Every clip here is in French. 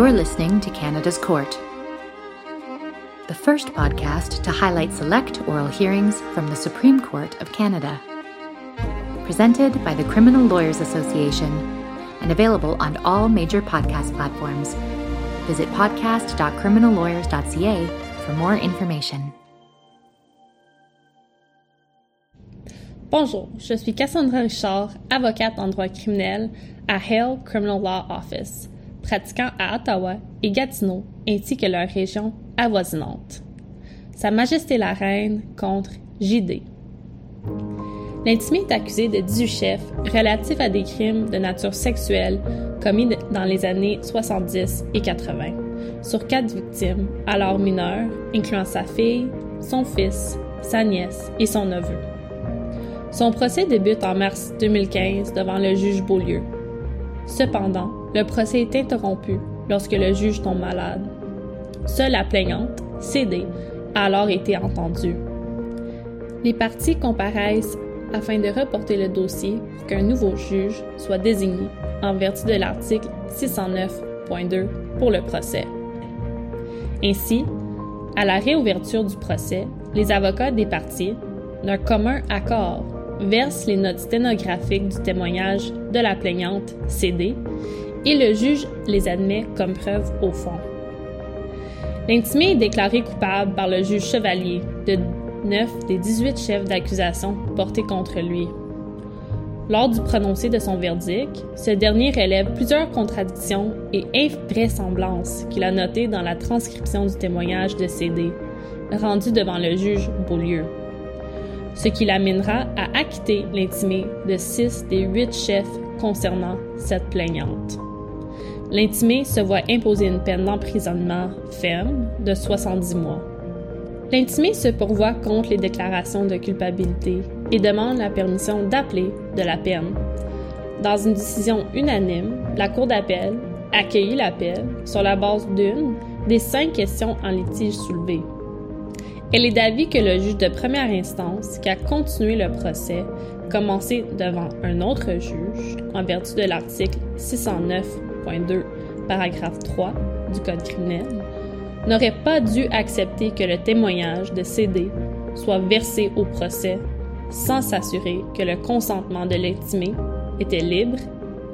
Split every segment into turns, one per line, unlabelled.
You're listening to Canada's Court, the first podcast to highlight select oral hearings from the Supreme Court of Canada. Presented by the Criminal Lawyers Association and available on all major podcast platforms. Visit podcast.criminallawyers.ca for more information.
Bonjour, je suis Cassandra Richard, avocate en droit criminel à Hale Criminal Law Office, pratiquant à Ottawa et Gatineau, ainsi que leurs régions avoisinantes. Sa Majesté la Reine contre JD. L'intimé est accusé de 18 chefs relatifs à des crimes de nature sexuelle commis dans les années 70 et 80 sur quatre victimes, alors mineures, incluant sa fille, son fils, sa nièce et son neveu. Son procès débute en mars 2015 devant le juge Beaulieu. Cependant, le procès est interrompu lorsque le juge tombe malade. Seule la plaignante, CD, a alors été entendue. Les parties comparaissent afin de reporter le dossier pour qu'un nouveau juge soit désigné en vertu de l'article 609.2 pour le procès. Ainsi, à la réouverture du procès, les avocats des parties, d'un commun accord, versent les notes sténographiques du témoignage de la plaignante CD et le juge les admet comme preuve au fond. L'intimé est déclaré coupable par le juge Chevalier de 9 des 18 chefs d'accusation portés contre lui. Lors du prononcé de son verdict, ce dernier relève plusieurs contradictions et invraisemblances qu'il a notées dans la transcription du témoignage de CD, rendu devant le juge Beaulieu, ce qui l'amènera à acquitter l'intimé de six des huit chefs concernant cette plaignante. L'intimé se voit imposer une peine d'emprisonnement ferme de 70 mois. L'intimé se pourvoit contre les déclarations de culpabilité et demande la permission d'appeler de la peine. Dans une décision unanime, la Cour d'appel accueillit l'appel sur la base d'une des cinq questions en litige soulevées. Elle est d'avis que le juge de première instance qui a continué le procès, commencé devant un autre juge, en vertu de l'article 609.2, paragraphe 3 du Code criminel, n'aurait pas dû accepter que le témoignage de CD soit versé au procès sans s'assurer que le consentement de l'intimé était libre,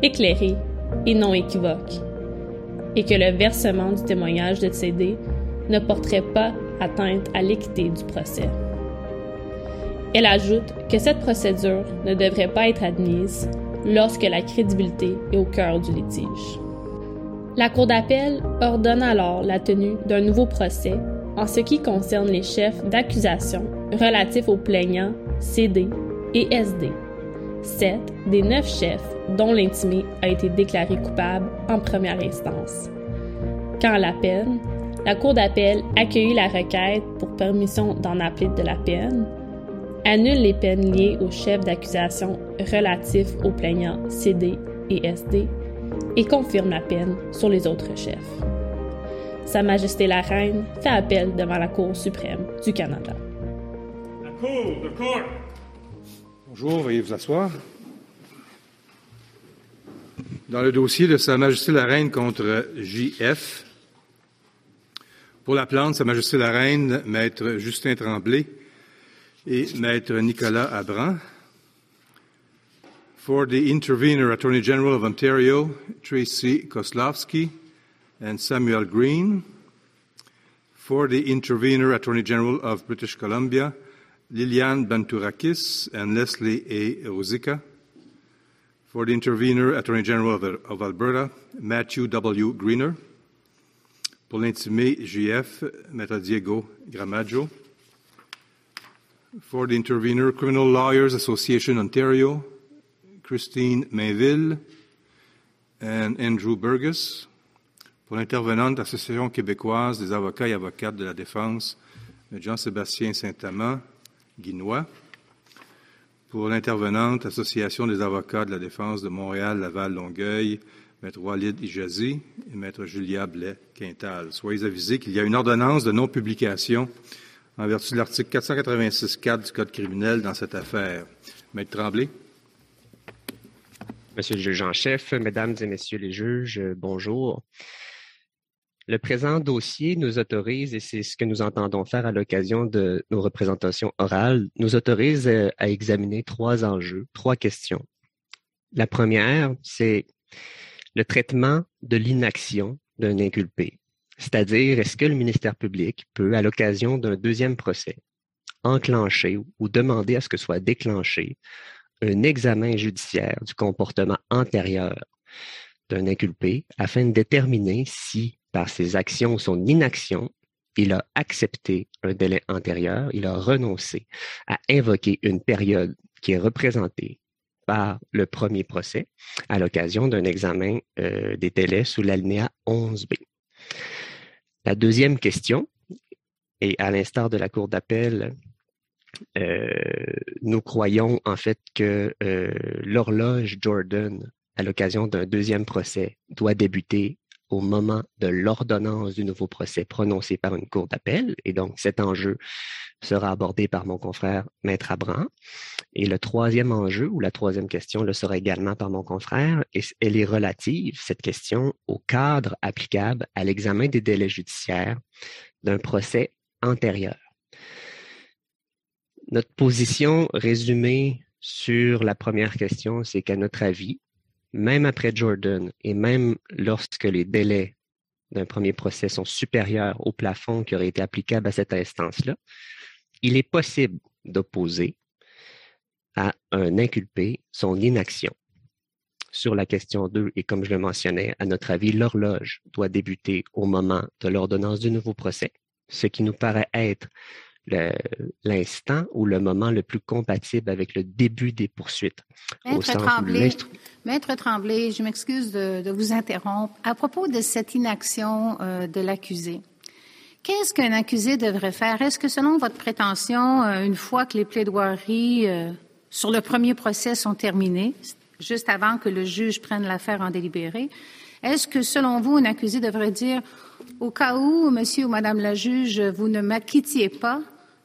éclairé et non équivoque, et que le versement du témoignage de CD ne porterait pas atteinte à l'équité du procès. Elle ajoute que cette procédure ne devrait pas être admise lorsque la crédibilité est au cœur du litige. La Cour d'appel ordonne alors la tenue d'un nouveau procès en ce qui concerne les chefs d'accusation relatifs aux plaignants CD et SD, sept des neuf chefs dont l'intimé a été déclaré coupable en première instance. Quant à la peine, la Cour d'appel accueillit la requête pour permission d'en appeler de la peine, annule les peines liées aux chefs d'accusation relatifs aux plaignants CD et SD et confirme la peine sur les autres chefs. Sa Majesté la Reine fait appel devant la Cour suprême du Canada.
La Cour, le court.
Bonjour, veuillez vous asseoir. Dans le dossier de Sa Majesté la Reine contre JF, pour la plante, Sa Majesté la Reine, Maître Justin Tremblay et Maître Nicolas Abran. For the intervener, Attorney General of Ontario, Tracy Koslowski and Samuel Green. For the intervener, Attorney General of British Columbia, Liliane Bantourakis and Leslie A. Rosica. For the intervener, Attorney General of, of Alberta, Matthew W. Greener. Pour l'intimé JF, Diego Gramaggio. For the intervener, Criminal Lawyers Association Ontario, Christine Mainville and Andrew Burgess. Pour l'intervenante, Association québécoise des avocats et avocates de la défense, Jean-Sébastien Saint-Amand, Guinois. Pour l'intervenante, Association des avocats de la défense de Montréal, Laval, Longueuil, Maître Walid Ijazi et Maître Julia Blais-Quintal. Soyez avisés qu'il y a une ordonnance de non-publication en vertu de l'article 486.4 du Code criminel dans cette affaire. Maître Tremblay.
Monsieur le juge en chef, mesdames et messieurs les juges, bonjour. Le présent dossier nous autorise, et c'est ce que nous entendons faire à l'occasion de nos représentations orales, nous autorise euh, à examiner trois enjeux, trois questions. La première, c'est le traitement de l'inaction d'un inculpé. C'est-à-dire, est-ce que le ministère public peut, à l'occasion d'un deuxième procès, enclencher ou demander à ce que soit déclenché un examen judiciaire du comportement antérieur d'un inculpé afin de déterminer si par ses actions ou son inaction, il a accepté un délai antérieur, il a renoncé à invoquer une période qui est représentée par le premier procès à l'occasion d'un examen euh, des délais sous l'alinéa 11b. La deuxième question, et à l'instar de la Cour d'appel, nous croyons en fait que euh, l'horloge Jordan, à l'occasion d'un deuxième procès, doit débuter au moment de l'ordonnance du nouveau procès prononcé par une cour d'appel. Et donc, cet enjeu sera abordé par mon confrère Maître Abran. Et le troisième enjeu, ou la troisième question, le sera également par mon confrère. Et elle est relative, cette question, au cadre applicable à l'examen des délais judiciaires d'un procès antérieur. Notre position résumée sur la première question, c'est qu'à notre avis, même après Jordan et même lorsque les délais d'un premier procès sont supérieurs au plafond qui aurait été applicable à cette instance-là, il est possible d'opposer à un inculpé son inaction. Sur la question 2, et comme je le mentionnais, à notre avis, l'horloge doit débuter au moment de l'ordonnance du nouveau procès, ce qui nous paraît être l'instant ou le moment le plus compatible avec le début des poursuites.
Maître Tremblay, Maître Tremblay, je m'excuse de, vous interrompre. À propos de cette inaction euh, de l'accusé, qu'est-ce qu'un accusé devrait faire? Est-ce que selon votre prétention, euh, une fois que les plaidoiries euh, sur le premier procès sont terminées, juste avant que le juge prenne l'affaire en délibéré, est-ce que selon vous, un accusé devrait dire au cas où, monsieur ou madame la juge, vous ne m'acquittiez pas,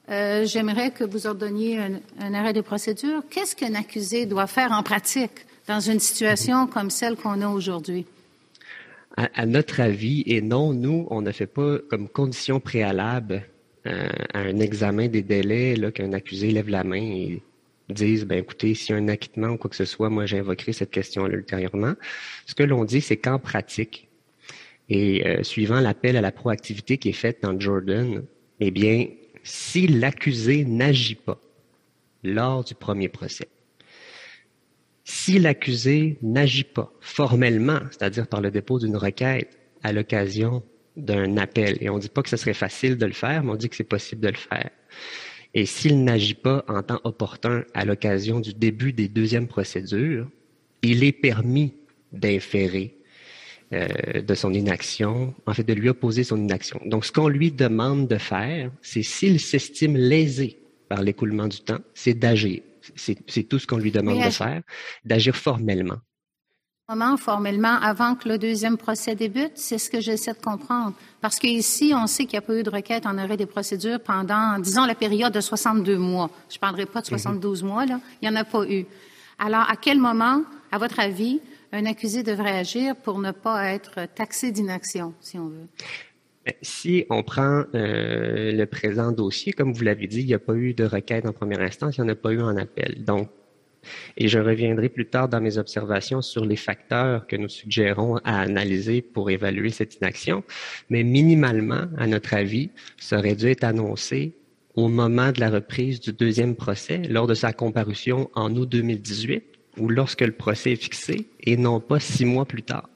euh, j'aimerais que vous ordonniez un, arrêt de procédure. Qu'est-ce qu'un accusé doit faire en pratique dans une situation comme celle qu'on a aujourd'hui?
À, notre avis, et non, nous, on ne fait pas comme condition préalable euh, à un examen des délais qu'un accusé lève la main et dise, ben écoutez, s'il y a un acquittement ou quoi que ce soit, moi j'invoquerai cette question-là ultérieurement. Ce que l'on dit, c'est qu'en pratique, et euh, suivant l'appel à la proactivité qui est faite dans Jordan, eh bien, si l'accusé n'agit pas lors du premier procès, si l'accusé n'agit pas formellement, c'est-à-dire par le dépôt d'une requête à l'occasion d'un appel, et on ne dit pas que ce serait facile de le faire, mais on dit que c'est possible de le faire. Et s'il n'agit pas en temps opportun à l'occasion du début des deuxièmes procédures, il est permis d'inférer euh, de son inaction, en fait de lui opposer son inaction. Donc ce qu'on lui demande de faire, c'est s'il s'estime lésé par l'écoulement du temps, c'est d'agir. C'est tout ce qu'on lui demande de faire, d'agir formellement.
Comment formellement avant que le deuxième procès débute, c'est ce que j'essaie de comprendre. Parce qu'ici, on sait qu'il n'y a pas eu de requête en arrêt des procédures pendant, disons, la période de 62 mois. Je ne parlerai pas de 72 mhm. mois, là. Il n'y en a pas eu. Alors, à quel moment, à votre avis, un accusé devrait agir pour ne pas être taxé d'inaction, si on veut?
Si on prend euh, le présent dossier, comme vous l'avez dit, il n'y a pas eu de requête en première instance, il n'y en a pas eu en appel. Donc, et je reviendrai plus tard dans mes observations sur les facteurs que nous suggérons à analyser pour évaluer cette inaction. Mais minimalement, à notre avis, ça aurait dû être annoncé au moment de la reprise du deuxième procès, lors de sa comparution en août 2018, ou lorsque le procès est fixé, et non pas six mois plus tard.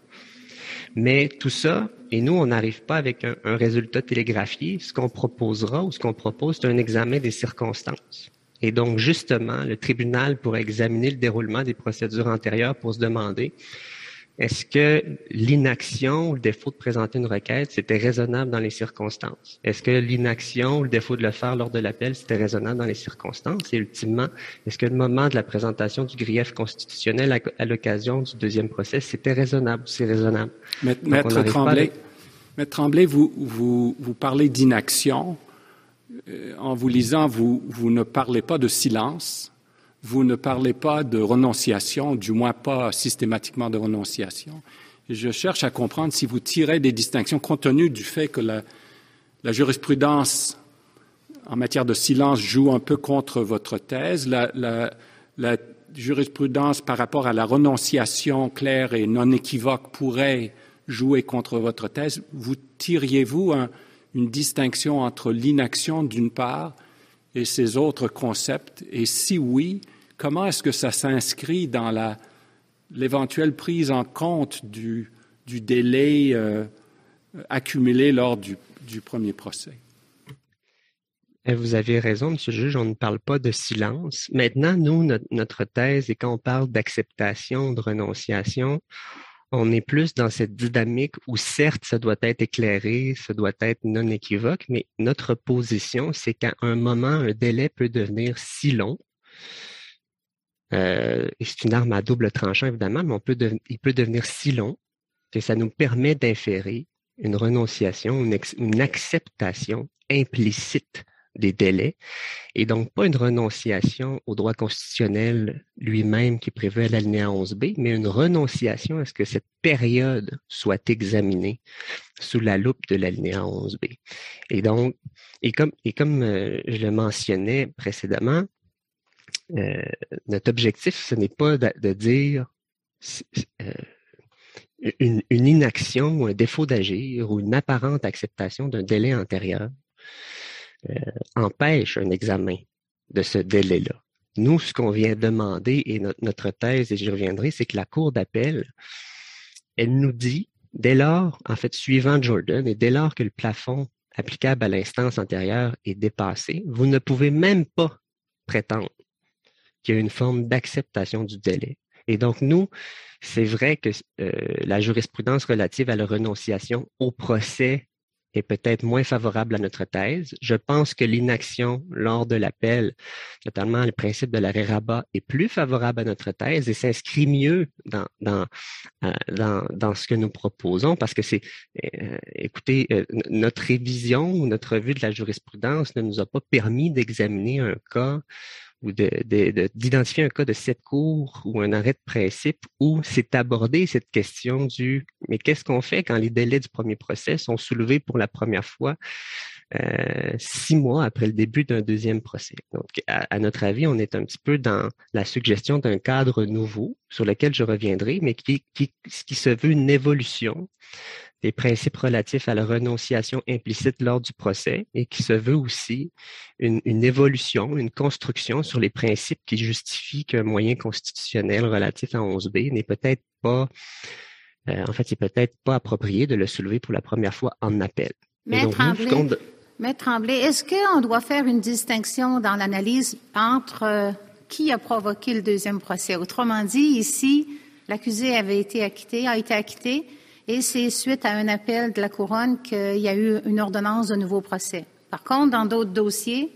Mais tout ça, et nous, on n'arrive pas avec un, résultat télégraphié. Ce qu'on proposera ou ce qu'on propose, c'est un examen des circonstances. Et donc, justement, le tribunal pourrait examiner le déroulement des procédures antérieures pour se demander est-ce que l'inaction ou le défaut de présenter une requête, c'était raisonnable dans les circonstances? Est-ce que l'inaction ou le défaut de le faire lors de l'appel, c'était raisonnable dans les circonstances? Et ultimement, est-ce que le moment de la présentation du grief constitutionnel à, l'occasion du deuxième procès, c'était raisonnable? Ou c'est raisonnable?
Maître, Tremblay, Maître Tremblay, vous, vous, vous parlez d'inaction. Euh, en vous lisant, vous, vous ne parlez pas de silence vous ne parlez pas de renonciation, du moins pas systématiquement de renonciation. Je cherche à comprendre si vous tirez des distinctions compte tenu du fait que la, jurisprudence en matière de silence joue un peu contre votre thèse. La, la, jurisprudence par rapport à la renonciation claire et non équivoque pourrait jouer contre votre thèse. Vous tiriez-vous une distinction entre l'inaction d'une part et ces autres concepts? Et si oui, comment est-ce que ça s'inscrit dans l'éventuelle prise en compte du, délai euh, accumulé lors du, premier procès?
Eh, vous avez raison, Monsieur le juge, on ne parle pas de silence. Maintenant, nous, notre, thèse, et quand on parle d'acceptation, de renonciation, on est plus dans cette dynamique où certes, ça doit être éclairé, ça doit être non équivoque, mais notre position, c'est qu'à un moment, un délai peut devenir si long euh, c'est une arme à double tranchant, évidemment, mais on peut il peut devenir si long que ça nous permet d'inférer une renonciation, une, acceptation implicite des délais, et donc pas une renonciation au droit constitutionnel lui-même qui prévoit l'alinéa 11b, mais une renonciation à ce que cette période soit examinée sous la loupe de l'alinéa 11b. Et donc, et comme, et comme euh, je le mentionnais précédemment, euh, notre objectif, ce n'est pas de, dire euh, une, inaction ou un défaut d'agir ou une apparente acceptation d'un délai antérieur euh, empêche un examen de ce délai-là. Nous, ce qu'on vient demander, et notre thèse, et j'y reviendrai, c'est que la Cour d'appel, elle nous dit, dès lors, en fait, suivant Jordan, et dès lors que le plafond applicable à l'instance antérieure est dépassé, vous ne pouvez même pas prétendre qu'il y a une forme d'acceptation du délai. Et donc, nous, c'est vrai que euh, la jurisprudence relative à la renonciation au procès est peut-être moins favorable à notre thèse. Je pense que l'inaction lors de l'appel, notamment le principe de l'arrêt rabat, est plus favorable à notre thèse et s'inscrit mieux dans, dans, euh, dans, ce que nous proposons parce que c'est, euh, écoutez, notre révision ou notre vue de la jurisprudence ne nous a pas permis d'examiner un cas ou d'identifier un cas de cette cour ou un arrêt de principe où c'est abordé cette question du mais qu'est-ce qu'on fait quand les délais du premier procès sont soulevés pour la première fois euh, six mois après le début d'un deuxième procès? Donc, à, notre avis, on est un petit peu dans la suggestion d'un cadre nouveau sur lequel je reviendrai, mais qui, qui, qui se veut une évolution des principes relatifs à la renonciation implicite lors du procès et qui se veut aussi une, évolution, une construction sur les principes qui justifient qu'un moyen constitutionnel relatif à 11b n'est peut-être pas, euh, en fait, c'est peut-être pas approprié de le soulever pour la première fois en appel.
Maître Tremblay, Maître Tremblay est-ce qu'on doit faire une distinction dans l'analyse entre euh, qui a provoqué le deuxième procès? Autrement dit, ici, l'accusé avait été acquitté, a été acquitté, et c'est suite à un appel de la couronne qu'il y a eu une ordonnance de nouveau procès. Par contre, dans d'autres dossiers,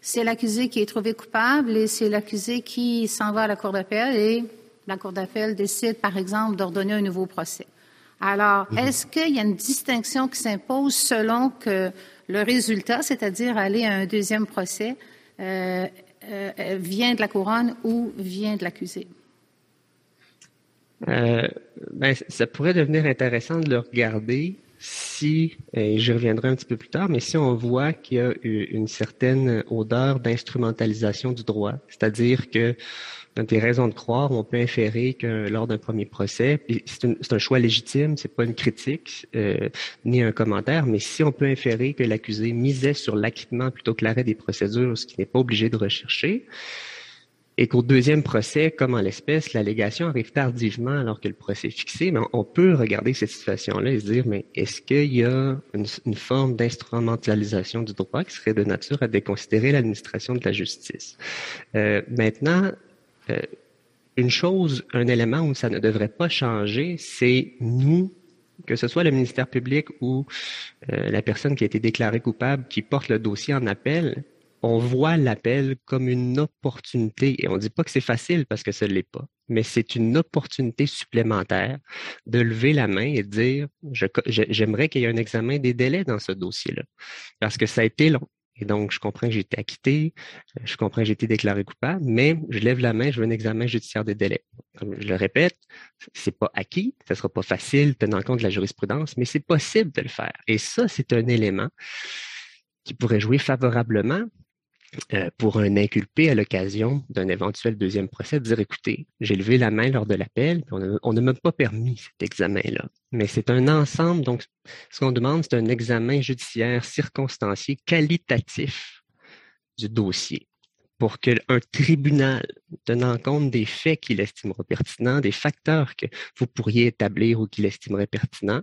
c'est l'accusé qui est trouvé coupable et c'est l'accusé qui s'en va à la cour d'appel et la cour d'appel décide, par exemple, d'ordonner un nouveau procès. Alors, mhm. est-ce qu'il y a une distinction qui s'impose selon que le résultat, c'est-à-dire aller à un deuxième procès, euh, euh, vient de la couronne ou vient de l'accusé?
Euh, ben, ça pourrait devenir intéressant de le regarder si, et j'y reviendrai un petit peu plus tard, mais si on voit qu'il y a une certaine odeur d'instrumentalisation du droit, c'est-à-dire que dans des raisons de croire, on peut inférer que lors d'un premier procès, c'est un, choix légitime, c'est pas une critique euh, ni un commentaire, mais si on peut inférer que l'accusé misait sur l'acquittement plutôt que l'arrêt des procédures, ce qui n'est pas obligé de rechercher, et qu'au deuxième procès, comme en l'espèce, l'allégation arrive tardivement alors que le procès est fixé, mais on peut regarder cette situation-là et se dire, mais est-ce qu'il y a une, forme d'instrumentalisation du droit qui serait de nature à déconsidérer l'administration de la justice? Euh, maintenant, euh, une chose, un élément où ça ne devrait pas changer, c'est nous, que ce soit le ministère public ou euh, la personne qui a été déclarée coupable qui porte le dossier en appel, on voit l'appel comme une opportunité, et on ne dit pas que c'est facile parce que ce ne l'est pas, mais c'est une opportunité supplémentaire de lever la main et de dire, j'aimerais qu'il y ait un examen des délais dans ce dossier-là, parce que ça a été long. Et donc, je comprends que j'ai été acquitté, je comprends que j'ai été déclaré coupable, mais je lève la main, je veux un examen judiciaire des délais. je le répète, c'est pas acquis, ça sera pas facile tenant compte de la jurisprudence, mais c'est possible de le faire. Et ça, c'est un élément qui pourrait jouer favorablement euh, pour un inculpé à l'occasion d'un éventuel deuxième procès, de dire écoutez, j'ai levé la main lors de l'appel, on ne m'a pas permis cet examen-là. Mais c'est un ensemble, donc ce qu'on demande, c'est un examen judiciaire circonstancié qualitatif du dossier pour qu'un tribunal, tenant compte des faits qu'il estimera pertinents, des facteurs que vous pourriez établir ou qu'il estimerait pertinents,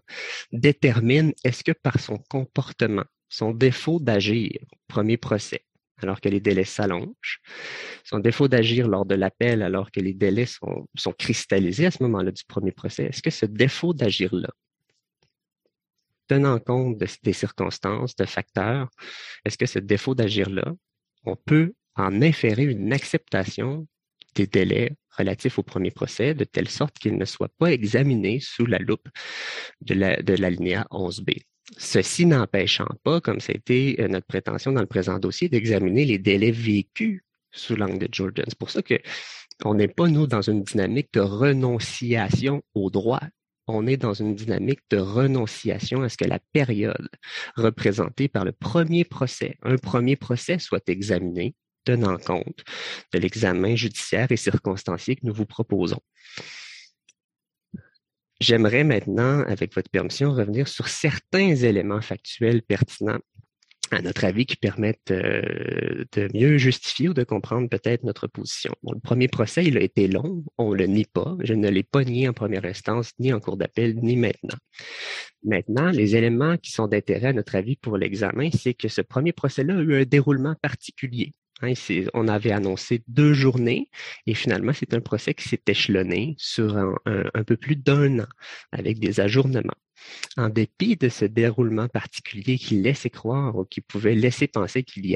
détermine est-ce que par son comportement, son défaut d'agir, premier procès, alors que les délais s'allongent, son défaut d'agir lors de l'appel alors que les délais sont, cristallisés à ce moment-là du premier procès, est-ce que ce défaut d'agir-là, tenant compte des circonstances, de facteurs, est-ce que ce défaut d'agir-là, on peut en inférer une acceptation des délais relatifs au premier procès, de telle sorte qu'il ne soit pas examiné sous la loupe de l'alinéa la, 11b. Ceci n'empêchant pas, comme été euh, notre prétention dans le présent dossier, d'examiner les délais vécus sous l'angle de Jordan. C'est pour ça que on n'est pas, nous, dans une dynamique de renonciation au droit. On est dans une dynamique de renonciation à ce que la période représentée par le premier procès, un premier procès, soit examinée tenant compte de l'examen judiciaire et circonstancié que nous vous proposons. J'aimerais maintenant, avec votre permission, revenir sur certains éléments factuels pertinents à notre avis, qui permettent euh, de mieux justifier ou de comprendre peut-être notre position. Le premier procès, il a été long, on ne le nie pas. Je ne l'ai pas nié en première instance, ni en cours d'appel, ni maintenant. Maintenant, les éléments qui sont d'intérêt à notre avis pour l'examen, c'est que ce premier procès-là a eu un déroulement particulier. Hein, on avait annoncé deux journées et finalement, c'est un procès qui s'est échelonné sur un, peu plus d'un an avec des ajournements. En dépit de ce déroulement particulier qui laissait croire ou qui pouvait laisser penser qu'il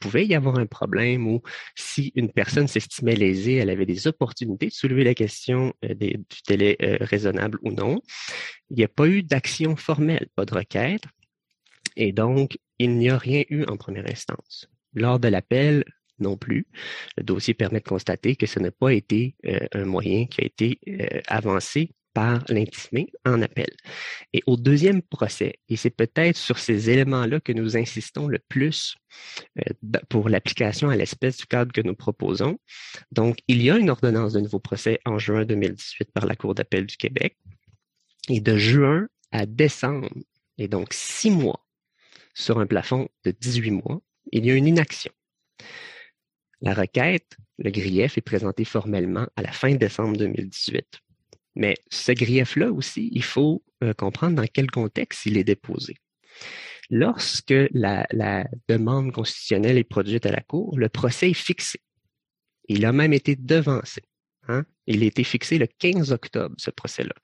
pouvait y avoir un problème ou si une personne s'estimait lésée, elle avait des opportunités de soulever la question euh, du délai euh, raisonnable ou non. Il n'y a pas eu d'action formelle, pas de requête. Et donc, il n'y a rien eu en première instance. Lors de l'appel, non plus. Le dossier permet de constater que ce n'a pas été euh, un moyen qui a été euh, avancé par l'intimé en appel. Et au deuxième procès, et c'est peut-être sur ces éléments-là que nous insistons le plus euh, pour l'application à l'espèce du cadre que nous proposons. Donc, il y a une ordonnance de nouveau procès en juin 2018 par la Cour d'appel du Québec. Et de juin à décembre, et donc six mois sur un plafond de 18 mois, il y a une inaction. La requête, le grief est présenté formellement à la fin décembre 2018. Mais ce grief-là aussi, il faut euh, comprendre dans quel contexte il est déposé. Lorsque la, demande constitutionnelle est produite à la Cour, le procès est fixé. Il a même été devancé. Hein. Il a été fixé le 15 octobre, ce procès-là.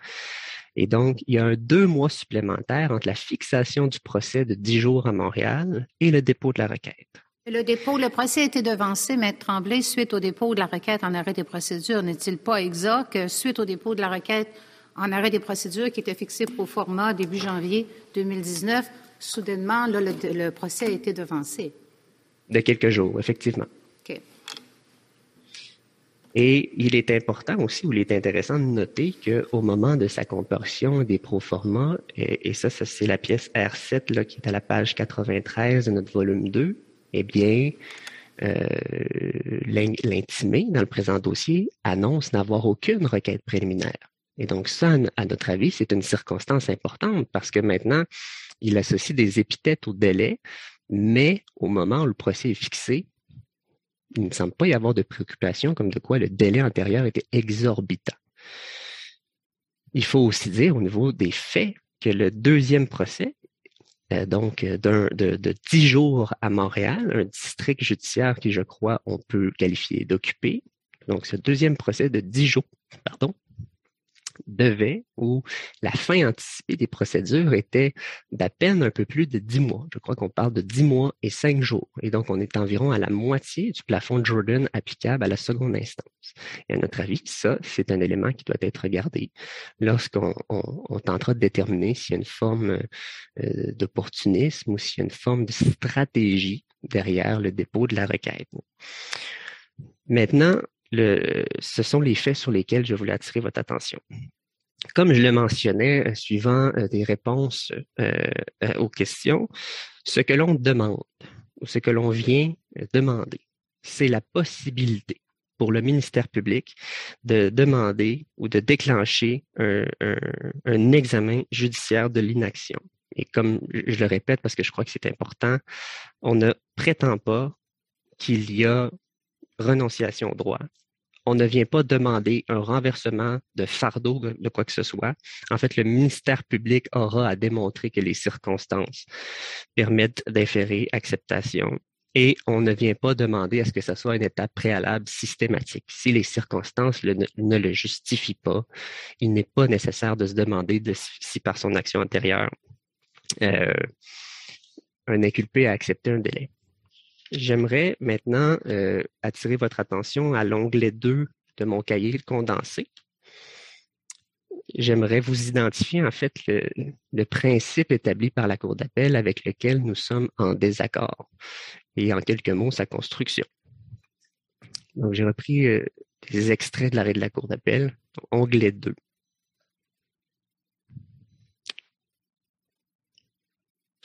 Et donc, il y a un deux mois supplémentaire entre la fixation du procès de dix jours à Montréal et le dépôt de la requête.
Le dépôt, le procès a été devancé, Maître Tremblay, suite au dépôt de la requête en arrêt des procédures. N'est-il pas exact que suite au dépôt de la requête en arrêt des procédures qui était fixé pour format début janvier 2019, soudainement, le, le, procès a été devancé?
De quelques jours, effectivement. Et il est important aussi, ou il est intéressant de noter qu'au moment de sa comparution des proformas, et, et ça, ça c'est la pièce R7 là, qui est à la page 93 de notre volume 2, eh bien, euh, l'intimé dans le présent dossier annonce n'avoir aucune requête préliminaire. Et donc ça, à notre avis, c'est une circonstance importante parce que maintenant, il associe des épithètes au délai, mais au moment où le procès est fixé, il ne semble pas y avoir de préoccupation comme de quoi le délai antérieur était exorbitant. Il faut aussi dire au niveau des faits que le deuxième procès, euh, donc de, de 10 jours à Montréal, un district judiciaire qui, je crois, on peut qualifier d'occupé, donc ce deuxième procès de 10 jours, pardon, devait ou la fin anticipée des procédures était d'à peine un peu plus de dix mois. Je crois qu'on parle de dix mois et cinq jours. Et donc, on est environ à la moitié du plafond Jordan applicable à la seconde instance. Et à notre avis, ça, c'est un élément qui doit être regardé lorsqu'on tentera de déterminer s'il y a une forme euh, d'opportunisme ou s'il y a une forme de stratégie derrière le dépôt de la requête. Maintenant, le, ce sont les faits sur lesquels je voulais attirer votre attention. Comme je le mentionnais, euh, suivant euh, des réponses euh, aux questions, ce que l'on demande ou ce que l'on vient demander, c'est la possibilité pour le ministère public de demander ou de déclencher un, un examen judiciaire de l'inaction. Et comme je le répète parce que je crois que c'est important, on ne prétend pas qu'il y a renonciation au droit on ne vient pas demander un renversement de fardeau de quoi que ce soit. En fait, le ministère public aura à démontrer que les circonstances permettent d'inférer acceptation. Et on ne vient pas demander à ce que ce soit une étape préalable systématique. Si les circonstances ne le justifient pas, il n'est pas nécessaire de se demander si par son action antérieure, euh, un inculpé a accepté un délai. J'aimerais maintenant euh, attirer votre attention à l'onglet 2 de mon cahier condensé. J'aimerais vous identifier en fait le, principe établi par la Cour d'appel avec lequel nous sommes en désaccord et en quelques mots sa construction. Donc j'ai repris euh, des extraits de l'arrêt de la Cour d'appel, onglet 2.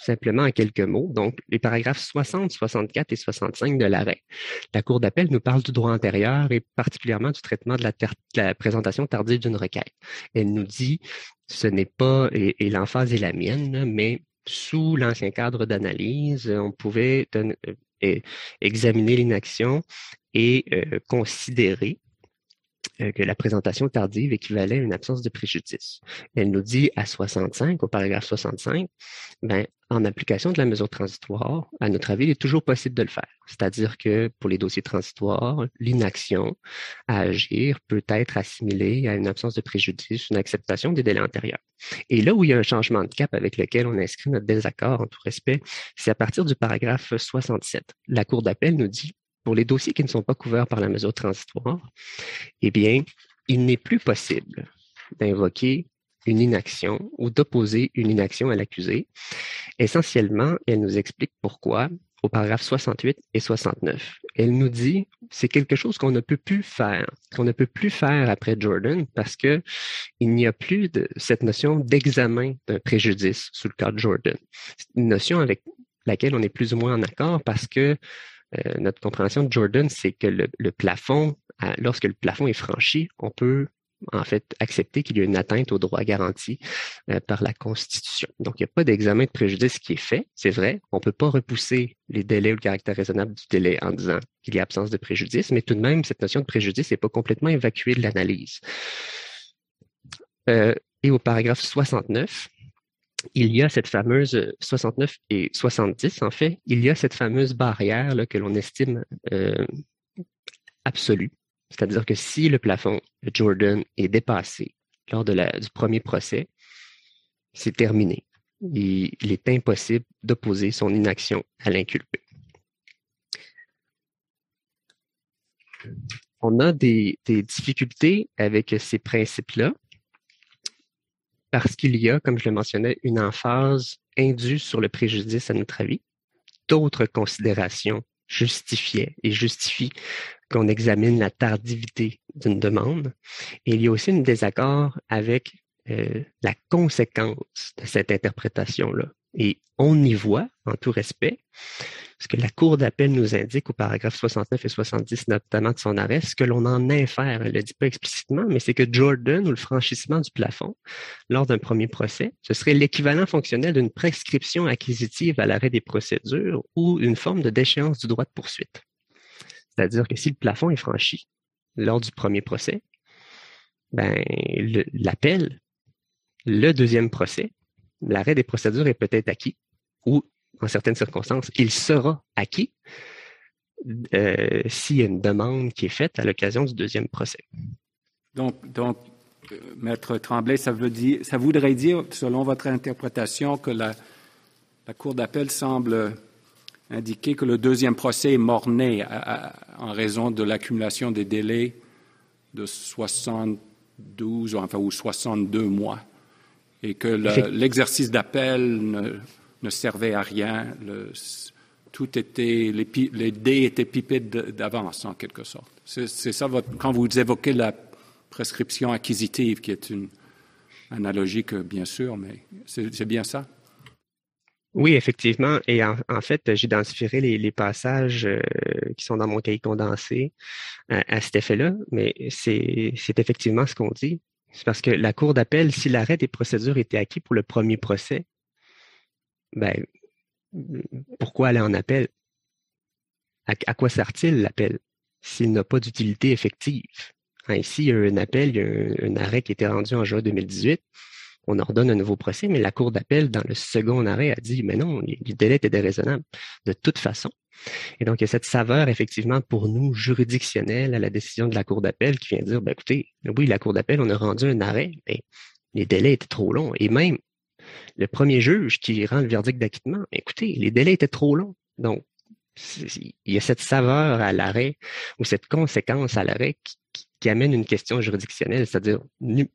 Simplement en quelques mots. Donc, les paragraphes 60, 64 et 65 de l'arrêt. La Cour d'appel nous parle du droit antérieur et particulièrement du traitement de la, présentation tardive d'une requête. Elle nous dit, ce n'est pas, et, l'emphase est la mienne, mais sous l'ancien cadre d'analyse, on pouvait euh, examiner l'inaction et euh, considérer que la présentation tardive équivalait à une absence de préjudice. Elle nous dit à 65, au paragraphe 65, ben, en application de la mesure transitoire, à notre avis, il est toujours possible de le faire. C'est-à-dire que pour les dossiers transitoires, l'inaction à agir peut être assimilée à une absence de préjudice, une acceptation des délais antérieurs. Et là où il y a un changement de cap avec lequel on inscrit notre désaccord en tout respect, c'est à partir du paragraphe 67. La Cour d'appel nous dit pour les dossiers qui ne sont pas couverts par la mesure transitoire, eh bien, il n'est plus possible d'invoquer une inaction ou d'opposer une inaction à l'accusé. Essentiellement, elle nous explique pourquoi au paragraphe 68 et 69. Elle nous dit c'est quelque chose qu'on ne peut plus faire, qu'on ne peut plus faire après Jordan parce que il n'y a plus cette notion d'examen d'un préjudice sous le cas de Jordan. C'est une notion avec laquelle on est plus ou moins en accord parce que euh, notre compréhension de Jordan, c'est que le, plafond, lorsque le plafond est franchi, on peut en fait accepter qu'il y a une atteinte aux droits garantis euh, par la Constitution. Donc, il n'y a pas d'examen de préjudice qui est fait, c'est vrai. On ne peut pas repousser les délais ou le caractère raisonnable du délai en disant qu'il y a absence de préjudice, mais tout de même, cette notion de préjudice n'est pas complètement évacuée de l'analyse. Euh, et au paragraphe 69, il y a cette fameuse 69 euh, et 70, en fait, il y a cette fameuse barrière que l'on estime euh, absolue. C'est-à-dire que si le plafond de Jordan est dépassé lors du premier procès, c'est terminé. Il, est impossible d'opposer son inaction à l'inculpé. On a des difficultés avec ces principes-là parce qu'il y a, comme je le mentionnais, une emphase indue sur le préjudice à notre avis. D'autres considérations justifiaient et justifient qu'on examine la tardivité d'une demande. Et il y a aussi un désaccord avec euh, la conséquence de cette interprétation-là. Et on y voit, en tout respect, ce que la Cour d'appel nous indique au paragraphe 69 et 70, notamment de son arrêt, ce que l'on en infère, elle ne le dit pas explicitement, mais c'est que Jordan ou le franchissement du plafond lors d'un premier procès, ce serait l'équivalent fonctionnel d'une prescription acquisitive à l'arrêt des procédures ou une forme de déchéance du droit de poursuite. C'est-à-dire que si le plafond est franchi lors du premier procès, ben, l'appel, le deuxième procès, l'arrêt des procédures est peut-être acquis ou en certaines circonstances, il sera acquis euh, s'il y a une demande qui est faite à l'occasion du deuxième procès.
Donc, donc Maître Tremblay, ça, veut dire, ça voudrait dire, selon votre interprétation, que la, Cour d'appel semble indiquer que le deuxième procès est mort-né en raison de l'accumulation des délais de 72 enfin, ou 62 mois et que l'exercice d'appel ne, ne, servait à rien. Le, tout était, les, les dés étaient pipés d'avance, en quelque sorte. C'est ça, votre, quand vous évoquez la prescription acquisitive, qui est une analogique, bien sûr, mais c'est bien ça?
Oui, effectivement. Et en, fait, j'identifierai les, les passages euh, qui sont dans mon cahier condensé à, à cet effet-là, mais c'est effectivement ce qu'on dit. C'est parce que la Cour d'appel, si l'arrêt des procédures était acquis pour le premier procès, ben, pourquoi aller en appel? À, quoi sert-il l'appel s'il n'a pas d'utilité effective? Ici, il y a un appel, il y a un, arrêt qui été rendu en juin 2018. On ordonne un nouveau procès, mais la Cour d'appel, dans le second arrêt, a dit, mais non, le délai était déraisonnable. De toute façon, et donc, il y a cette saveur, effectivement, pour nous, juridictionnelle à la décision de la Cour d'appel qui vient dire, ben, écoutez, oui, la Cour d'appel, on a rendu un arrêt, mais les délais étaient trop longs. Et même le premier juge qui rend le verdict d'acquittement, écoutez, les délais étaient trop longs. Donc, il y a cette saveur à l'arrêt ou cette conséquence à l'arrêt qui, qui amène une question juridictionnelle, c'est-à-dire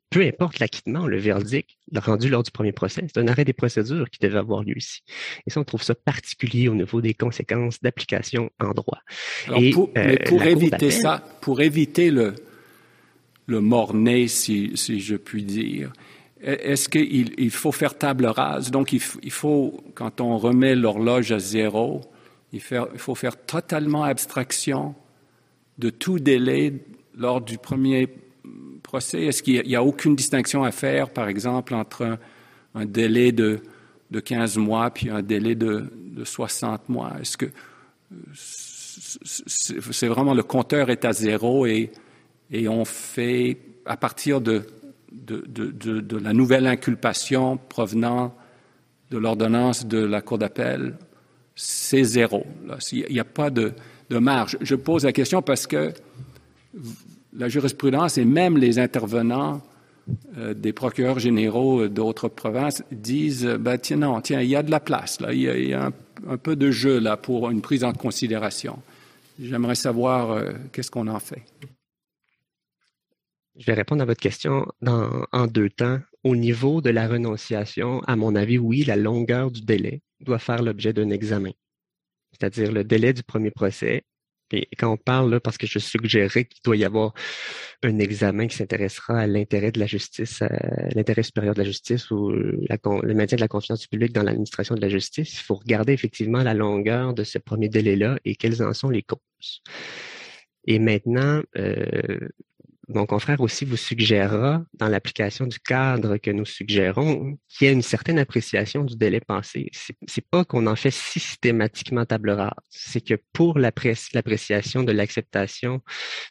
peu importe l'acquittement, le verdict rendu lors du premier procès, c'est un arrêt des procédures qui devait avoir lieu ici. Et ça, on trouve ça particulier au niveau des conséquences d'application en droit.
Alors, pour, euh, mais pour éviter ça, pour éviter le, le mort-né, si, si je puis dire, est-ce qu'il il faut faire table rase? Donc, il, il faut, quand on remet l'horloge à zéro, il, faut faire totalement abstraction de tout délai lors du premier procès? Est-ce qu'il n'y a, aucune distinction à faire, par exemple, entre un, délai de, de, 15 mois puis un délai de, de 60 mois? Est-ce que c'est vraiment le compteur est à zéro et, on fait, à partir de la nouvelle inculpation provenant de l'ordonnance de la Cour d'appel, c'est zéro. Il n'y a pas de, marge. Je pose la question parce que la jurisprudence et même les intervenants euh, des procureurs généraux d'autres provinces disent ben, tiens, non, tiens, il y a de la place, il y a, un, peu de jeu pour une prise en considération. J'aimerais savoir euh, qu'est-ce qu'on en fait?
Je vais répondre à votre question en deux temps. Au niveau de la renonciation, à mon avis, oui, la longueur du délai doit faire l'objet d'un examen. C'est-à-dire le délai du premier procès et quand on parle, là, parce que je suggérerais qu'il doit y avoir un examen qui s'intéressera à l'intérêt de la justice, l'intérêt supérieur de la justice ou le maintien de la confiance du public dans l'administration de la justice, il faut regarder effectivement la longueur de ce premier délai-là et quelles en sont les causes. Et maintenant, euh, mon confrère aussi vous suggérera, dans l'application du cadre que nous suggérons, qu'il y ait une certaine appréciation du délai passé. C'est pas qu'on en fait systématiquement table rase, c'est que pour l'appréciation de l'acceptation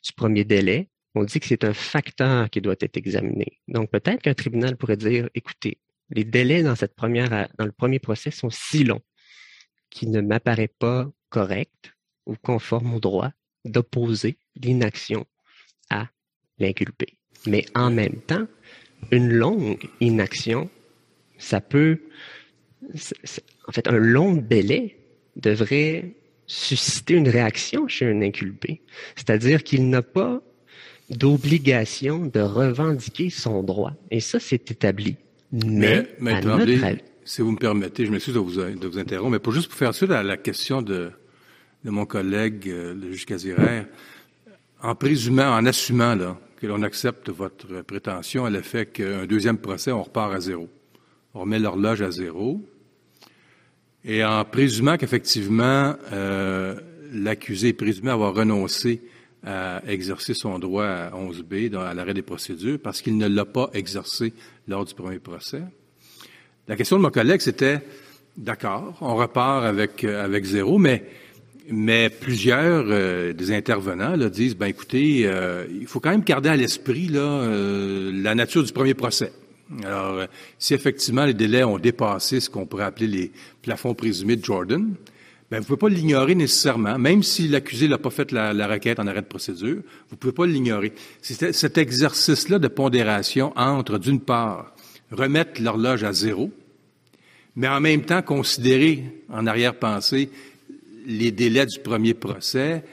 du premier délai, on dit que c'est un facteur qui doit être examiné. Donc peut-être qu'un tribunal pourrait dire, écoutez, les délais dans cette première, dans le premier procès sont si longs qu'il ne m'apparaît pas correct ou conforme au droit d'opposer l'inaction l'inculpé. Mais en même temps, une longue inaction, ça peut, en fait, un long délai devrait susciter une réaction chez un inculpé. C'est-à-dire qu'il n'a pas d'obligation de revendiquer son droit. Et ça, c'est établi. Mais, mais,
si vous me permettez, je m'excuse de vous, de vous interrompre, mais pour juste pour faire suite à la question de, de mon collègue, euh, le juge Casiraire, en présumant, en assumant là, que l'on accepte votre prétention à l'effet qu'un deuxième procès, on repart à zéro. On remet l'horloge à zéro. Et en présumant qu'effectivement, euh, l'accusé est présumé avoir renoncé à exercer son droit à 11B dans, à l'arrêt des procédures parce qu'il ne l'a pas exercé lors du premier procès. La question de mon collègue, c'était, d'accord, on repart avec, avec zéro, mais mais plusieurs euh, des intervenants là, disent, ben écoutez, euh, il faut quand même garder à l'esprit là euh, la nature du premier procès. Alors, si effectivement les délais ont dépassé ce qu'on pourrait appeler les plafonds présumés de Jordan, ben, vous ne pouvez pas l'ignorer nécessairement, même si l'accusé n'a pas fait la, requête en arrêt de procédure, vous ne pouvez pas l'ignorer. C'est cet exercice-là de pondération entre, d'une part, remettre l'horloge à zéro, mais en même temps considérer en arrière-pensée les délais du premier procès,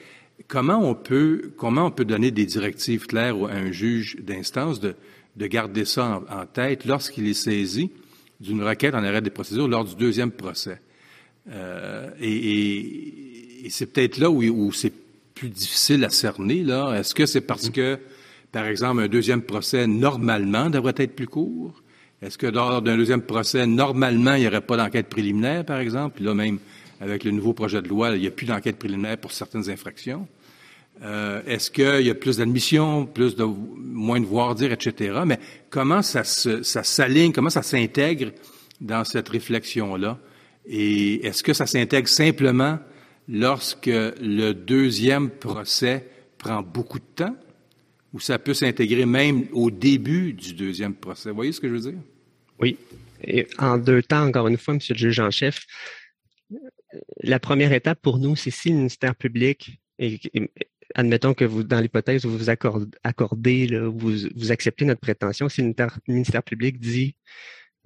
comment on peut, comment on peut donner des directives claires à un juge d'instance de, de garder ça en, tête lorsqu'il est saisi d'une requête en arrêt des procédures lors du deuxième procès? Euh, et, et, c'est peut-être là où, où c'est plus difficile à cerner. Là, est-ce que c'est parce que, par exemple, un deuxième procès normalement devrait être plus court? Est-ce que lors d'un deuxième procès normalement il n'y aurait pas d'enquête préliminaire, par exemple? Puis là même avec le nouveau projet de loi, il n'y a plus d'enquête préliminaire pour certaines infractions. Euh, est-ce qu'il y a plus d'admissions, plus de moins de voir dire, etc. Mais comment ça, s'aligne, comment ça s'intègre dans cette réflexion-là? Et est-ce que ça s'intègre simplement lorsque le deuxième procès prend beaucoup de temps, ou ça peut s'intégrer même au début du deuxième procès? Vous voyez ce que je veux dire?
Oui. Et en deux temps, encore une fois, Monsieur le juge en chef, la première étape pour nous, c'est si le ministère public et, admettons que vous, dans l'hypothèse où vous vous accordez, vous, acceptez notre prétention, si le ministère public dit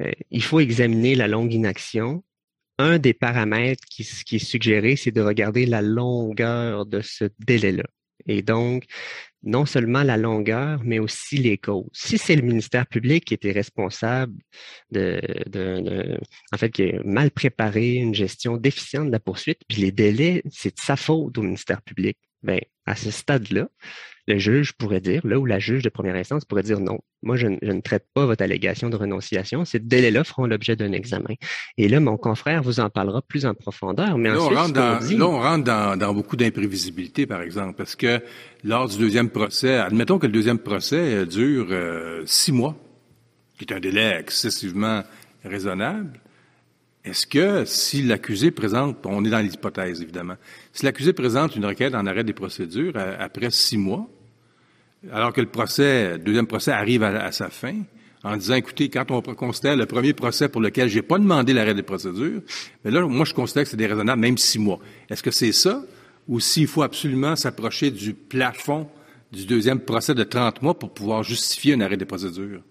euh, il faut examiner la longue inaction, un des paramètres qui, qui est suggéré, c'est de regarder la longueur de ce délai-là. Et donc, non seulement la longueur, mais aussi les causes. Si c'est le ministère public qui était responsable de, en fait, qui a mal préparé une gestion déficiente de la poursuite, puis les délais, c'est de sa faute au ministère public. Ben, à ce stade-là, le juge pourrait dire, là où la juge de première instance pourrait dire non, moi je, ne traite pas votre allégation de renonciation, ces délais-là feront l'objet d'un examen. Et là, mon confrère vous en parlera plus en profondeur. Mais
là,
ensuite,
on rentre, dans, là, on rentre dans, dans beaucoup d'imprévisibilité, par exemple, parce que lors du deuxième procès, admettons que le deuxième procès euh, dure euh, six mois, qui est un délai excessivement raisonnable. Est-ce que si l'accusé présente, on est dans l'hypothèse évidemment, si l'accusé présente une requête en arrêt des procédures après six mois, alors que le procès, deuxième procès arrive à, sa fin, en disant, écoutez, quand on considère le premier procès pour lequel j'ai pas demandé l'arrêt des procédures, mais là, moi, je considère que c'est déraisonnable, même six mois. Est-ce que c'est ça? Ou s'il faut absolument s'approcher du plafond du deuxième procès de 30 mois pour pouvoir justifier un arrêt des procédures?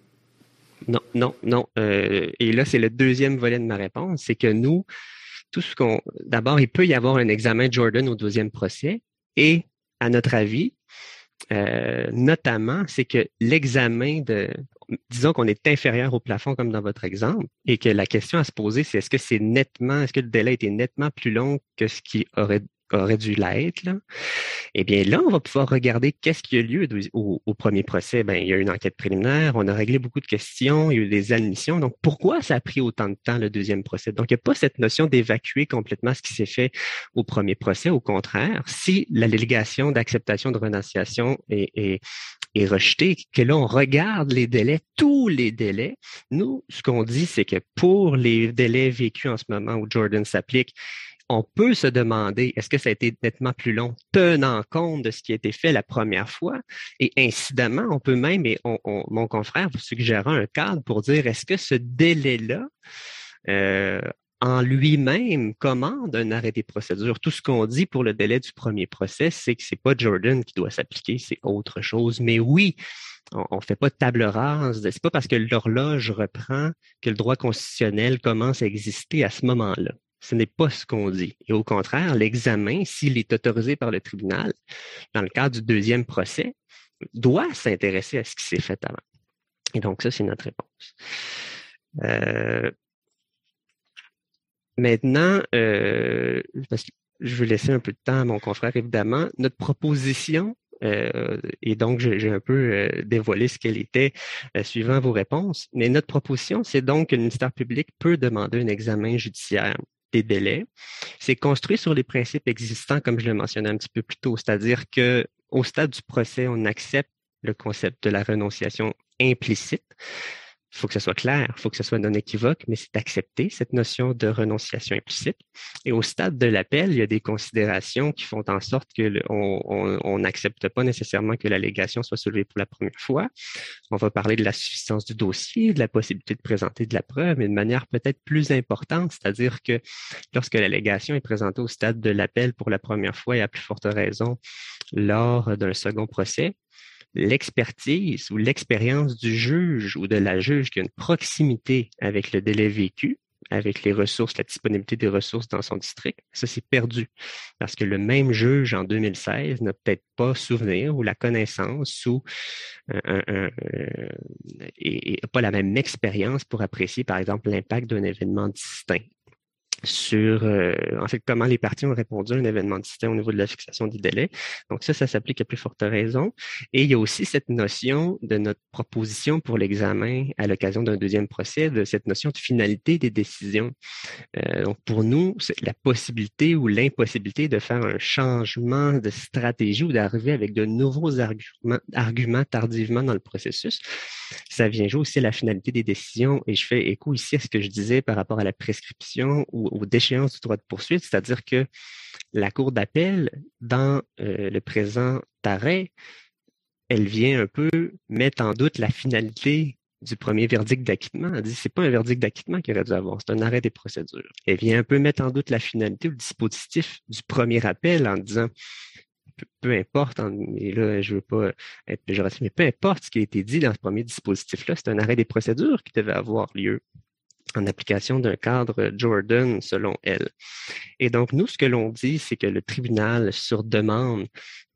Non, non, non. Euh, et là, c'est le deuxième volet de ma réponse, c'est que nous, tout ce qu'on. D'abord, il peut y avoir un examen Jordan au deuxième procès, et à notre avis, euh, notamment, c'est que l'examen de, disons qu'on est inférieur au plafond comme dans votre exemple, et que la question à se poser, c'est est-ce que c'est nettement, est-ce que le délai était nettement plus long que ce qui aurait aurait dû l'être, eh bien là, on va pouvoir regarder qu'est-ce qui a lieu au, premier procès. Ben, il y a eu une enquête préliminaire, on a réglé beaucoup de questions, il y a eu des admissions. Donc, pourquoi ça a pris autant de temps le deuxième procès? Donc, il n'y a pas cette notion d'évacuer complètement ce qui s'est fait au premier procès. Au contraire, si la délégation d'acceptation de renonciation est, est, est rejetée, que là, on regarde les délais, tous les délais, nous, ce qu'on dit, c'est que pour les délais vécus en ce moment où Jordan s'applique, on peut se demander est-ce que ça a été nettement plus long, tenant compte de ce qui a été fait la première fois. Et incidemment, on peut même, et mon confrère vous suggérera un cadre pour dire est-ce que ce délai-là, euh, en lui-même, commande un arrêt des procédures? Tout ce qu'on dit pour le délai du premier procès, c'est que c'est pas Jordan qui doit s'appliquer, c'est autre chose. Mais oui, on ne fait pas de table rase. C'est pas parce que l'horloge reprend que le droit constitutionnel commence à exister à ce moment-là. Ce n'est pas ce qu'on dit. Et au contraire, l'examen, s'il est autorisé par le tribunal, dans le cadre du deuxième procès, doit s'intéresser à ce qui s'est fait avant. Et donc, ça, c'est notre réponse. Euh, maintenant, euh, parce que je vais laisser un peu de temps à mon confrère, évidemment. Notre proposition, euh, et donc j'ai un peu dévoilé ce qu'elle était suivant vos réponses. Mais notre proposition, c'est donc que le ministère public peut demander un examen judiciaire des délais. C'est construit sur les principes existants, comme je le mentionnais un petit peu plus tôt, c'est-à-dire que au stade du procès, on accepte le concept de la renonciation implicite. Faut que ce soit clair, faut que ce soit non équivoque, mais c'est accepter cette notion de renonciation implicite. Et au stade de l'appel, il y a des considérations qui font en sorte que on n'accepte pas nécessairement que l'allégation soit soulevée pour la première fois. On va parler de la suffisance du dossier, de la possibilité de présenter de la preuve, mais de manière peut-être plus importante, c'est-à-dire que lorsque l'allégation est présentée au stade de l'appel pour la première fois et à plus forte raison lors d'un second procès, l'expertise ou l'expérience du juge ou de la juge qui a une proximité avec le délai vécu, avec les ressources, la disponibilité des ressources dans son district, ça c'est perdu. Parce que le même juge en 2016 n'a peut-être pas souvenir ou la connaissance ou euh, et, pas la même expérience pour apprécier, par exemple, l'impact d'un événement distinct sur euh, en fait comment les parties ont répondu à un événement distinct au niveau de la fixation des délais. Donc ça, ça s'applique à plus forte raison. Et il y a aussi cette notion de notre proposition pour l'examen à l'occasion d'un deuxième procès, de cette notion de finalité des décisions. Euh, donc pour nous, c'est la possibilité ou l'impossibilité de faire un changement de stratégie ou d'arriver avec de nouveaux arguments, arguments tardivement dans le processus. Ça vient jouer aussi à la finalité des décisions. Et je fais écho ici à ce que je disais par rapport à la prescription ou ou déchéance du droit de poursuite, c'est-à-dire que la Cour d'appel, dans euh, le présent arrêt, elle vient un peu mettre en doute la finalité du premier verdict d'acquittement. Elle dit c'est pas un verdict d'acquittement qu'il aurait dû avoir, c'est un arrêt des procédures. Elle vient un peu mettre en doute la finalité ou le dispositif du premier appel en disant peu, importe, et là, je veux pas être péjoratif, mais peu importe ce qui a été dit dans ce premier dispositif-là, c'est un arrêt des procédures qui devait avoir lieu en application d'un cadre Jordan selon elle. Et donc, nous, ce que l'on dit, c'est que le tribunal, sur demande,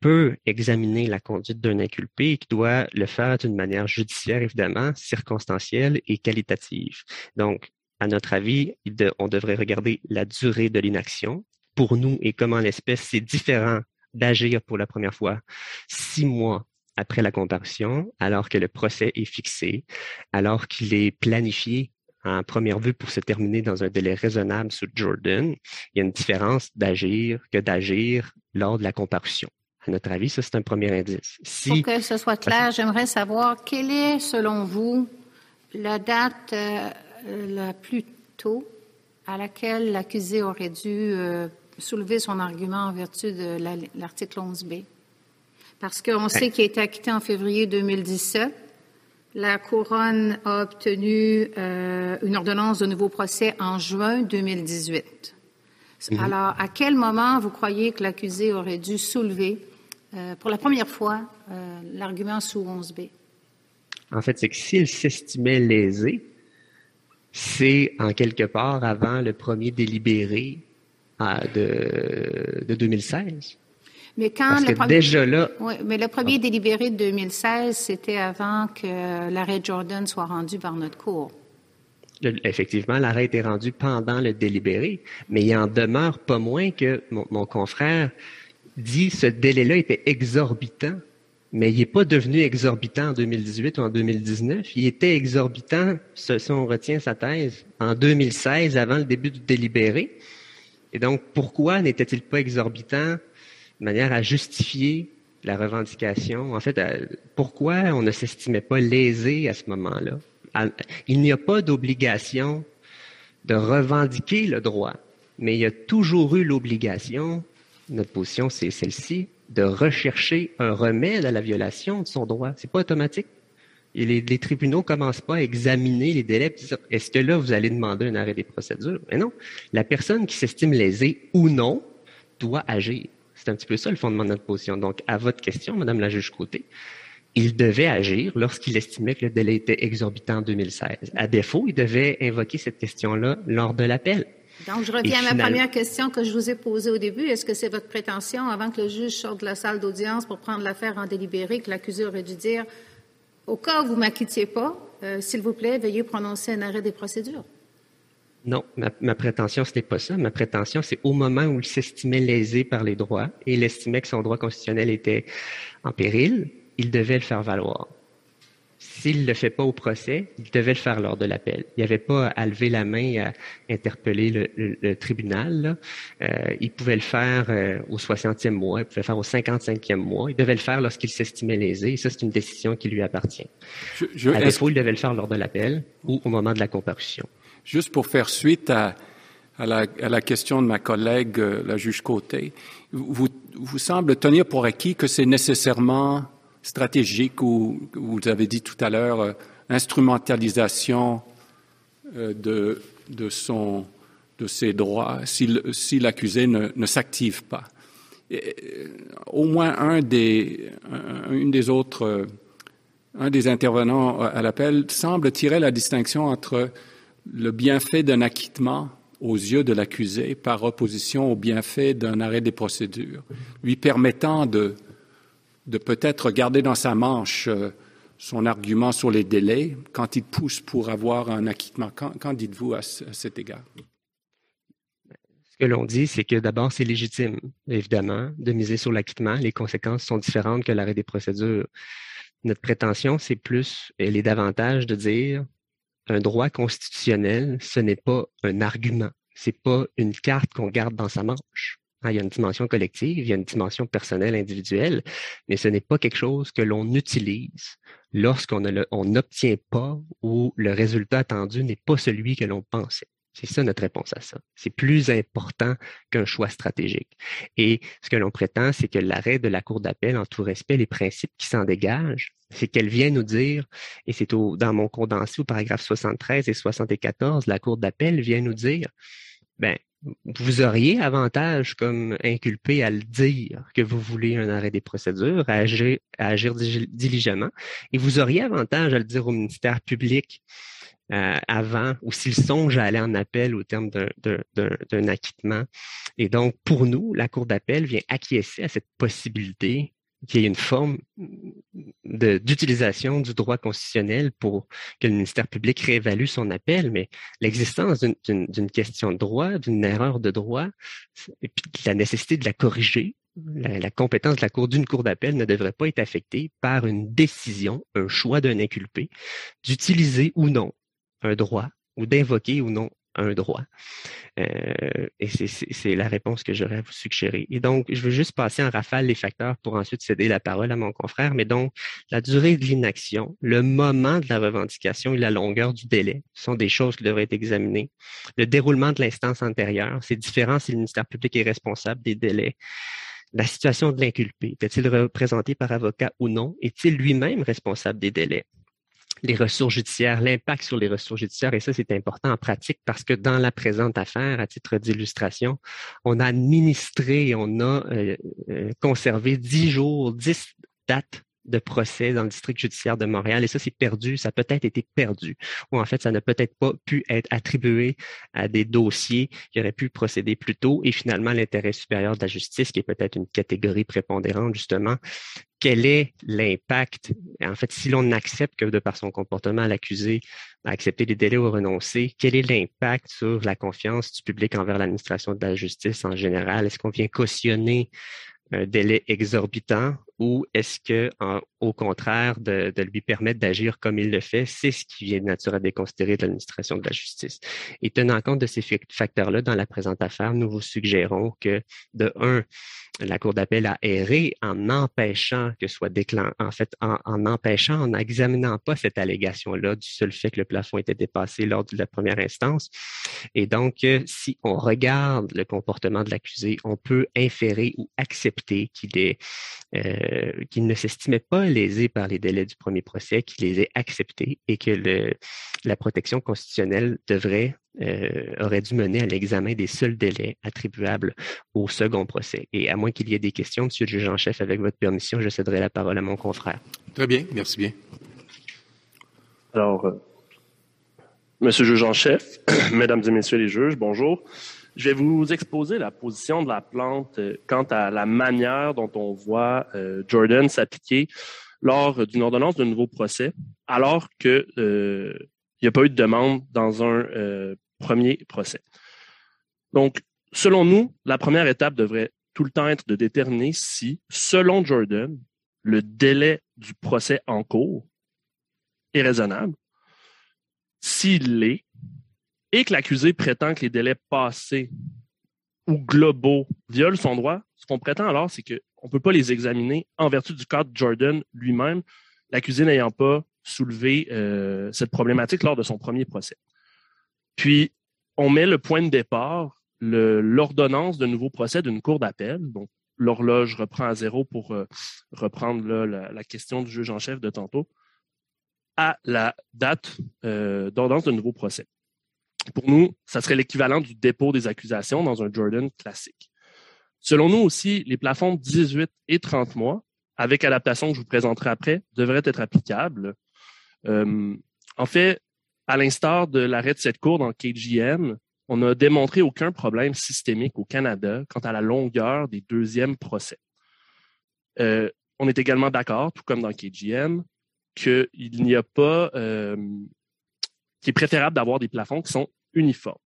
peut examiner la conduite d'un inculpé et qui doit le faire d'une manière judiciaire, évidemment, circonstancielle et qualitative. Donc, à notre avis, on devrait regarder la durée de l'inaction. Pour nous et comme l'espèce, c'est différent d'agir pour la première fois six mois après la comparution, alors que le procès est fixé, alors qu'il est planifié en première vue pour se terminer dans un délai raisonnable sous Jordan, il y a une différence d'agir que d'agir lors de la comparution. À notre avis, ça, c'est un premier indice.
Pour que ce soit clair, j'aimerais savoir quelle est, selon vous, la date euh, la plus tôt à laquelle l'accusé aurait dû euh, soulever son argument en vertu de l'article 11b. Parce qu'on ben sait qu'il a été acquitté en février 2017 la couronne a obtenu euh, une ordonnance de nouveau procès en juin 2018. Mhm. Alors, à quel moment vous croyez que l'accusé aurait dû soulever euh, pour la première fois euh, l'argument sous 11b?
En fait, c'est que s'il s'estimait lésé, c'est en quelque part avant le premier délibéré de, de 2016.
Mais quand le premier, déjà là. Oui, mais le premier délibéré de 2016, c'était avant que l'arrêt Jordan soit rendu par notre cour.
effectivement, l'arrêt était rendu pendant le délibéré, mais il en demeure pas moins que mon, confrère dit ce délai-là était exorbitant, mais il n'est pas devenu exorbitant en 2018 ou en 2019. Il était exorbitant, si on retient sa thèse, en 2016, avant le début du délibéré. Et donc, pourquoi n'était-il pas exorbitant de manière à justifier la revendication. En fait, euh, pourquoi on ne s'estimait pas lésé à ce moment-là? Il n'y a pas d'obligation de revendiquer le droit, mais il y a toujours eu l'obligation, notre position c'est celle-ci, de rechercher un remède à la violation de son droit. C'est pas automatique. Les, les, tribunaux commencent pas à examiner les délais. Est-ce que là, vous allez demander un arrêt des procédures? Mais non. La personne qui s'estime lésée ou non doit agir. C'est un petit peu ça le fondement de notre position. Donc, à votre question, Madame la juge Côté, il devait agir lorsqu'il estimait que le délai était exorbitant en 2016. À défaut, il devait invoquer cette question-là lors de l'appel.
Donc, je reviens à ma première question que je vous ai posée au début. Est-ce que c'est votre prétention, avant que le juge sorte de la salle d'audience pour prendre l'affaire en délibéré, que l'accusé aurait dû dire, au cas où vous m'acquittiez pas, euh, s'il vous plaît, veuillez prononcer un arrêt des procédures?
Non, ma, prétention, ce n'est pas ça. Ma prétention, c'est au moment où il s'estimait lésé par les droits et il estimait que son droit constitutionnel était en péril, il devait le faire valoir. s'il ne le fait pas au procès, il devait le faire lors de l'appel. Il n'y avait pas à lever la main et à interpeller le, tribunal. Euh, il pouvait le faire euh, au 60e mois, il pouvait le faire au 55e mois. Il devait le faire lorsqu'il s'estimait lésé. Et ça, c'est une décision qui lui appartient. Je, je, à défaut, il devait le faire lors de l'appel ou au moment de la comparution.
Juste pour faire suite à, la, question de ma collègue, euh, la juge Côté, vous, vous semble tenir pour acquis que c'est nécessairement stratégique ou, vous avez dit tout à l'heure, euh, instrumentalisation euh, de, de, son, de ses droits si, si l'accusé ne, ne s'active pas. Au moins un des, une des autres, un des intervenants à l'appel semble tirer la distinction entre le bienfait d'un acquittement aux yeux de l'accusé par opposition au bienfait d'un arrêt des procédures, lui permettant de, peut-être garder dans sa manche euh, son argument sur les délais quand il pousse pour avoir un acquittement. Qu'en dites-vous à, cet égard?
Ce que l'on dit, c'est que d'abord, c'est légitime, évidemment, de miser sur l'acquittement. Les conséquences sont différentes que l'arrêt des procédures. Notre prétention, c'est plus, elle est davantage de dire un droit constitutionnel, ce n'est pas un argument, c'est pas une carte qu'on garde dans sa manche. Hein, il y a une dimension collective, il y a une dimension personnelle, individuelle, mais ce n'est pas quelque chose que l'on utilise lorsqu'on n'obtient pas ou le résultat attendu n'est pas celui que l'on pensait. C'est ça notre réponse à ça. C'est plus important qu'un choix stratégique. Et ce que l'on prétend, c'est que l'arrêt de la Cour d'appel, en tout respect, les principes qui s'en dégagent, c'est qu'elle vient nous dire, et c'est dans mon condensé au paragraphe 73 et 74, la Cour d'appel vient nous dire, ben, vous auriez avantage comme inculpé à le dire que vous voulez un arrêt des procédures, à agir, à agir diligemment, et vous auriez avantage à le dire au ministère public euh, avant ou s'il songe à aller en appel au terme d'un acquittement. Et donc, pour nous, la Cour d'appel vient acquiescer à cette possibilité qu'il y ait une forme d'utilisation du droit constitutionnel pour que le ministère public réévalue son appel, mais l'existence d'une question de droit, d'une erreur de droit, et puis la nécessité de la corriger, la, la compétence de la cour d'une cour d'appel ne devrait pas être affectée par une décision, un choix d'un inculpé, d'utiliser ou non un droit ou d'invoquer ou non un droit. Euh, et c'est la réponse que j'aurais à vous suggérer. Et donc, je veux juste passer en rafale les facteurs pour ensuite céder la parole à mon confrère. Mais donc, la durée de l'inaction, le moment de la revendication et la longueur du délai sont des choses qui devraient être examinées. Le déroulement de l'instance antérieure, c'est différent si le ministère public est responsable des délais. La situation de l'inculpé, est-il représenté par avocat ou non? Est-il lui-même responsable des délais? Les ressources judiciaires, l'impact sur les ressources judiciaires, et ça, c'est important en pratique parce que dans la présente affaire, à titre d'illustration, on a administré, on a euh, euh, conservé dix jours, dix dates de procès dans le district judiciaire de Montréal et ça, c'est perdu, ça a peut-être été perdu ou en fait, ça n'a peut-être pas pu être attribué à des dossiers qui auraient pu procéder plus tôt et finalement l'intérêt supérieur de la justice, qui est peut-être une catégorie prépondérante justement, quel est l'impact? En fait, si l'on accepte que de par son comportement, l'accusé a accepté des délais ou renoncé, quel est l'impact sur la confiance du public envers l'administration de la justice en général? Est-ce qu'on vient cautionner un délai exorbitant ou est-ce que, au contraire, de, lui permettre d'agir comme il le fait, c'est ce qui vient de nature à déconsidérer de l'administration de la justice. Et tenant compte de ces facteurs-là dans la présente affaire, nous vous suggérons que, de un, la Cour d'appel a erré en empêchant que soit déclenché, en fait, en, empêchant, en n'examinant pas cette allégation-là du seul fait que le plafond était dépassé lors de la première instance. Et donc, euh, si on regarde le comportement de l'accusé, on peut inférer ou accepter qu'il est qu'il ne s'estimait pas lésé par les délais du premier procès, qu'il les ait acceptés et que le, la protection constitutionnelle devrait euh, aurait dû mener à l'examen des seuls délais attribuables au second procès. Et à moins qu'il y ait des questions, Monsieur le juge en chef, avec votre permission, je céderai la parole à mon confrère.
Très bien, merci bien.
Alors, euh, Monsieur le juge en chef, Mesdames et Messieurs les juges, bonjour. Je vais vous exposer la position de la plante euh, quant à la manière dont on voit euh, Jordan s'appliquer lors d'une ordonnance de nouveau procès, alors qu'il euh, n'y a pas eu de demande dans un premier procès. Donc, selon nous, la première étape devrait tout le temps être de déterminer si, selon Jordan, le délai du procès en cours est raisonnable. S'il l'est, et que l'accusé prétend que les délais passés ou globaux violent son droit, ce qu'on prétend alors, c'est qu'on ne peut pas les examiner en vertu du cadre Jordan lui-même, l'accusé n'ayant pas soulevé euh, cette problématique lors de son premier procès. Puis, on met le point de départ, l'ordonnance de nouveau procès d'une cour d'appel. Donc, l'horloge reprend à zéro pour euh, reprendre la, question du juge en chef de tantôt, à la date euh, d'ordonnance de nouveau procès. Pour nous, ça serait l'équivalent du dépôt des accusations dans un Jordan classique. Selon nous aussi, les plafonds de 18 et 30 mois, avec adaptation que je vous présenterai après, devraient être applicables. Euh, en fait, à l'instar de l'arrêt de cette cour dans KGM, on n'a démontré aucun problème systémique au Canada quant à la longueur des deuxièmes procès. Euh, on est également d'accord, tout comme dans KGM, qu'il n'y a pas, euh, qu'il est préférable d'avoir des plafonds qui sont uniformes.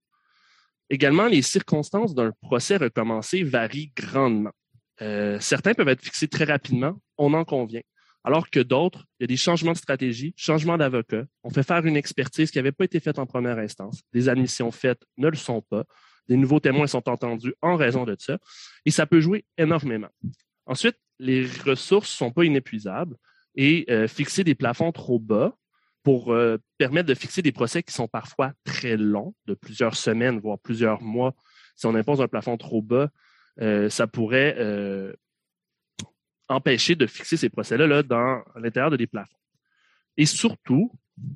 Également, les circonstances d'un procès recommencé varient grandement. Euh, certains peuvent être fixés très rapidement, on en convient alors que d'autres, il y a des changements de stratégie, changements d'avocat. On fait faire une expertise qui n'avait pas été faite en première instance. Des admissions faites ne le sont pas. Des nouveaux témoins sont entendus en raison de ça. Et ça peut jouer énormément. Ensuite, les ressources ne sont pas inépuisables et euh, fixer des plafonds trop bas pour euh, permettre de fixer des procès qui sont parfois très longs, de plusieurs semaines, voire plusieurs mois. Si on impose un plafond trop bas, euh, ça pourrait empêcher de fixer ces procès-là là, dans l'intérieur de des plafonds. Et surtout,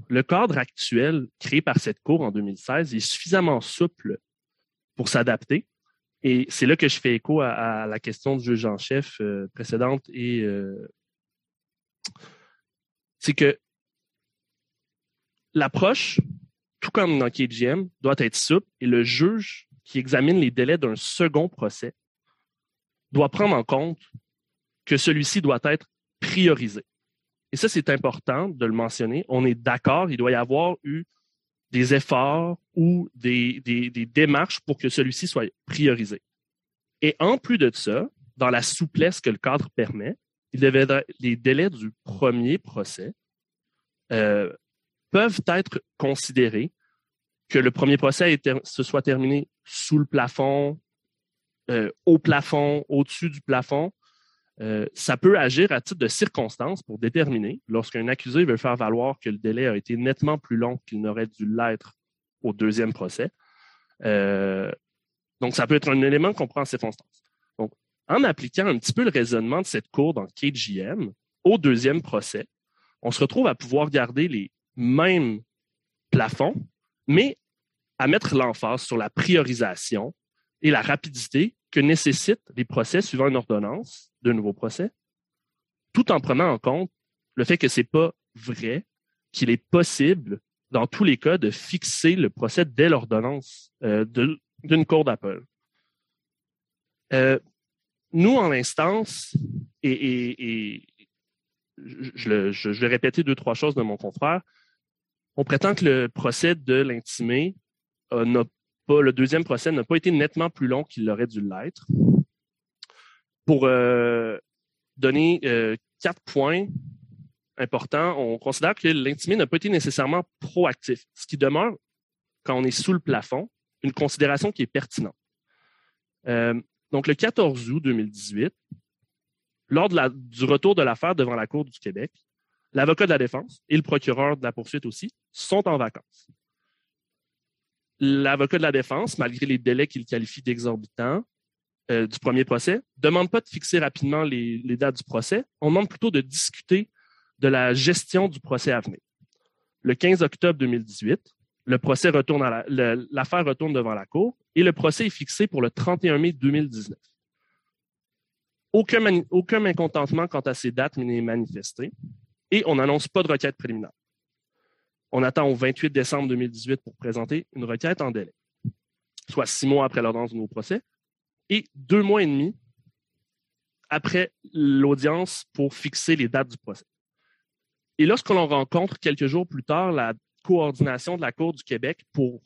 le cadre actuel créé par cette Cour en 2016 est suffisamment souple pour s'adapter. Et c'est là que je fais écho à, la question du juge en chef euh, précédente et euh, c'est que l'approche, tout comme dans KGM, doit être souple et le juge qui examine les délais d'un second procès doit prendre en compte que celui-ci doit être priorisé. Et ça, c'est important de le mentionner. On est d'accord, il doit y avoir eu des efforts ou des, démarches pour que celui-ci soit priorisé. Et en plus de ça, dans la souplesse que le cadre permet, les délais du premier procès euh, peuvent être considérés que le premier procès se soit terminé sous le plafond, euh, au plafond, au-dessus du plafond, euh, ça peut agir à titre de circonstance pour déterminer, lorsqu'un accusé veut faire valoir que le délai a été nettement plus long qu'il n'aurait dû l'être au deuxième procès. Euh, donc, ça peut être un élément qu'on prend en circonstance. Donc, en appliquant un petit peu le raisonnement de cette cour dans KGM au deuxième procès, on se retrouve à pouvoir garder les mêmes plafonds, mais à mettre l'emphase sur la priorisation et la rapidité que nécessitent les procès suivant une ordonnance de nouveau procès, tout en prenant en compte le fait que ce n'est pas vrai qu'il est possible, dans tous les cas, de fixer le procès dès l'ordonnance euh, d'une cour d'appel. Euh, nous, en instance, et, je, vais répéter deux, trois choses de mon confrère, on prétend que le procès de l'intimé euh, n'a le deuxième procès n'a pas été nettement plus long qu'il aurait dû l'être. Pour euh, donner euh, quatre points importants, on considère que l'intimé n'a pas été nécessairement proactif, ce qui demeure, quand on est sous le plafond, une considération qui est pertinente. Donc, le 14 août 2018, lors du retour de l'affaire devant la Cour du Québec, l'avocat de la défense et le procureur de la poursuite aussi sont en vacances. L'avocat de la défense, malgré les délais qu'il qualifie d'exorbitants euh, du premier procès, ne demande pas de fixer rapidement les, dates du procès. On demande plutôt de discuter de la gestion du procès à venir. Le 15 octobre 2018, le procès retourne l'affaire retourne devant la Cour et le procès est fixé pour le 31 mai 2019. Aucun, aucun mécontentement quant à ces dates n'est manifesté et on n'annonce pas de requête préliminaire. On attend au 28 décembre 2018 pour présenter une requête en délai, soit six mois après l'ordonnance du nouveau procès et deux mois et demi après l'audience pour fixer les dates du procès. Et lorsqu'on rencontre quelques jours plus tard la coordination de la Cour du Québec pour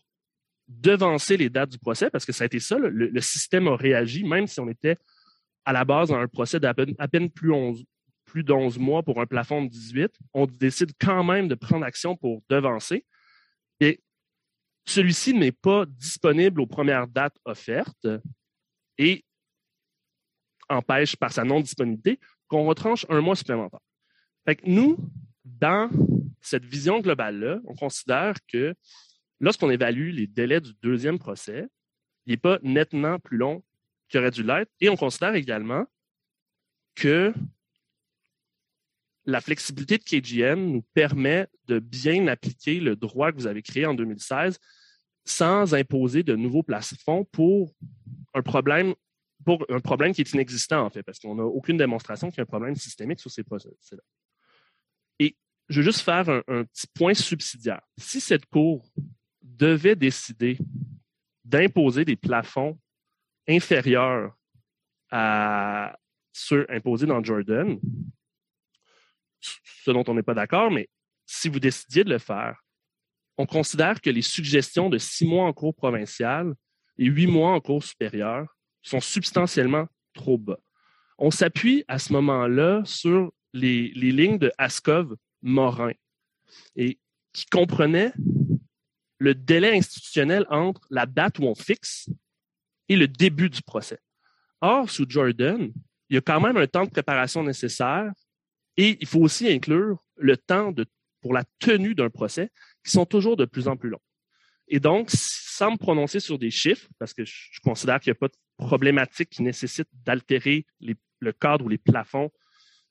devancer les dates du procès, parce que ça a été ça, le, système a réagi, même si on était à la base dans un procès d'à peine, plus, plus d'11 mois pour un plafond de 18, on décide quand même de prendre action pour devancer. Et celui-ci n'est pas disponible aux premières dates offertes et empêche par sa non-disponibilité qu'on retranche un mois supplémentaire. Fait nous, dans cette vision globale-là, on considère que lorsqu'on évalue les délais du deuxième procès, il n'est pas nettement plus long qu'il aurait dû l'être. Et on considère également que la flexibilité de KGM nous permet de bien appliquer le droit que vous avez créé en 2016 sans imposer de nouveaux plafonds pour un problème pour un problème qui est inexistant, en fait, parce qu'on n'a aucune démonstration qu'il y a un problème systémique sur ces procès-là. Et je veux juste faire un, petit point subsidiaire. Si cette Cour devait décider d'imposer des plafonds inférieurs à ceux imposés dans Jordan, ce dont on n'est pas d'accord, mais si vous décidiez de le faire, on considère que les suggestions de six mois en cours provincial et huit mois en cours supérieur sont substantiellement trop bas. On s'appuie à ce moment-là sur les, lignes de Askov-Morin et qui comprenaient le délai institutionnel entre la date où on fixe et le début du procès. Or, sous Jordan, il y a quand même un temps de préparation nécessaire et il faut aussi inclure le temps pour la tenue d'un procès qui sont toujours de plus en plus longs. Et donc, sans me prononcer sur des chiffres, parce que je considère qu'il n'y a pas de problématique qui nécessite d'altérer le cadre ou les plafonds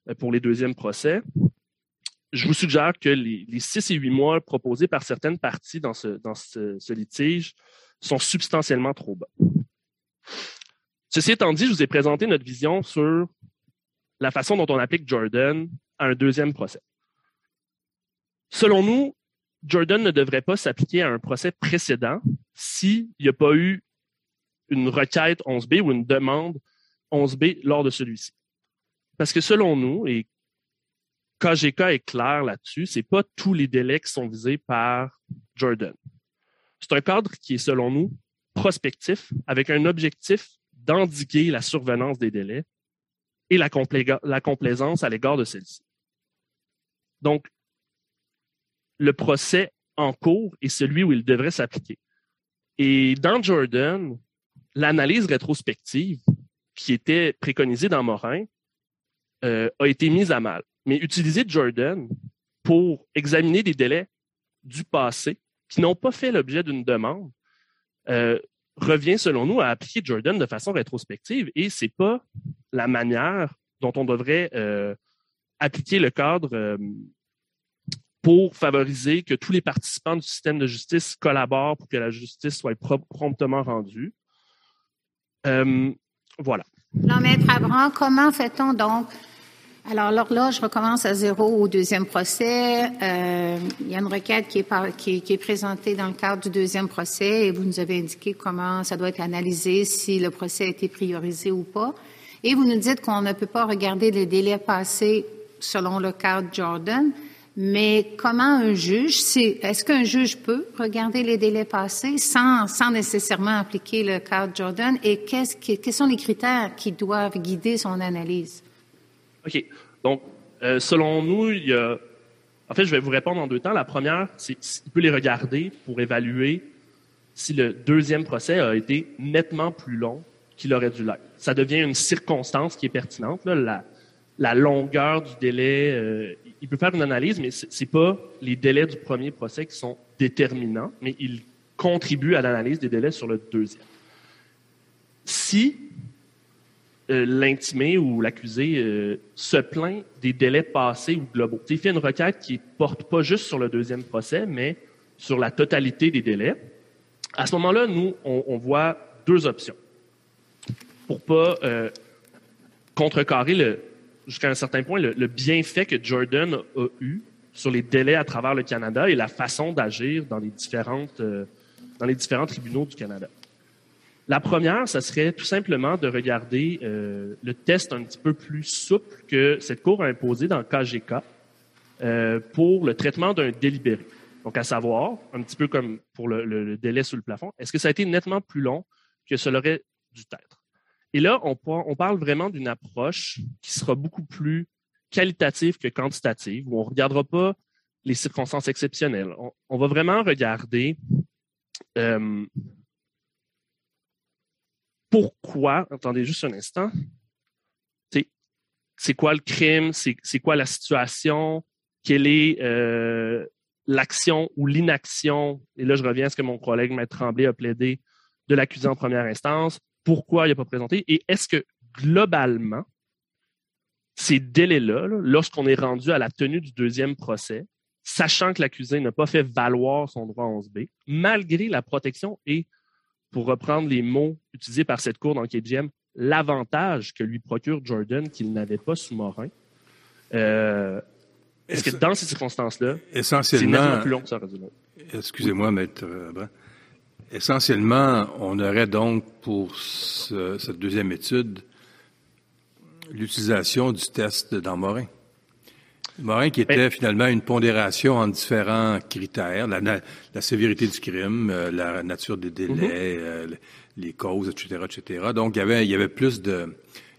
euh, pour les deuxièmes procès, je vous suggère que les, six et huit mois proposés par certaines parties dans, ce, litige sont substantiellement trop bas. Ceci étant dit, je vous ai présenté notre vision sur la façon dont on applique Jordan à un deuxième procès. Selon nous, Jordan ne devrait pas s'appliquer à un procès précédent s'il n'y a pas eu une requête 11B ou une demande 11B lors de celui-ci. Parce que selon nous, et KGK est clair là-dessus, c'est pas tous les délais qui sont visés par Jordan. C'est un cadre qui est, selon nous, prospectif, avec un objectif d'endiguer la survenance des délais et la, la complaisance à l'égard de celle-ci. Donc, le procès en cours est celui où il devrait s'appliquer. Et dans Jordan, l'analyse rétrospective qui était préconisée dans Morin euh, a été mise à mal. Mais utiliser Jordan pour examiner des délais du passé qui n'ont pas fait l'objet d'une demande euh, revient, selon nous, à appliquer Jordan de façon rétrospective et c'est pas la manière dont on devrait euh, appliquer le cadre euh, pour favoriser que tous les participants du système de justice collaborent pour que la justice soit promptement rendue. Euh, voilà.
Non, Maître Abraham, comment fait-on donc? Alors, l'horloge recommence à zéro au deuxième procès. Euh, il y a une requête qui est, par, qui, qui est, présentée dans le cadre du deuxième procès et vous nous avez indiqué comment ça doit être analysé, si le procès a été priorisé ou pas. Et vous nous dites qu'on ne peut pas regarder les délais passés selon le cadre Jordan. Mais comment un juge, est-ce qu'un juge peut regarder les délais passés sans, sans nécessairement appliquer le cadre Jordan? Et qu'est-ce, quels sont les critères qui doivent guider son analyse?
OK. Donc, euh, selon nous, il y a. En fait, je vais vous répondre en deux temps. La première, c'est qu'il peut les regarder pour évaluer si le deuxième procès a été nettement plus long qu'il aurait dû l'être. Ça devient une circonstance qui est pertinente. La longueur du délai, euh, il peut faire une analyse, mais c'est pas les délais du premier procès qui sont déterminants, mais il contribue à l'analyse des délais sur le deuxième. Si euh, l'intimé ou l'accusé euh, se plaint des délais passés ou globaux, il fait une requête qui porte pas juste sur le deuxième procès, mais sur la totalité des délais. À ce moment-là, nous, on, voit deux options pour pas euh, contrecarrer jusqu'à un certain point le, le, bienfait que Jordan a eu sur les délais à travers le Canada et la façon d'agir dans les différentes euh, dans les différents tribunaux du Canada. La première, ça serait tout simplement de regarder euh, le test un petit peu plus souple que cette Cour a imposé dans le KGK euh, pour le traitement d'un délibéré. Donc, à savoir, un petit peu comme pour le, délai sous le plafond, est-ce que ça a été nettement plus long que cela aurait dû être? Et là, on, on parle vraiment d'une approche qui sera beaucoup plus qualitative que quantitative, où on ne regardera pas les circonstances exceptionnelles. On, va vraiment regarder euh, pourquoi, attendez juste un instant, c'est quoi le crime, c'est quoi la situation, quelle est euh, l'action ou l'inaction, et là je reviens à ce que mon collègue Maître Tremblay a plaidé, de l'accusé en première instance, pourquoi il n'a pas présenté, et est-ce que globalement, ces délais-là, lorsqu'on est rendu à la tenue du deuxième procès, sachant que l'accusé n'a pas fait valoir son droit 11B, malgré la protection et, pour reprendre les mots utilisés par cette cour dans KGM, l'avantage que lui procure Jordan qu'il n'avait pas sous Morin. Euh, est-ce que dans ces circonstances-là,
essentiellement, plus long que ça Excusez-moi, maître euh, Essentiellement, on aurait donc pour cette deuxième étude l'utilisation du test dans Morin. Qui était finalement une pondération en différents critères, la, sévérité du crime, euh, la nature des délais, mm-hmm. euh, les causes, etc., etc. Donc il y avait, il y avait plus de,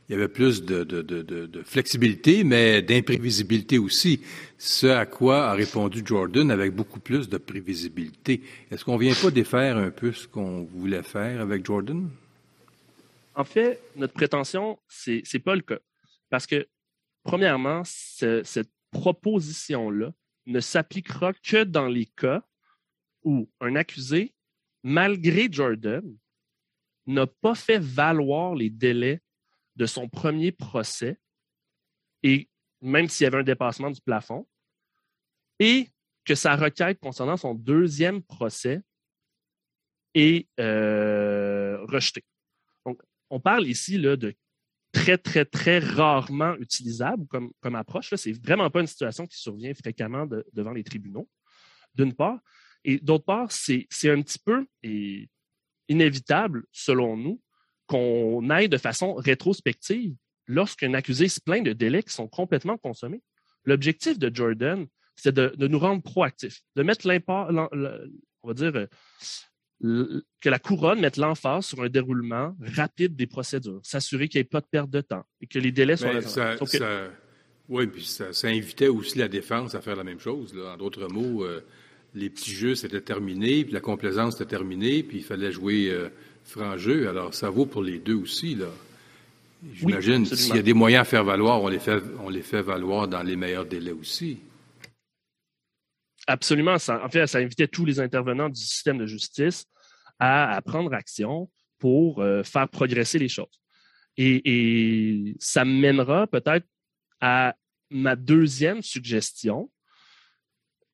il y avait plus de, de, de, de flexibilité, mais d'imprévisibilité aussi. Ce à quoi a répondu Jordan avec beaucoup plus de prévisibilité. Est-ce qu'on vient pas défaire un peu ce qu'on voulait faire avec Jordan?
En fait, notre prétention, c'est n'est pas le cas. Parce que, premièrement, cette proposition-là ne s'appliquera que dans les cas où un accusé, malgré Jordan, n'a pas fait valoir les délais de son premier procès, et même s'il y avait un dépassement du plafond, et que sa requête concernant son deuxième procès est euh, rejetée. On parle ici là, de très, très, très rarement utilisable comme, comme approche. Ce n'est vraiment pas une situation qui survient fréquemment devant les tribunaux, d'une part. Et d'autre part, c'est un petit peu inévitable, selon nous, qu'on aille de façon rétrospective lorsqu'un accusé se plaint de délais qui sont complètement consommés. L'objectif de Jordan, c'est de, de, nous rendre proactifs, de mettre l'impact, on va dire, que la couronne mette l'emphase sur un déroulement rapide des procédures, s'assurer qu'il n'y ait pas de perte de temps et que les délais soient
ça, Oui, puis ça, invitait aussi la défense à faire la même chose. En d'autres mots, euh, les petits jeux, c'était terminé, puis la complaisance était terminée, puis il fallait jouer euh, franc jeu. Alors, ça vaut pour les deux aussi. là. J'imagine, s'il y a des moyens à faire valoir, on les fait, on les fait valoir dans les meilleurs délais aussi.
Absolument. en fait, ça invitait tous les intervenants du système de justice à, prendre action pour euh, faire progresser les choses. Et, ça mènera peut-être à ma deuxième suggestion,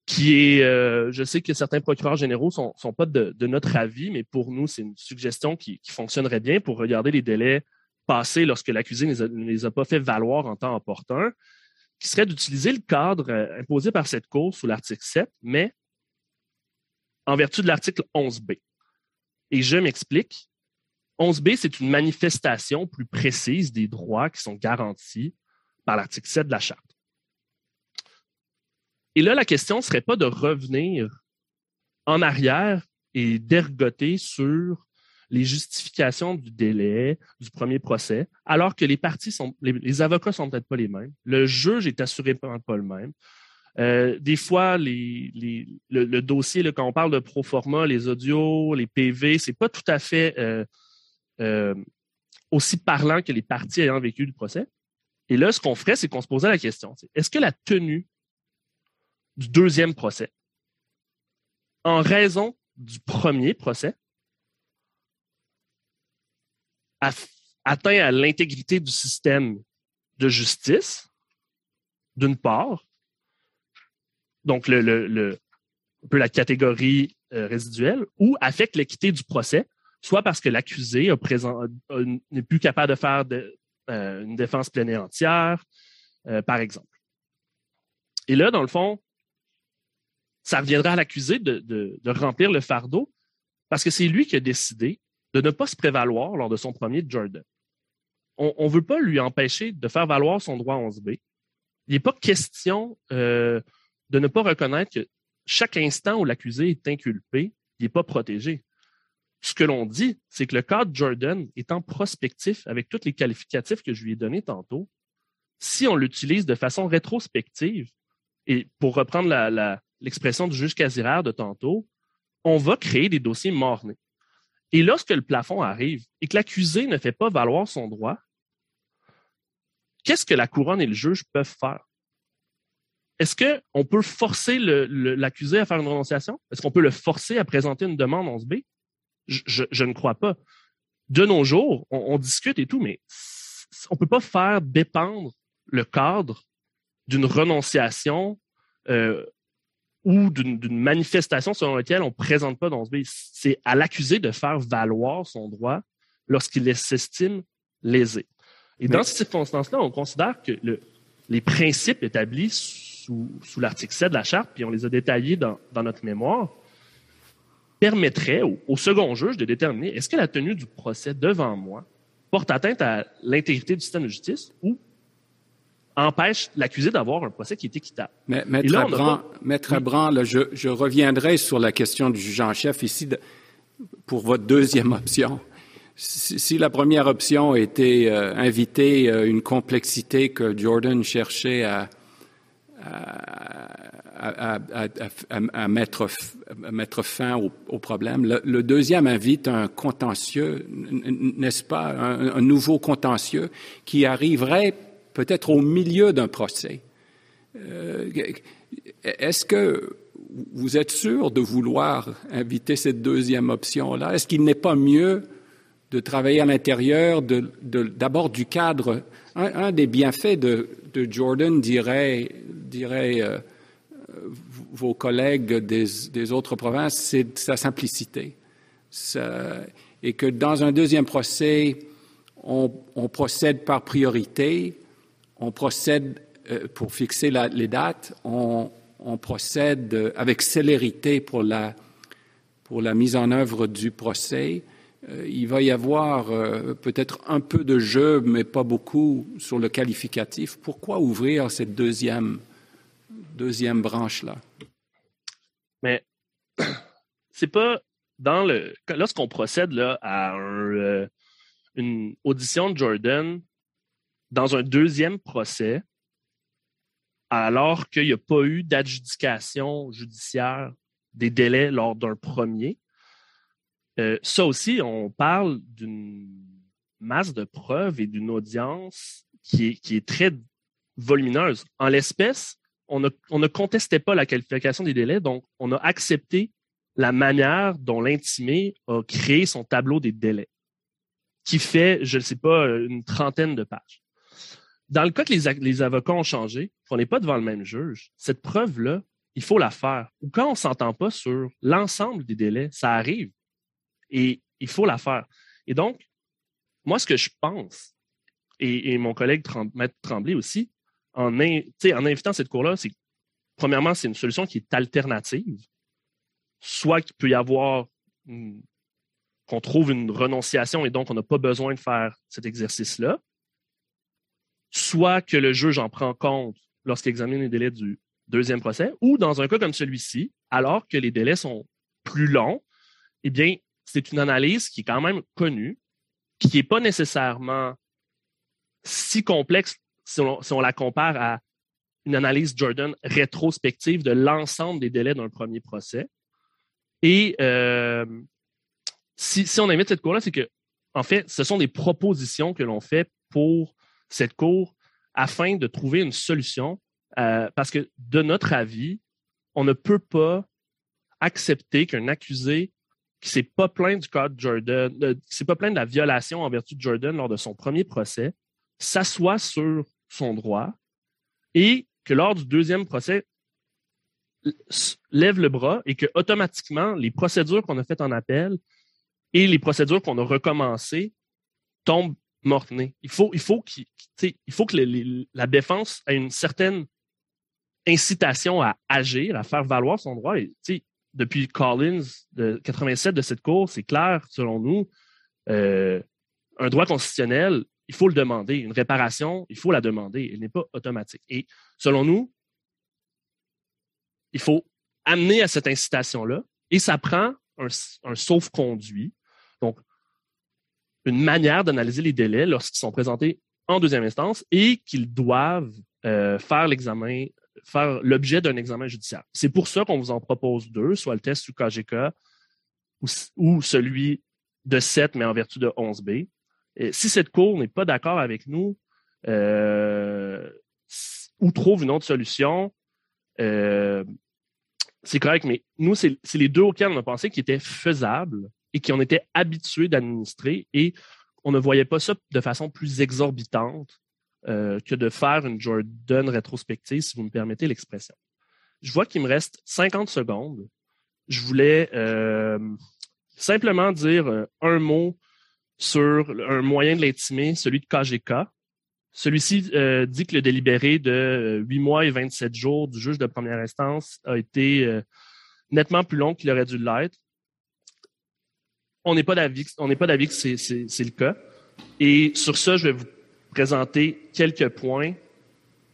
qui est, euh, je sais que certains procureurs généraux ne sont, pas de, notre avis, mais pour nous, c'est une suggestion qui, fonctionnerait bien pour regarder les délais passés lorsque l'accusé ne les, a pas fait valoir en temps opportun qui serait d'utiliser le cadre euh, imposé par cette Cour sous l'article 7, mais en vertu de l'article 11b. Et je m'explique. 11b, c'est une manifestation plus précise des droits qui sont garantis par l'article 7 de la Charte. Et là, la question ne serait pas de revenir en arrière et d'ergoter sur les justifications du délai du premier procès, alors que les parties sont, les, avocats sont peut-être pas les mêmes. Le juge est assurément pas le même. Euh, des fois, le, dossier, quand on parle de pro forma, les audios, les PV, c'est pas tout à fait euh, euh, aussi parlant que les parties ayant vécu le procès. Et là, ce qu'on ferait, c'est qu'on se posait la question est-ce que la tenue du deuxième procès, en raison du premier procès, atteint à l'intégrité du système de justice, d'une part, donc un peu la catégorie euh, résiduelle, ou affecte l'équité du procès, soit parce que l'accusé n'est plus capable de faire euh, une défense pleine et entière, euh, par exemple. Et là, dans le fond, ça reviendra à l'accusé de, remplir le fardeau parce que c'est lui qui a décidé de ne pas se prévaloir lors de son premier Jordan. On ne veut pas lui empêcher de faire valoir son droit 11B. Il n'est pas question euh, de ne pas reconnaître que chaque instant où l'accusé est inculpé, il n'est pas protégé. Ce que l'on dit, c'est que le cas de Jordan étant prospectif avec tous les qualificatifs que je lui ai donnés tantôt, si on l'utilise de façon rétrospective, et pour reprendre l'expression du juge Casiraire de tantôt, on va créer des dossiers mornés. Et lorsque le plafond arrive et que l'accusé ne fait pas valoir son droit, qu'est-ce que la couronne et le juge peuvent faire? Est-ce qu'on peut forcer l'accusé à faire une renonciation? Est-ce qu'on peut le forcer à présenter une demande 11B? Je, je, ne crois pas. De nos jours, on, discute et tout, mais on ne peut pas faire dépendre le cadre d'une renonciation euh, ou d'une manifestation selon laquelle on ne présente pas 11B. C'est à l'accusé de faire valoir son droit lorsqu'il s'estime lésé. Et dans ces circonstances-là, on considère que le, les principes établis sous, l'article 7 de la Charte, puis on les a détaillés dans, notre mémoire, permettrait au, second juge de déterminer est-ce que la tenue du procès devant moi porte atteinte à l'intégrité du système de justice ou empêche l'accusé d'avoir un procès qui est équitable.
Mais, maître je, reviendrai sur la question du juge en chef ici pour votre deuxième option. Si, la première option était euh, inviter euh, une complexité que Jordan cherchait à, à, mettre, mettre, fin au, problème. Le, deuxième invite un contentieux, n'est-ce pas, un, nouveau contentieux qui arriverait peut-être au milieu d'un procès. Euh, est-ce que vous êtes sûr de vouloir inviter cette deuxième option-là? Est-ce qu'il n'est pas mieux de travailler à l'intérieur d'abord du cadre? Un, des bienfaits de, Jordan dirait euh, vos collègues des, autres provinces, c'est sa simplicité. et que dans un deuxième procès, on, procède par priorité, on procède euh, pour fixer les dates, on, procède avec célérité pour la, pour la mise en œuvre du procès. Euh, il va y avoir peut-être un peu de jeu, mais pas beaucoup sur le qualificatif. Pourquoi ouvrir cette deuxième deuxième branche-là?
Mais c'est pas dans le. Lorsqu'on procède là, à euh, une audition de Jordan dans un deuxième procès, alors qu'il n'y a pas eu d'adjudication judiciaire des délais lors d'un premier, euh, ça aussi, on parle d'une masse de preuves et d'une audience qui est, qui est très volumineuse. En l'espèce, on ne, contestait pas la qualification des délais, donc on a accepté la manière dont l'intimé a créé son tableau des délais, qui fait, je ne sais pas, une trentaine de pages. Dans le cas que les, avocats ont changé, qu'on n'est pas devant le même juge, cette preuve-là, il faut la faire. Ou quand on ne s'entend pas sur l'ensemble des délais, ça arrive. Et il faut la faire. Et donc, moi, ce que je pense, et, mon collègue Maître Tremblay aussi, en, en invitant cette cour-là, c'est premièrement, c'est une solution qui est alternative. Soit qu'il peut y avoir qu'on trouve une renonciation et donc on n'a pas besoin de faire cet exercice-là. Soit que le juge en prend compte lorsqu'il examine les délais du deuxième procès, ou dans un cas comme celui-ci, alors que les délais sont plus longs, eh bien, c'est une analyse qui est quand même connue, qui n'est pas nécessairement si complexe si on, la compare à une analyse Jordan rétrospective de l'ensemble des délais d'un premier procès. Et euh, si, on invite cette cour-là, c'est que, en fait, ce sont des propositions que l'on fait pour cette cour afin de trouver une solution, euh, parce que, de notre avis, on ne peut pas accepter qu'un accusé qui s'est pas plaint du code Jordan, euh, qui s'est pas plaint de la violation en vertu de Jordan lors de son premier procès, s'assoit sur son droit et que lors du deuxième procès, lève le bras et que automatiquement, les procédures qu'on a faites en appel et les procédures qu'on a recommencées tombent mortenées. Il faut, il faut, faut que la défense ait une certaine incitation à agir, à faire valoir son droit. Et, depuis Collins de 87 de cette cour, c'est clair, selon nous, euh, un droit constitutionnel il faut le demander. Une réparation, il faut la demander. Elle n'est pas automatique. Et selon nous, il faut amener à cette incitation-là et ça prend un, sauf-conduit. Donc, une manière d'analyser les délais lorsqu'ils sont présentés en deuxième instance et qu'ils doivent euh, faire l'examen, faire l'objet d'un examen judiciaire. C'est pour ça qu'on vous en propose deux, soit le test sous KGK ou, celui de 7, mais en vertu de 11B. Et si cette cour n'est pas d'accord avec nous euh, ou trouve une autre solution, euh, c'est correct, mais nous, c'est les deux auxquels on a pensé qui étaient faisables et qui ont été habitués d'administrer et on ne voyait pas ça de façon plus exorbitante euh, que de faire une Jordan rétrospective, si vous me permettez l'expression. Je vois qu'il me reste 50 secondes. Je voulais euh, simplement dire euh, un mot sur un moyen de l'intimer, celui de KGK. Celui-ci dit que le délibéré de 8 mois et 27 jours du juge de première instance a été nettement plus long qu'il aurait dû l'être. On n'est pas d'avis, que c'est, le cas. Et sur ça, je vais vous présenter quelques points.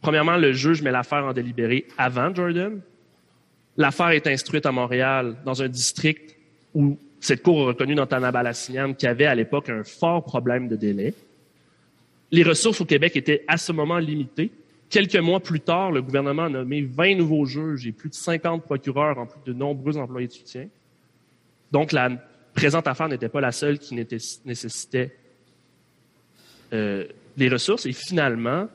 Premièrement, le juge met l'affaire en délibéré avant Jordan. L'affaire est instruite à Montréal, dans un district où cette cour a reconnu dans Tanabalassinian qu'il y avait à l'époque un fort problème de délai. Les ressources au Québec étaient à ce moment limitées. Quelques mois plus tard, le gouvernement a nommé 20 nouveaux juges et plus de 50 procureurs en plus de nombreux employés de soutien. Donc, la présente affaire n'était pas la seule qui nécessitait euh, les ressources. Et finalement,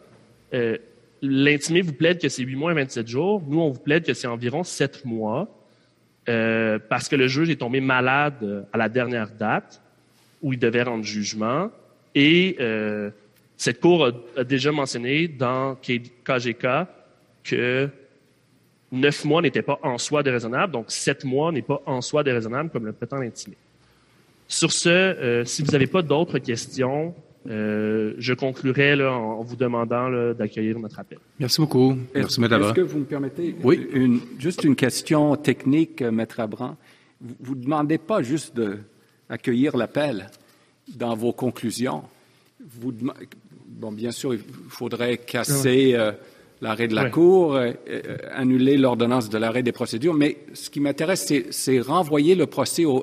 euh, l'intimé vous plaide que c'est 8 mois et 27 jours. Nous, on vous plaide que c'est environ 7 mois euh, parce que le juge est tombé malade à la dernière date où il devait rendre jugement. Et euh, cette Cour a, déjà mentionné dans KGK que 9 mois n'était pas en soi déraisonnable, donc 7 mois n'est pas en soi déraisonnable comme le prétend l'intimé. Sur ce, euh, si vous n'avez pas d'autres questions, euh, je conclurai là, en, vous demandant d'accueillir notre appel.
Merci beaucoup. Merci, Maître
Est-ce que vous me permettez oui? une, juste une question technique, euh, Maître Abran? Vous ne demandez pas juste d'accueillir l'appel dans vos conclusions. Vous, bon, bien sûr, il faudrait casser euh, l'arrêt de la Cour, annuler l'ordonnance de l'arrêt des procédures, mais ce qui m'intéresse, c'est renvoyer le procès au,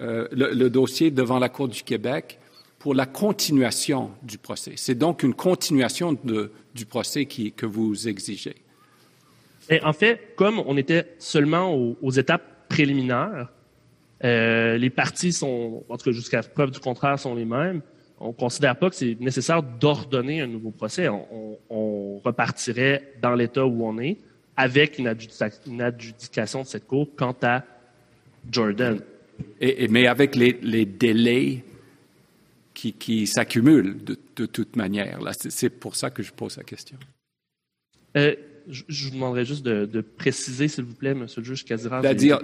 le, dossier devant la Cour du Québec pour la continuation du procès. C'est donc une continuation du procès que vous exigez.
En fait, comme on était seulement aux, étapes préliminaires, euh, les parties sont, en tout cas jusqu'à preuve du contraire, sont les mêmes. On ne considère pas que c'est nécessaire d'ordonner un nouveau procès. On, repartirait dans l'état où on est avec une, adjudication de cette cour quant à Jordan.
Et, mais avec les, les délais qui, s'accumulent de, toute manière. C'est pour ça que je pose la question.
Euh, je, vous demanderais juste de, préciser, s'il vous plaît, M. le juge Casira.
C'est-à-dire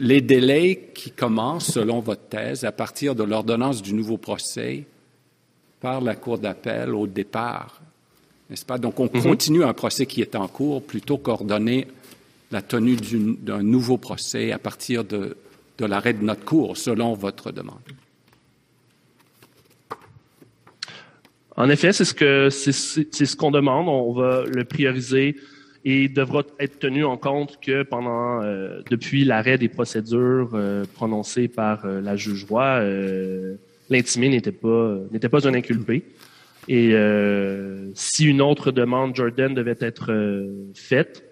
les délais qui commencent, selon votre thèse, à partir de l'ordonnance du nouveau procès par la Cour d'appel au départ, n'est-ce pas? Donc, on mm-hmm. continue un procès qui est en cours plutôt qu'ordonner la tenue d'un nouveau procès à partir de, de l'arrêt de notre cour, selon votre demande.
En effet, c'est ce qu'on demande. On va le prioriser et devra être tenu en compte que pendant euh, depuis l'arrêt des procédures euh, prononcées par euh, la juge roi, l'intimé n'était pas n'était pas un inculpé. Et si une autre demande Jordan devait être faite,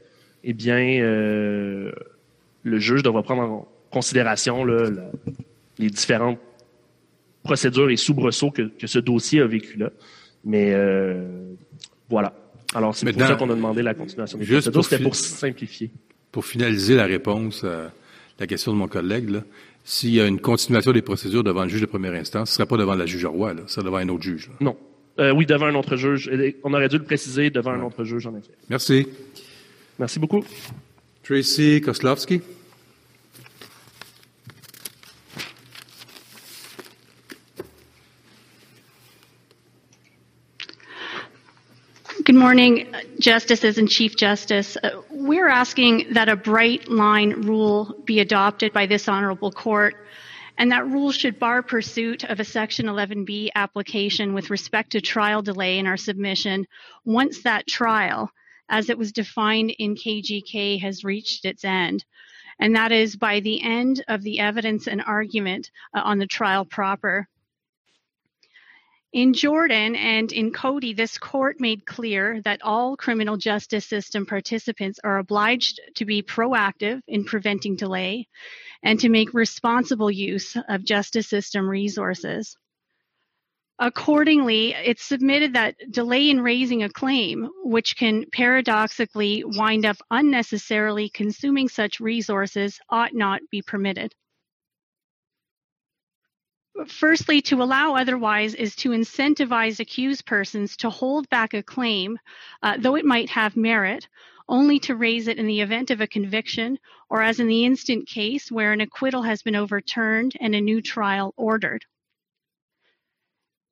eh bien le juge devra prendre en considération les différentes procédures et soubresauts que, que ce dossier a vécu là. Mais euh, voilà. Alors, c'est pour ça qu'on a demandé la continuation des procédures. C'était pour simplifier.
Pour finaliser la réponse à la question de mon collègue, s'il y a une continuation des procédures devant le juge de première instance, ce ne sera pas devant la juge roi, là, ce sera devant un autre juge.
Non. Euh, oui, devant un autre juge. On aurait dû le préciser devant un autre juge, en effet.
Merci.
Merci beaucoup.
Tracy Koslowski.
Good morning, Justices and Chief Justice. Uh, we're asking that a bright line rule be adopted by this honorable court, and that rule should bar pursuit of a Section 11B application with respect to trial delay in our submission once that trial, as it was defined in KGK, has reached its end. And that is by the end of the evidence and argument uh, on the trial proper. In Jordan and in Cody, this court made clear that all criminal justice system participants are obliged to be proactive in preventing delay and to make responsible use of justice system resources. Accordingly, it's submitted that delay in raising a claim, which can paradoxically wind up unnecessarily consuming such resources, ought not be permitted. Firstly, to allow otherwise is to incentivize accused persons to hold back a claim, uh, though it might have merit, only to raise it in the event of a conviction or as in the instant case where an acquittal has been overturned and a new trial ordered.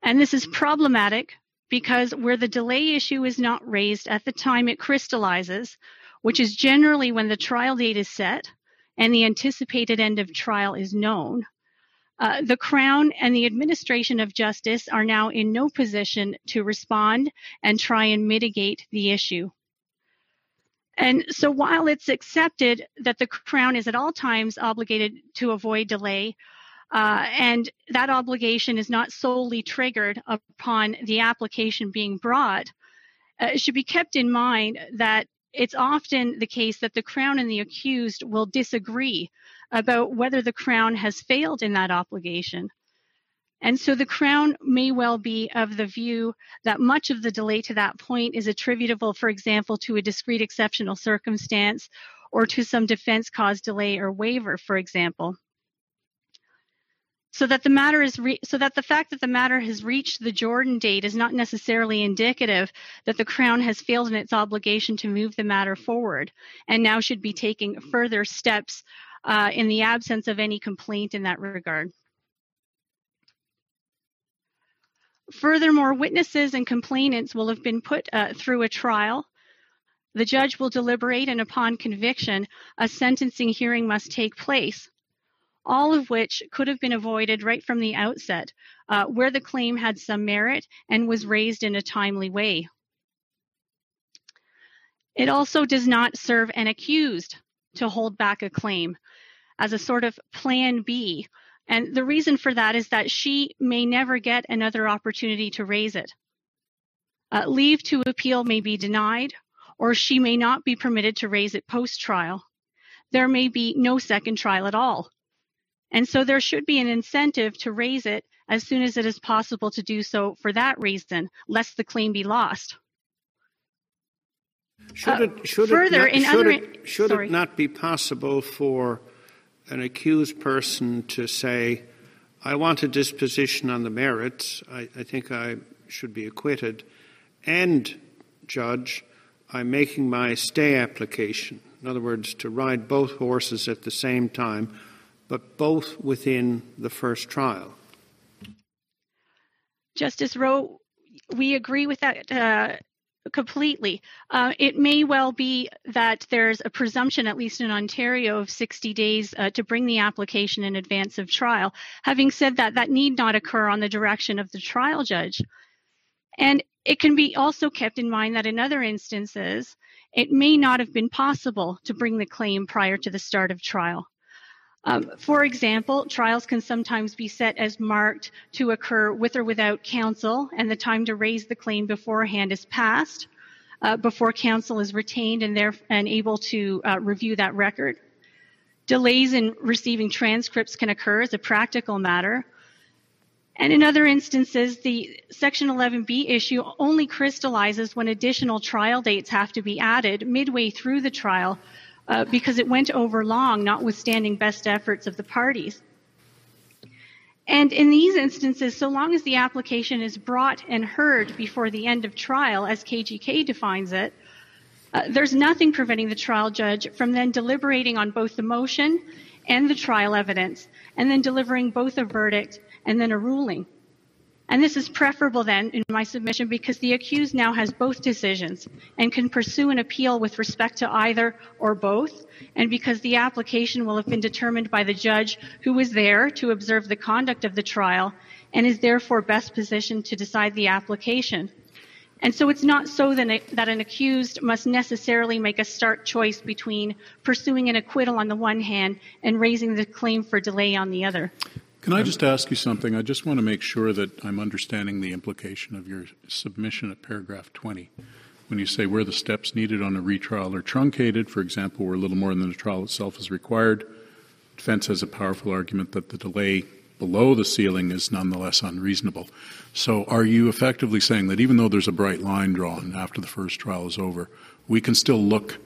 And this is problematic because where the delay issue is not raised at the time it crystallizes, which is generally when the trial date is set and the anticipated end of trial is known, uh, the Crown and the administration of justice are now in no position to respond and try and mitigate the issue. And so while it's accepted that the Crown is at all times obligated to avoid delay, uh, and that obligation is not solely triggered upon the application being brought, uh, it should be kept in mind that it's often the case that the Crown and the accused will disagree about whether the Crown has failed in that obligation. And so the Crown may well be of the view that much of the delay to that point is attributable, for example, to a discrete exceptional circumstance or to some defense caused delay or waiver, for example. So that the matter is re- so that the fact that the matter has reached the Jordan date is not necessarily indicative that the Crown has failed in its obligation to move the matter forward and now should be taking further steps uh, in the absence of any complaint in that regard. Furthermore, witnesses and complainants will have been put uh, through a trial. The judge will deliberate, and upon conviction, a sentencing hearing must take place, all of which could have been avoided right from the outset, uh, where the claim had some merit and was raised in a timely way. It also does not serve an accused to hold back a claim as a sort of plan B. And the reason for that is that she may never get another opportunity to raise it. Uh, leave to appeal may be denied, or she may not be permitted to raise it post trial. There may be no second trial at all. And so there should be an incentive to raise it as soon as it is possible to do so for that reason, lest the claim be lost.
Should it, uh, should further, it not, should, other, it, should it not be possible for an accused person to say, I want a disposition on the merits, I, I think I should be acquitted, and, Judge, I'm making my stay application. In other words, to ride both horses at the same time, but both within the first trial.
Justice Rowe, we agree with that uh, completely. Uh, it may well be that there's a presumption, at least in Ontario, of 60 days uh, to bring the application in advance of trial. Having said that, that need not occur on the direction of the trial judge. And it can be also kept in mind that in other instances, it may not have been possible to bring the claim prior to the start of trial. Um, for example, trials can sometimes be set as marked to occur with or without counsel, and the time to raise the claim beforehand is passed uh, before counsel is retained and, and able to uh, review that record. Delays in receiving transcripts can occur as a practical matter. And in other instances, the Section 11B issue only crystallizes when additional trial dates have to be added midway through the trial uh, because it went over long, notwithstanding best efforts of the parties. And in these instances, so long as the application is brought and heard before the end of trial, as KGK defines it, uh, there's nothing preventing the trial judge from then deliberating on both the motion and the trial evidence, and then delivering both a verdict and then a ruling. And this is preferable then in my submission because the accused now has both decisions and can pursue an appeal with respect to either or both, and because the application will have been determined by the judge who was there to observe the conduct of the trial and is therefore best positioned to decide the application. And so it's not so that an accused must necessarily make a stark choice between pursuing an acquittal on the one hand and raising the claim for delay on the other.
Can I just ask you something? I just want to make sure that I'm understanding the implication of your submission at paragraph 20. When you say where the steps needed on a retrial are truncated, for example, where a little more than the trial itself is required, defense has a powerful argument that the delay below the ceiling is nonetheless unreasonable. So, are you effectively saying that even though there's a bright line drawn after the first trial is over, we can still look